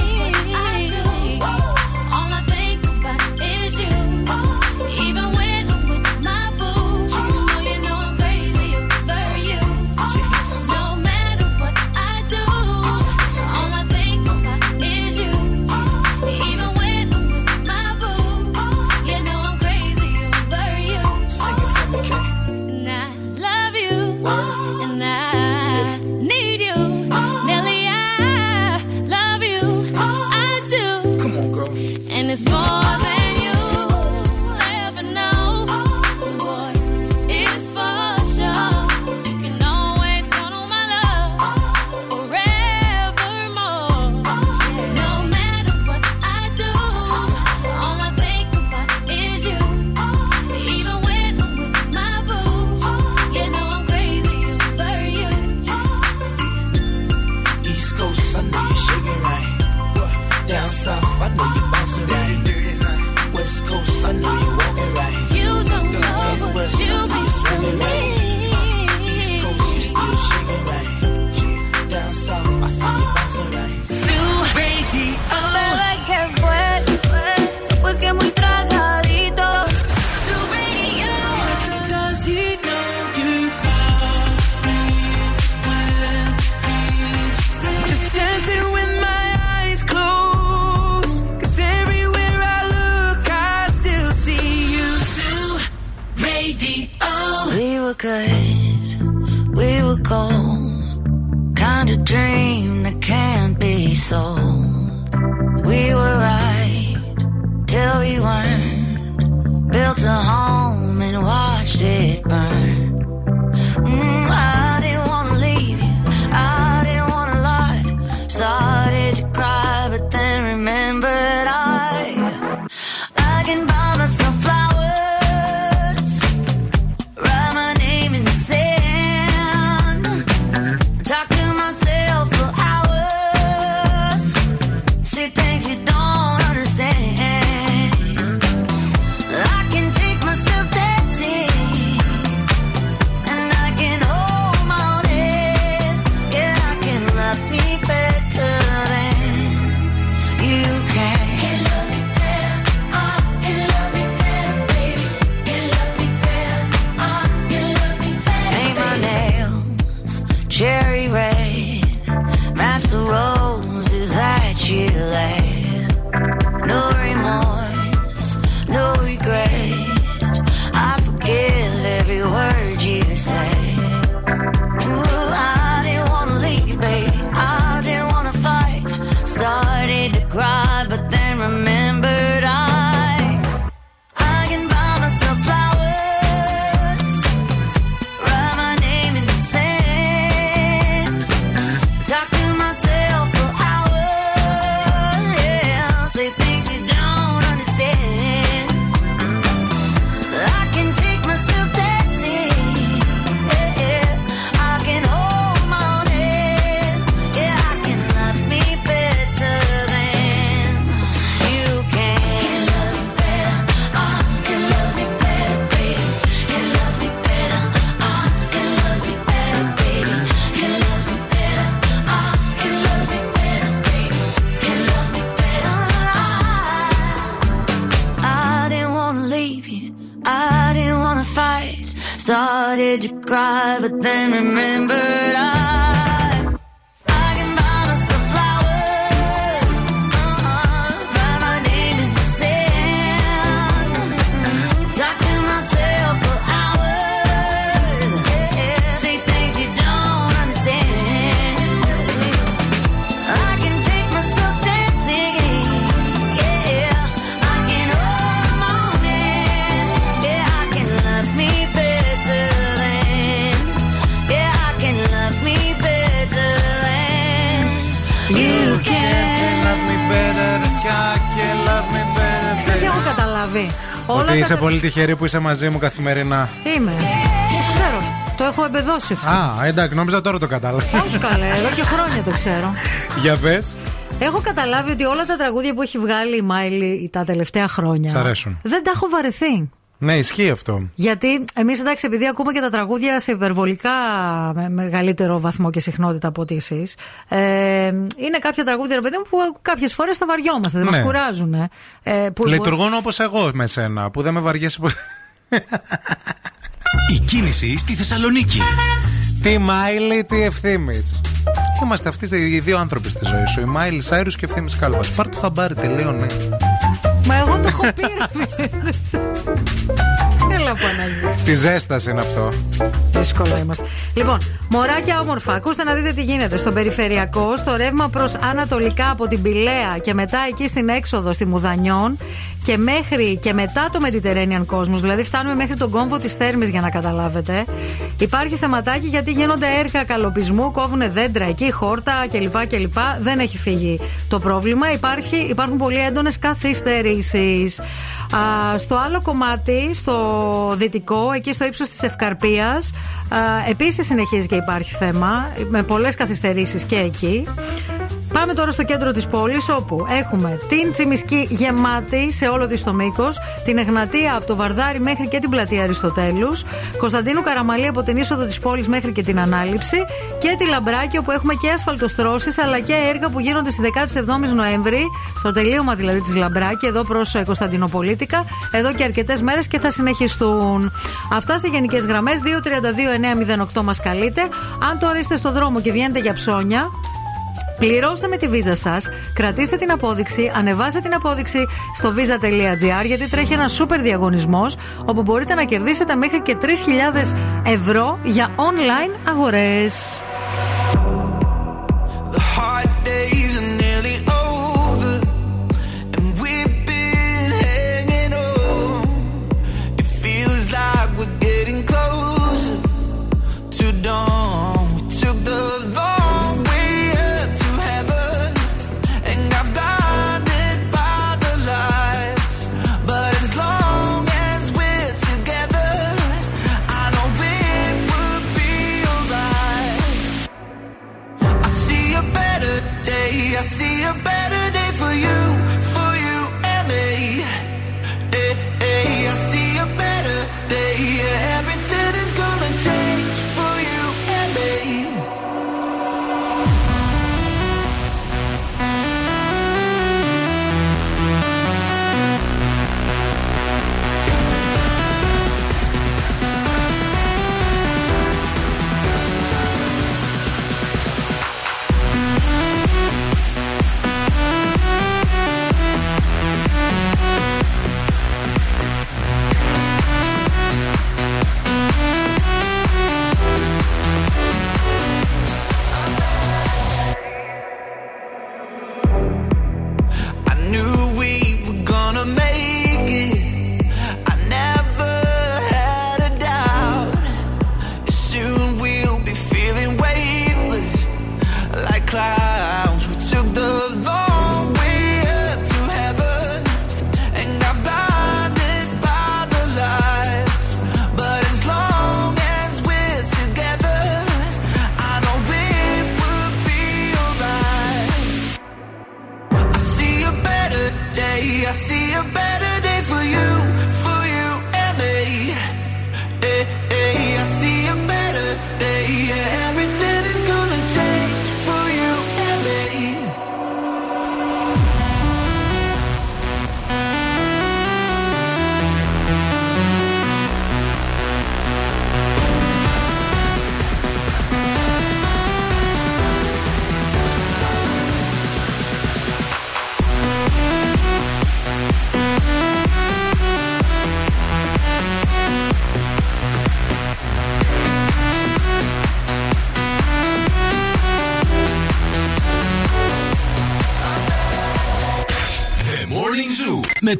[SPEAKER 1] Είσαι πολύ τυχερή που είσαι μαζί μου καθημερινά.
[SPEAKER 3] Είμαι. Το ξέρω. Το έχω εμπεδώσει αυτό.
[SPEAKER 1] Α, εντάξει, νόμιζα τώρα το κατάλαβα.
[SPEAKER 3] Όχι καλέ, εδώ και χρόνια το ξέρω.
[SPEAKER 1] Για πες.
[SPEAKER 3] Έχω καταλάβει ότι όλα τα τραγούδια που έχει βγάλει η Μάιλι τα τελευταία χρόνια.
[SPEAKER 1] Σ' αρέσουν.
[SPEAKER 3] Δεν τα έχω βαρεθεί.
[SPEAKER 1] Ναι, ισχύει αυτό.
[SPEAKER 3] Γιατί εμείς εντάξει, επειδή ακούμε και τα τραγούδια σε υπερβολικά με- μεγαλύτερο βαθμό και συχνότητα από ότι εσείς, ε, είναι κάποια τραγούδια, ρε παιδί μου, που κάποιες φορές τα βαριόμαστε, δεν
[SPEAKER 1] Ναι.
[SPEAKER 3] μα κουράζουν. Ε, που
[SPEAKER 1] Λειτουργούν όπως εγώ με σένα, που δεν με βαριέσαι ποτέ.
[SPEAKER 8] Η κίνηση στη Θεσσαλονίκη.
[SPEAKER 1] Τι Μάιλι, τι ευθύνη. Είμαστε αυτοί οι δύο άνθρωποι στη ζωή σου. Η Μάιλι Σάιρους και ευθύνη Κάλβας. Πάρ το χαμπάρι, τελείωνε.
[SPEAKER 3] Μα εγώ το έχω πει. ρε φίλε. Έλα Παναγία.
[SPEAKER 1] Τη ζέσταση είναι αυτό.
[SPEAKER 3] Δύσκολα είμαστε. Λοιπόν, μωράκια όμορφα, ακούστε να δείτε τι γίνεται. Στο περιφερειακό, στο ρεύμα προς ανατολικά από την Πυλαία και μετά εκεί στην έξοδο στη Μουδανιών και μέχρι και μετά το Mediterranean Cosmos, δηλαδή φτάνουμε μέχρι τον κόμβο της Θέρμης για να καταλάβετε. Υπάρχει θεματάκι γιατί γίνονται έργα καλοπισμού, κόβουν δέντρα εκεί, χόρτα κλπ. κλπ. Δεν έχει φύγει το πρόβλημα. Υπάρχει, υπάρχουν πολύ έντονες καθυστερήσεις. Στο άλλο κομμάτι, στο δυτικό, εκεί στο ύψος της Ευκαρπίας, επίσης συνεχίζει και υπάρχει θέμα, με πολλές καθυστερήσεις και εκεί. Πάμε τώρα στο κέντρο της πόλης, όπου έχουμε την Τσιμισκή γεμάτη σε όλο της το μήκος, την Εγνατία από το Βαρδάρι μέχρι και την πλατεία Αριστοτέλους, Κωνσταντίνου Καραμαλή από την είσοδο της πόλης μέχρι και την Ανάληψη και τη Λαμπράκη, όπου έχουμε και ασφαλτοστρώσει αλλά και έργα που γίνονται στη 17η Νοέμβρη, στο τελείωμα δηλαδή της Λαμπράκη, εδώ προς Κωνσταντινοπολίτικα, εδώ και αρκετές μέρες και θα συνεχιστούν. Αυτά σε γενικές γραμμές. 232-908 μας καλείτε. Αν τώρα είστε στο δρόμο και βγαίνετε για ψώνια, Πληρώστε με τη βίζα σας, κρατήστε την απόδειξη, ανεβάστε την απόδειξη στο visa.gr γιατί τρέχει ένα σούπερ διαγωνισμός όπου μπορείτε να κερδίσετε μέχρι και 3.000 ευρώ για online αγορές.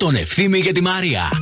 [SPEAKER 8] Τον Ευθύμη και τη Μαρία.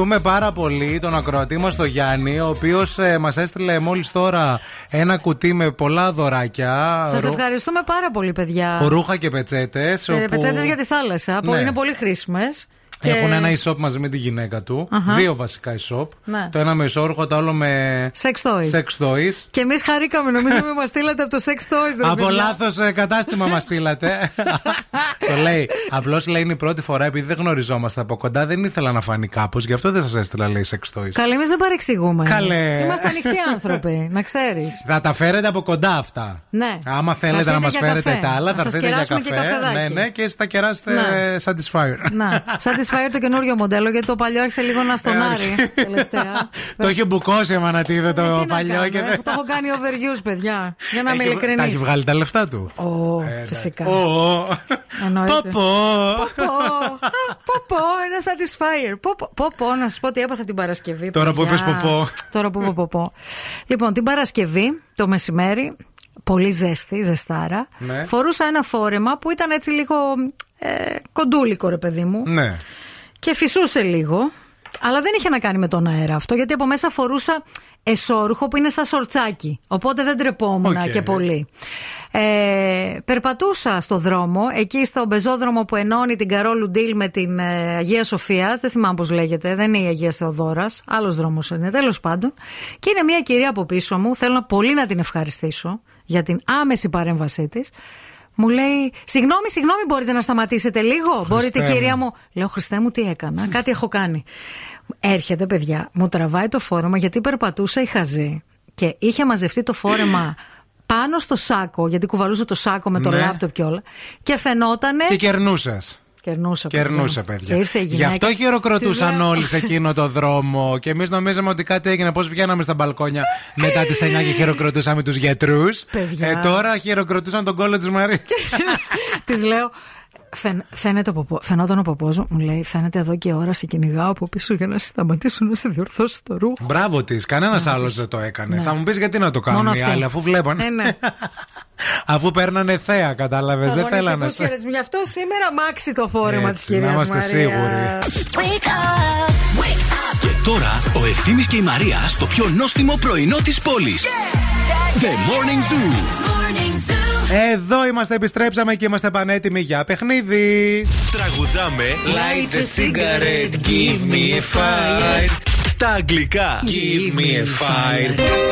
[SPEAKER 1] Ευχαριστούμε πάρα πολύ τον ακροατή μας τον Γιάννη, ο οποίος ε, μας έστειλε μόλις τώρα ένα κουτί με πολλά δωράκια.
[SPEAKER 3] Σας
[SPEAKER 1] ρου-
[SPEAKER 3] ευχαριστούμε πάρα πολύ, παιδιά.
[SPEAKER 1] Ρούχα και πετσέτες.
[SPEAKER 3] Ε, Πετσέτες για τη θάλασσα. που
[SPEAKER 1] Ναι.
[SPEAKER 3] Είναι πολύ χρήσιμες.
[SPEAKER 1] Έχουν ένα e-shop μαζί με τη γυναίκα του.
[SPEAKER 3] Αχα.
[SPEAKER 1] Δύο βασικά e-shop.
[SPEAKER 3] Ναι.
[SPEAKER 1] Το ένα με ισόρουχο, το άλλο με.
[SPEAKER 3] Sex toys.
[SPEAKER 1] Sex toys.
[SPEAKER 3] Και εμείς χαρήκαμε, νομίζαμε μας στείλατε από το sex toys. ρε
[SPEAKER 1] Από
[SPEAKER 3] παιδιά.
[SPEAKER 1] λάθος κατάστημα μας στείλατε. το λέει. Απλώς λέει είναι η πρώτη φορά επειδή δεν γνωριζόμαστε από κοντά. Δεν ήθελα να φανεί κάπως. Γι' αυτό δεν σας έστειλα λέει sex toys.
[SPEAKER 3] Καλέ, εμείς δεν παρεξηγούμε.
[SPEAKER 1] Καλέ.
[SPEAKER 3] Είμαστε ανοιχτοί άνθρωποι, να ξέρεις.
[SPEAKER 1] Θα τα φέρετε από κοντά αυτά.
[SPEAKER 3] Ναι.
[SPEAKER 1] Άμα θέλετε
[SPEAKER 3] Θα
[SPEAKER 1] να μας
[SPEAKER 3] έρθετε για
[SPEAKER 1] φέρετε
[SPEAKER 3] καφέ.
[SPEAKER 1] τα άλλα,
[SPEAKER 3] Να
[SPEAKER 1] θα
[SPEAKER 3] σας
[SPEAKER 1] έρθετε για
[SPEAKER 3] κεράσουμε και
[SPEAKER 1] καφέ.
[SPEAKER 3] καφεδάκι.
[SPEAKER 1] Ναι, ναι, και εσείς θα κεράσετε
[SPEAKER 3] Ναι.
[SPEAKER 1] Satisfyer.
[SPEAKER 3] Να, Satisfyer το καινούριο μοντέλο, γιατί το παλιό άρχισε λίγο να στονάρει τελευταία.
[SPEAKER 1] Το έχει μπουκώσει η Αμανατίδο
[SPEAKER 3] Ε,
[SPEAKER 1] το
[SPEAKER 3] τι να
[SPEAKER 1] παλιό
[SPEAKER 3] κάνω,
[SPEAKER 1] και
[SPEAKER 3] ε,
[SPEAKER 1] δεν.
[SPEAKER 3] Το έχω κάνει overuse, παιδιά. Για να είμαι
[SPEAKER 1] Έχει- Τα έχει
[SPEAKER 3] ειλικρινή.
[SPEAKER 1] βγάλει τα λεφτά του.
[SPEAKER 3] Ω, φυσικά.
[SPEAKER 1] Ω, ω.
[SPEAKER 3] Εννοείται.
[SPEAKER 1] Πω, πω.
[SPEAKER 3] Πω πω, ένα satisfier. Πω, πω, πω, πω, να σας πω τι έπαθα την Παρασκευή.
[SPEAKER 1] Τώρα που
[SPEAKER 3] παιδιά.
[SPEAKER 1] είπες πω, πω.
[SPEAKER 3] Τώρα που είπα πω, πω. Λοιπόν, την Παρασκευή το μεσημέρι, πολύ ζέστη, ζεστάρα,
[SPEAKER 1] Ναι.
[SPEAKER 3] φορούσα ένα φόρεμα που ήταν έτσι λίγο ε, κοντούλικο, ρε παιδί μου.
[SPEAKER 1] Ναι.
[SPEAKER 3] Και φυσούσε λίγο. Αλλά δεν είχε να κάνει με τον αέρα αυτό, γιατί από μέσα φορούσα εσώρουχο που είναι σαν σορτσάκι. Οπότε δεν τρεπόμουν
[SPEAKER 25] Οκ.
[SPEAKER 3] και πολύ. Ε, περπατούσα στο δρόμο, εκεί στο πεζόδρομο που ενώνει την Καρόλου Ντίλ με την ε, Αγία Σοφίας. Δεν θυμάμαι πώς λέγεται, δεν είναι η Αγία Θεοδόρας. Άλλος δρόμος είναι, τέλος πάντων. Και είναι μια κυρία από πίσω μου, θέλω να- πολύ να την ευχαριστήσω για την άμεση παρέμβασή της. Μου λέει, Συγγνώμη, συγγνώμη, μπορείτε να σταματήσετε λίγο; μπορείτε,
[SPEAKER 1] μου.
[SPEAKER 3] κυρία μου. Λέω, Χριστέ μου, τι έκανα. Κάτι έχω κάνει. Έρχεται, παιδιά, μου τραβάει το φόρεμα γιατί περπατούσα η χαζή και είχε μαζευτεί το φόρεμα πάνω στο σάκο, γιατί κουβαλούσε το σάκο με το
[SPEAKER 1] Ναι.
[SPEAKER 3] λάπτοπ και όλα. Και φαινότανε.
[SPEAKER 1] Και κερνούσες.
[SPEAKER 3] Κερνούσα,
[SPEAKER 1] Κερνούσε,
[SPEAKER 3] παιδιά.
[SPEAKER 1] παιδιά.
[SPEAKER 3] Και ήρθε η
[SPEAKER 1] Γι'
[SPEAKER 3] γυναίκα.
[SPEAKER 1] αυτό χειροκροτούσαν
[SPEAKER 3] Της λέω-
[SPEAKER 1] όλοι σε εκείνο το δρόμο. Και εμείς νομίζαμε ότι κάτι έγινε. Πώς βγαίναμε στα μπαλκόνια μετά τις 9 και χειροκροτούσαμε τους γιατρούς.
[SPEAKER 3] Παιδιά.
[SPEAKER 1] Ε, τώρα χειροκροτούσαν τον κόλλο της Μαρίας.
[SPEAKER 3] Της λέω. Φαίν, φαίνεται ο ποπό, φαινόταν ο ποπός μου, μου λέει: Φαίνεται εδώ και ώρα σε κυνηγάω από πίσω για να σε σταματήσουν να σε διορθώσει το ρούχο.
[SPEAKER 1] Μπράβο της. Κανένας
[SPEAKER 3] Μπράβο
[SPEAKER 1] άλλος
[SPEAKER 3] της.
[SPEAKER 1] δεν το έκανε.
[SPEAKER 3] Ναι.
[SPEAKER 1] Θα μου πεις γιατί να το κάνουν
[SPEAKER 3] Μόνο
[SPEAKER 1] οι
[SPEAKER 3] αυτή.
[SPEAKER 1] άλλοι, αφού βλέπανε.
[SPEAKER 3] Ε, ναι.
[SPEAKER 1] Αφού παίρνανε θέα, κατάλαβες. Δεν θέλανε.
[SPEAKER 3] Αγωνιστικούς χαιρετισμούς. Γι' αυτό σήμερα μάξι το φόρεμα της
[SPEAKER 1] Έτσι, να
[SPEAKER 3] κυρία
[SPEAKER 1] είμαστε
[SPEAKER 3] Μαρία.
[SPEAKER 1] σίγουροι.
[SPEAKER 8] Και τώρα ο Ευθύμης και η Μαρία στο πιο νόστιμο πρωινό της πόλης. The Morning Zoo.
[SPEAKER 1] Εδώ είμαστε, επιστρέψαμε και είμαστε πανέτοιμοι για παιχνίδι.
[SPEAKER 4] Τραγουδάμε Light a cigarette, give me a fire Στα αγγλικά Give me a fire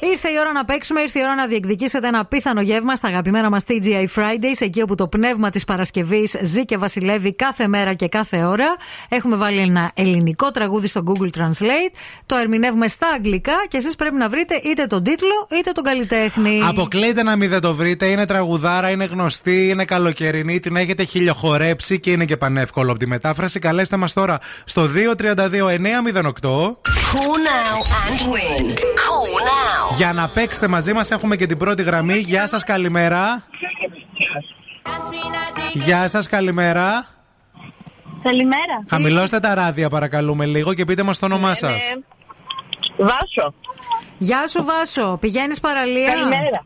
[SPEAKER 3] Ήρθε η ώρα να παίξουμε, ήρθε η ώρα να διεκδικήσετε ένα πίθανο γεύμα στα αγαπημένα μας TGI Fridays, εκεί όπου το πνεύμα της Παρασκευής ζει και βασιλεύει κάθε μέρα και κάθε ώρα. Έχουμε βάλει ένα ελληνικό τραγούδι στο Google Translate, το ερμηνεύουμε στα αγγλικά και εσείς πρέπει να βρείτε είτε τον τίτλο είτε τον καλλιτέχνη.
[SPEAKER 1] Αποκλείεται να μην δεν το βρείτε. Είναι τραγουδάρα, είναι γνωστή, είναι καλοκαιρινή, την έχετε χιλιοχορέψει και είναι και πανεύκολο από τη μετάφραση. Καλέστε μας τώρα στο 232-908
[SPEAKER 17] Call now and win. Call now.
[SPEAKER 1] για να παίξετε μαζί μας. Έχουμε και την πρώτη γραμμή. Γεια σας, καλημέρα. Γεια σας, καλημέρα.
[SPEAKER 18] Καλημέρα.
[SPEAKER 1] Χαμηλώστε τα ράδια, παρακαλούμε λίγο και πείτε μας το όνομά σα.
[SPEAKER 18] Ναι, Βάσο.
[SPEAKER 3] Γεια σου, Βάσο. Πηγαίνεις παραλία;
[SPEAKER 18] Καλημέρα.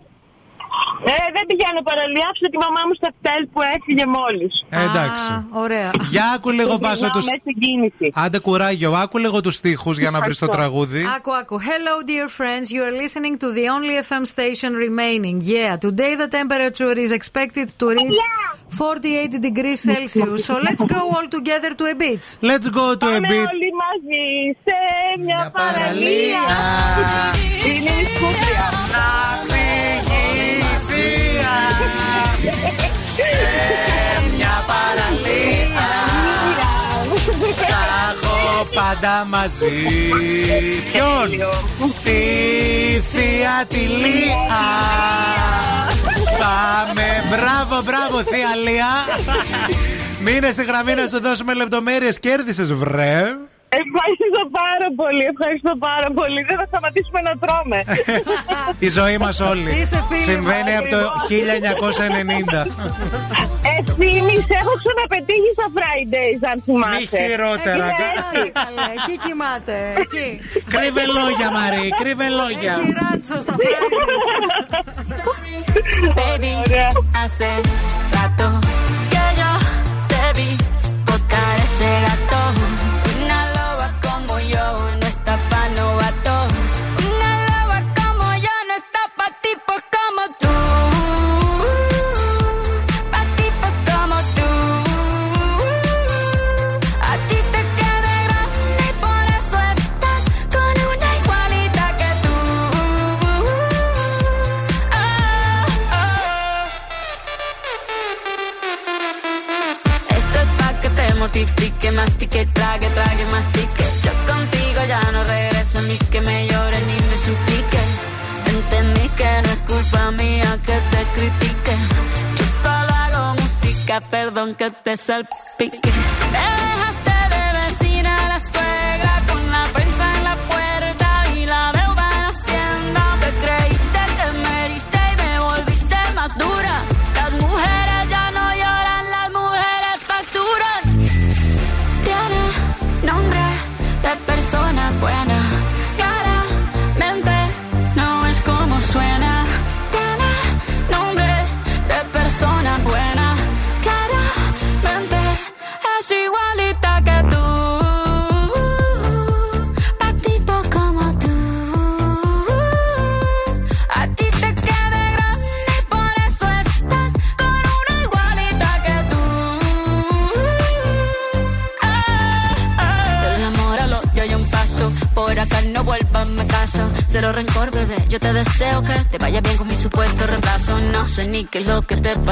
[SPEAKER 18] Ε, δεν πηγαίνω παραλία, άφησα τη μαμά μου στο κτέλ που έφυγε μόλις.
[SPEAKER 1] Ε, εντάξει.
[SPEAKER 3] Ωραία.
[SPEAKER 1] Για άκου λίγο, Βάσο, του.
[SPEAKER 18] Μέσα στην κίνηση.
[SPEAKER 1] Άντε κουράγιο, άκου λίγο τους στίχους για να βρεις το τραγούδι.
[SPEAKER 3] Άκου, άκου. Hello, dear friends. You are listening to the only FM station remaining. Yeah, today the temperature is expected to reach 48 degrees Celsius. So let's go all together to a beach.
[SPEAKER 1] Let's go to a
[SPEAKER 18] Πάμε
[SPEAKER 1] beach.
[SPEAKER 18] όλοι μαζί σε μια παραλία. Είναι η σκούπια σε
[SPEAKER 1] μια παραλία θα έχω πάντα μαζί. Ποιον; Τη θεία τη Λία Πάμε, μπράβο, μπράβο, θεία Λία. Μείνε στη γραμμή να σου δώσουμε λεπτομέρειες. Κέρδισες βρε.
[SPEAKER 18] Ευχαριστώ πάρα πολύ, ευχαριστώ πάρα πολύ. Δεν θα σταματήσουμε να τρώμε.
[SPEAKER 1] Η ζωή
[SPEAKER 18] μας όλοι.
[SPEAKER 1] Συμβαίνει από το 1990.
[SPEAKER 18] Ευθύνη, έχω ξαναπετύχει στα Fridays, αν θυμάστε.
[SPEAKER 1] Μη χειρότερα.
[SPEAKER 3] Ε, ε, ε, εκεί κοιμάται.
[SPEAKER 1] Κρύβε λόγια, Μαρή, κρύβε λόγια.
[SPEAKER 3] Κυράτσο στα Fridays.
[SPEAKER 25] Baby, hace rato que yo te vi tocar ese gato. empezar pique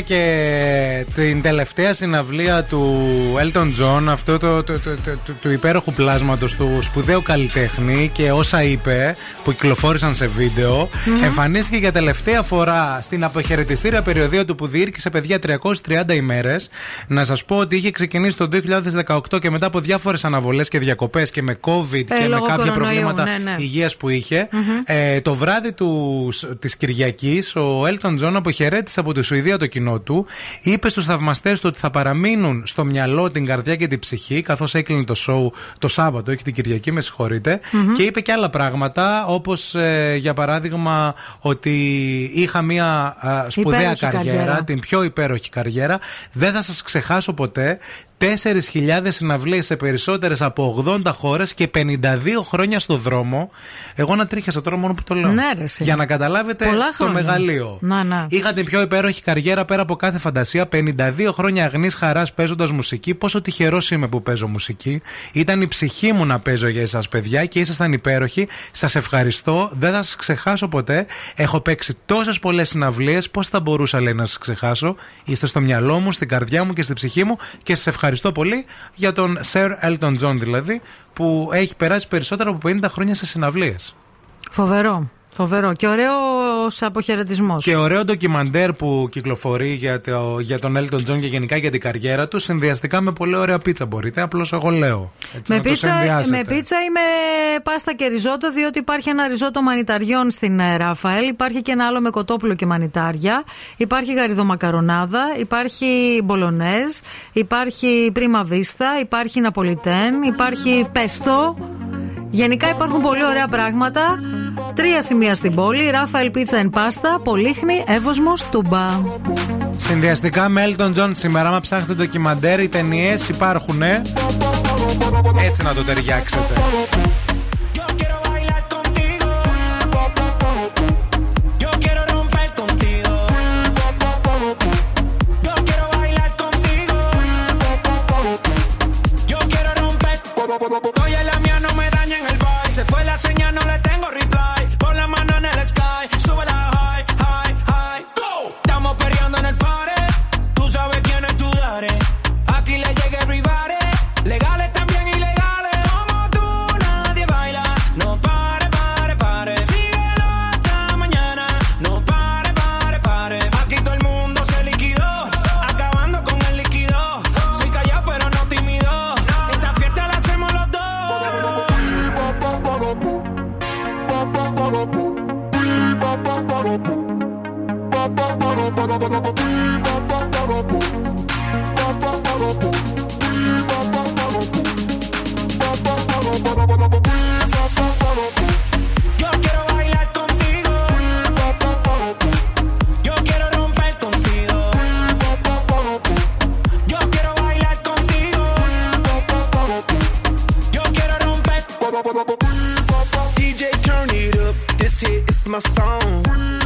[SPEAKER 25] Και
[SPEAKER 1] την τελευταία συναυλία του Elton John, αυτό το, το, το, το, το- του υπέροχου πλάσματος του σπουδαίου καλλιτέχνη και όσα είπε που κυκλοφόρησαν σε βίντεο.
[SPEAKER 26] Μμμ.
[SPEAKER 1] Εμφανίστηκε για τελευταία φορά στην αποχαιρετιστήρια περιοδία του που διήρκησε παιδιά 330 ημέρες. Να σας πω ότι είχε ξεκινήσει το 2018 και μετά από διάφορες αναβολές και διακοπές και με COVID
[SPEAKER 3] Ε,
[SPEAKER 1] και με
[SPEAKER 3] λόγω
[SPEAKER 1] κάποια
[SPEAKER 3] κορονοϊού,
[SPEAKER 1] προβλήματα
[SPEAKER 3] ναι, ναι.
[SPEAKER 1] υγείας που είχε.
[SPEAKER 3] Μμμ.
[SPEAKER 1] Ε, το βράδυ του, της Κυριακής ο Elton John αποχαιρέτησε από τη Σουηδία το κοινό του. Είπε στους θαυμαστές του ότι θα παραμείνουν στο μυαλό, την καρδιά και την ψυχή καθώς έκλεινε το show το Σάββατο, όχι την Κυριακή, με συγχωρείτε.
[SPEAKER 26] Μμμ.
[SPEAKER 1] Και είπε και άλλα πράγματα όπως ε, για παράδειγμα ότι είχα μια α, σπουδαία
[SPEAKER 26] Υπέροχη
[SPEAKER 1] καριέρα,
[SPEAKER 26] καριέρα.
[SPEAKER 1] την πιο υπέροχη καριέρα. Δεν θα σας ξεχάσω ποτέ. 4.000 συναυλίες σε περισσότερες από 80 χώρες και 52 χρόνια στο δρόμο. Εγώ να τρίχιασα τώρα μόνο που το λέω.
[SPEAKER 3] Ναι, ρε, εσύ.
[SPEAKER 1] Για να καταλάβετε
[SPEAKER 3] Πολλά
[SPEAKER 1] το
[SPEAKER 3] χρόνια.
[SPEAKER 1] μεγαλείο.
[SPEAKER 3] Να, να.
[SPEAKER 1] Είχα την πιο υπέροχη καριέρα πέρα από κάθε φαντασία. 52 χρόνια αγνής χαράς παίζοντας μουσική. Πόσο τυχερός είμαι που παίζω μουσική. Ήταν η ψυχή μου να παίζω για εσάς, παιδιά, και ήσασταν υπέροχοι. Σας ευχαριστώ. Δεν θα σας ξεχάσω ποτέ. Έχω παίξει τόσες πολλές συναυλίες. Πώς θα μπορούσα, λέει, να σας ξεχάσω; Είστε στο μυαλό μου, στην καρδιά μου και στη ψυχή μου. Και σας ευχαριστώ πολύ για τον Sir Elton John, δηλαδή, που έχει περάσει περισσότερα από 50 χρόνια σε συναυλίες.
[SPEAKER 3] Φοβερό. Φοβερό. Και ωραίος αποχαιρετισμός.
[SPEAKER 1] Και ωραίο ντοκιμαντέρ που κυκλοφορεί για, το, για τον Elton John και γενικά για την καριέρα του, συνδυαστικά με πολύ ωραία πίτσα μπορείτε. Απλώς εγώ λέω. Έτσι,
[SPEAKER 3] Με
[SPEAKER 1] να το
[SPEAKER 3] πίτσα,
[SPEAKER 1] συνδυάσετε.
[SPEAKER 3] με πίτσα ή με πάστα και ριζότο, διότι υπάρχει ένα ριζότο μανιταριών στην ε, Ράφαελ. Υπάρχει και ένα άλλο με κοτόπουλο και μανιτάρια. Υπάρχει γαριδομακαρονάδα. Υπάρχει μπολονέζ. Υπάρχει πρίμα βίστα. Υπάρχει ναπολιτέν. Υπάρχει πεστό. Γενικά υπάρχουν πολύ ωραία πράγματα. Τρία σημεία στην πόλη. Ράφαελ Πίτσα εν Πάστα. Πολύχνη, Εύωσμος, Τούμπα.
[SPEAKER 1] Συνδυαστικά με Elton John σήμερα, άμα ψάχνετε ντοκιμαντέρ, οι ταινίες υπάρχουν. Έτσι να το ταιριάξετε.
[SPEAKER 27] DJ, turn it up. This hit is my song.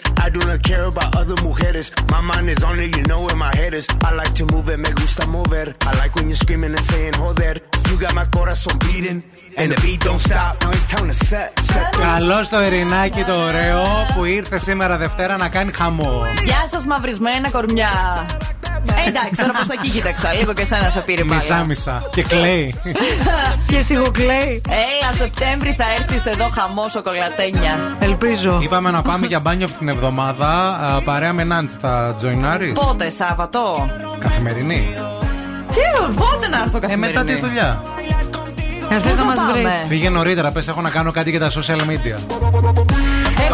[SPEAKER 27] Que quieres. I do not care about other mujeres. My mind is on it, you know where my head is. I like to move it, me gusta mover. I like when you're screaming and saying joder. You got my corazón beating, and the beat don't stop. Now it's time to set, set the
[SPEAKER 1] Καλώ το Ειρηνάκι το ωραίο που ήρθε σήμερα Δευτέρα να κάνει χαμό.
[SPEAKER 28] Γεια σα, μαυρισμένα κορμιά.
[SPEAKER 26] Ε, εντάξει, τώρα προ τα εκεί κοίταξα. Λίγο και εσένα σε πήρε πάλι.
[SPEAKER 1] Μισά-μισά. Και κλαίει.
[SPEAKER 3] και σιγοκλαίει.
[SPEAKER 26] Έλα, Σεπτέμβρη θα έρθεις εδώ χαμό σοκολατένια.
[SPEAKER 3] Ελπίζω.
[SPEAKER 1] Είπαμε να πάμε για μπάνιο αυτή την εβδομάδα. α, Παρέα με Νάντς θα τζοινάρει.
[SPEAKER 26] Πότε, Σάββατο;
[SPEAKER 1] Καθημερινή.
[SPEAKER 26] Τι, πότε να έρθω
[SPEAKER 1] Ε,
[SPEAKER 26] καθημερινή;
[SPEAKER 1] μετά τη δουλειά.
[SPEAKER 3] Έρθει
[SPEAKER 26] Πού
[SPEAKER 3] να
[SPEAKER 26] θα
[SPEAKER 3] μας
[SPEAKER 26] πάμε;
[SPEAKER 3] βρεις;
[SPEAKER 1] Φύγε νωρίτερα, πες έχω να κάνω κάτι για τα social media.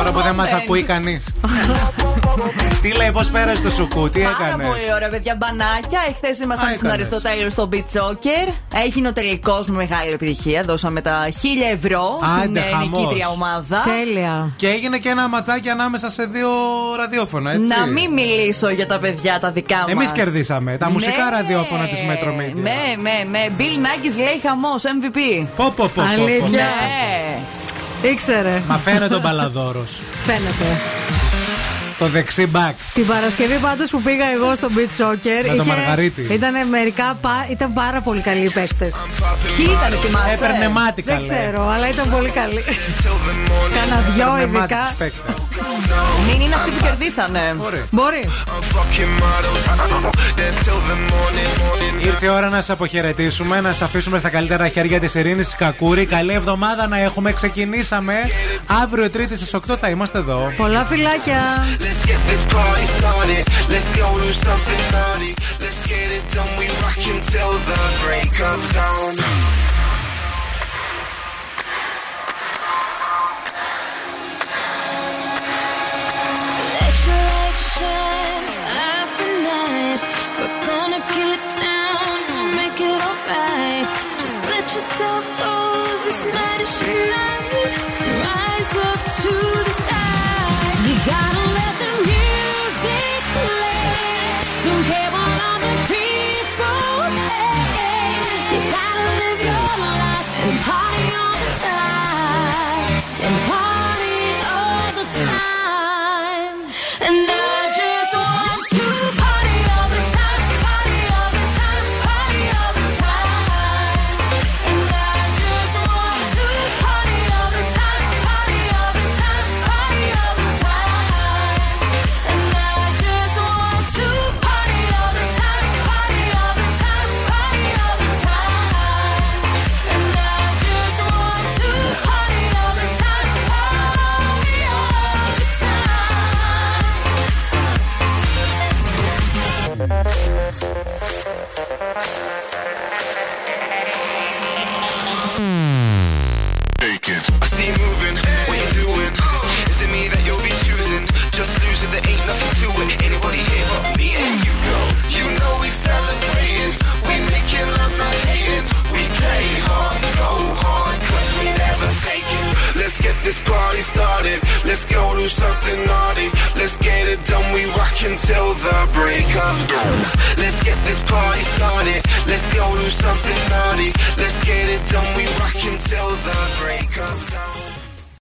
[SPEAKER 1] Τώρα που δεν μας
[SPEAKER 26] content.
[SPEAKER 1] ακούει κανείς. τι λέει, πώς πέρασε το σουκού, τι
[SPEAKER 26] Πάρα
[SPEAKER 1] έκανες;
[SPEAKER 26] πολύ ωραία, παιδιά. Μπανάκια. Εχθές ήμασταν
[SPEAKER 1] Α,
[SPEAKER 26] στην
[SPEAKER 1] έκανες.
[SPEAKER 26] Αριστοτέλου στο Beach Soccer. Έγινε ο τελικός με μεγάλη επιτυχία. Δώσαμε τα 1000 ευρώ στην
[SPEAKER 1] Άντε,
[SPEAKER 26] ε,
[SPEAKER 1] χαμός.
[SPEAKER 26] νικήτρια ομάδα.
[SPEAKER 3] Τέλεια.
[SPEAKER 1] Και έγινε και ένα ματσάκι ανάμεσα σε δύο ραδιόφωνα, έτσι.
[SPEAKER 26] Να μην μιλήσω για τα παιδιά τα δικά μας.
[SPEAKER 1] Εμεί κερδίσαμε. Τα μουσικά ραδιόφωνα της Metro Media.
[SPEAKER 26] Ναι, ναι, ναι. Bill Nackis λέει χαμός, MVP.
[SPEAKER 1] Πω, πω, πω, πω, πω.
[SPEAKER 3] Αλήθεια.
[SPEAKER 26] Ναι.
[SPEAKER 3] Ήξερε.
[SPEAKER 1] Μα φαίνεται ο μπαλαδόρος.
[SPEAKER 3] Φαίνεται.
[SPEAKER 1] Το δεξί μπακ.
[SPEAKER 3] Την Παρασκευή πάντως που πήγα εγώ στο beach soccer.
[SPEAKER 1] Με το Μαργαρίτη.
[SPEAKER 3] Ήταν μερικά. πα- ήταν πάρα πολύ καλοί οι παίκτες.
[SPEAKER 26] Ποιοι ήταν, θυμάσαι.
[SPEAKER 1] Έπαιρνε μάτι
[SPEAKER 3] Δεν
[SPEAKER 1] καλέ.
[SPEAKER 3] ξέρω, αλλά ήταν πολύ καλοί. Κάνα δυο
[SPEAKER 1] Έπαιρνε μάτι
[SPEAKER 3] ειδικά.
[SPEAKER 1] στους παίκτες.
[SPEAKER 26] Μην είναι αυτοί που κερδίσανε.
[SPEAKER 3] Μπορεί.
[SPEAKER 1] Ήρθε η ώρα να σα αποχαιρετήσουμε, να σα αφήσουμε στα καλύτερα χέρια της Ειρήνης Κακούρη. Καλή εβδομάδα να έχουμε. Ξεκινήσαμε. Αύριο Τρίτη στις 8 θα είμαστε εδώ.
[SPEAKER 3] Πολλά φυλάκια.
[SPEAKER 21] Let's get this party started. Let's go do something naughty. Let's get it done. We rock until the break of dawn. This party started. Let's go do something naughty. Let's get it done. We rock until the break of dawn. Let's get this party started. Let's go do something naughty. Let's get it done. We rock until the break of dawn.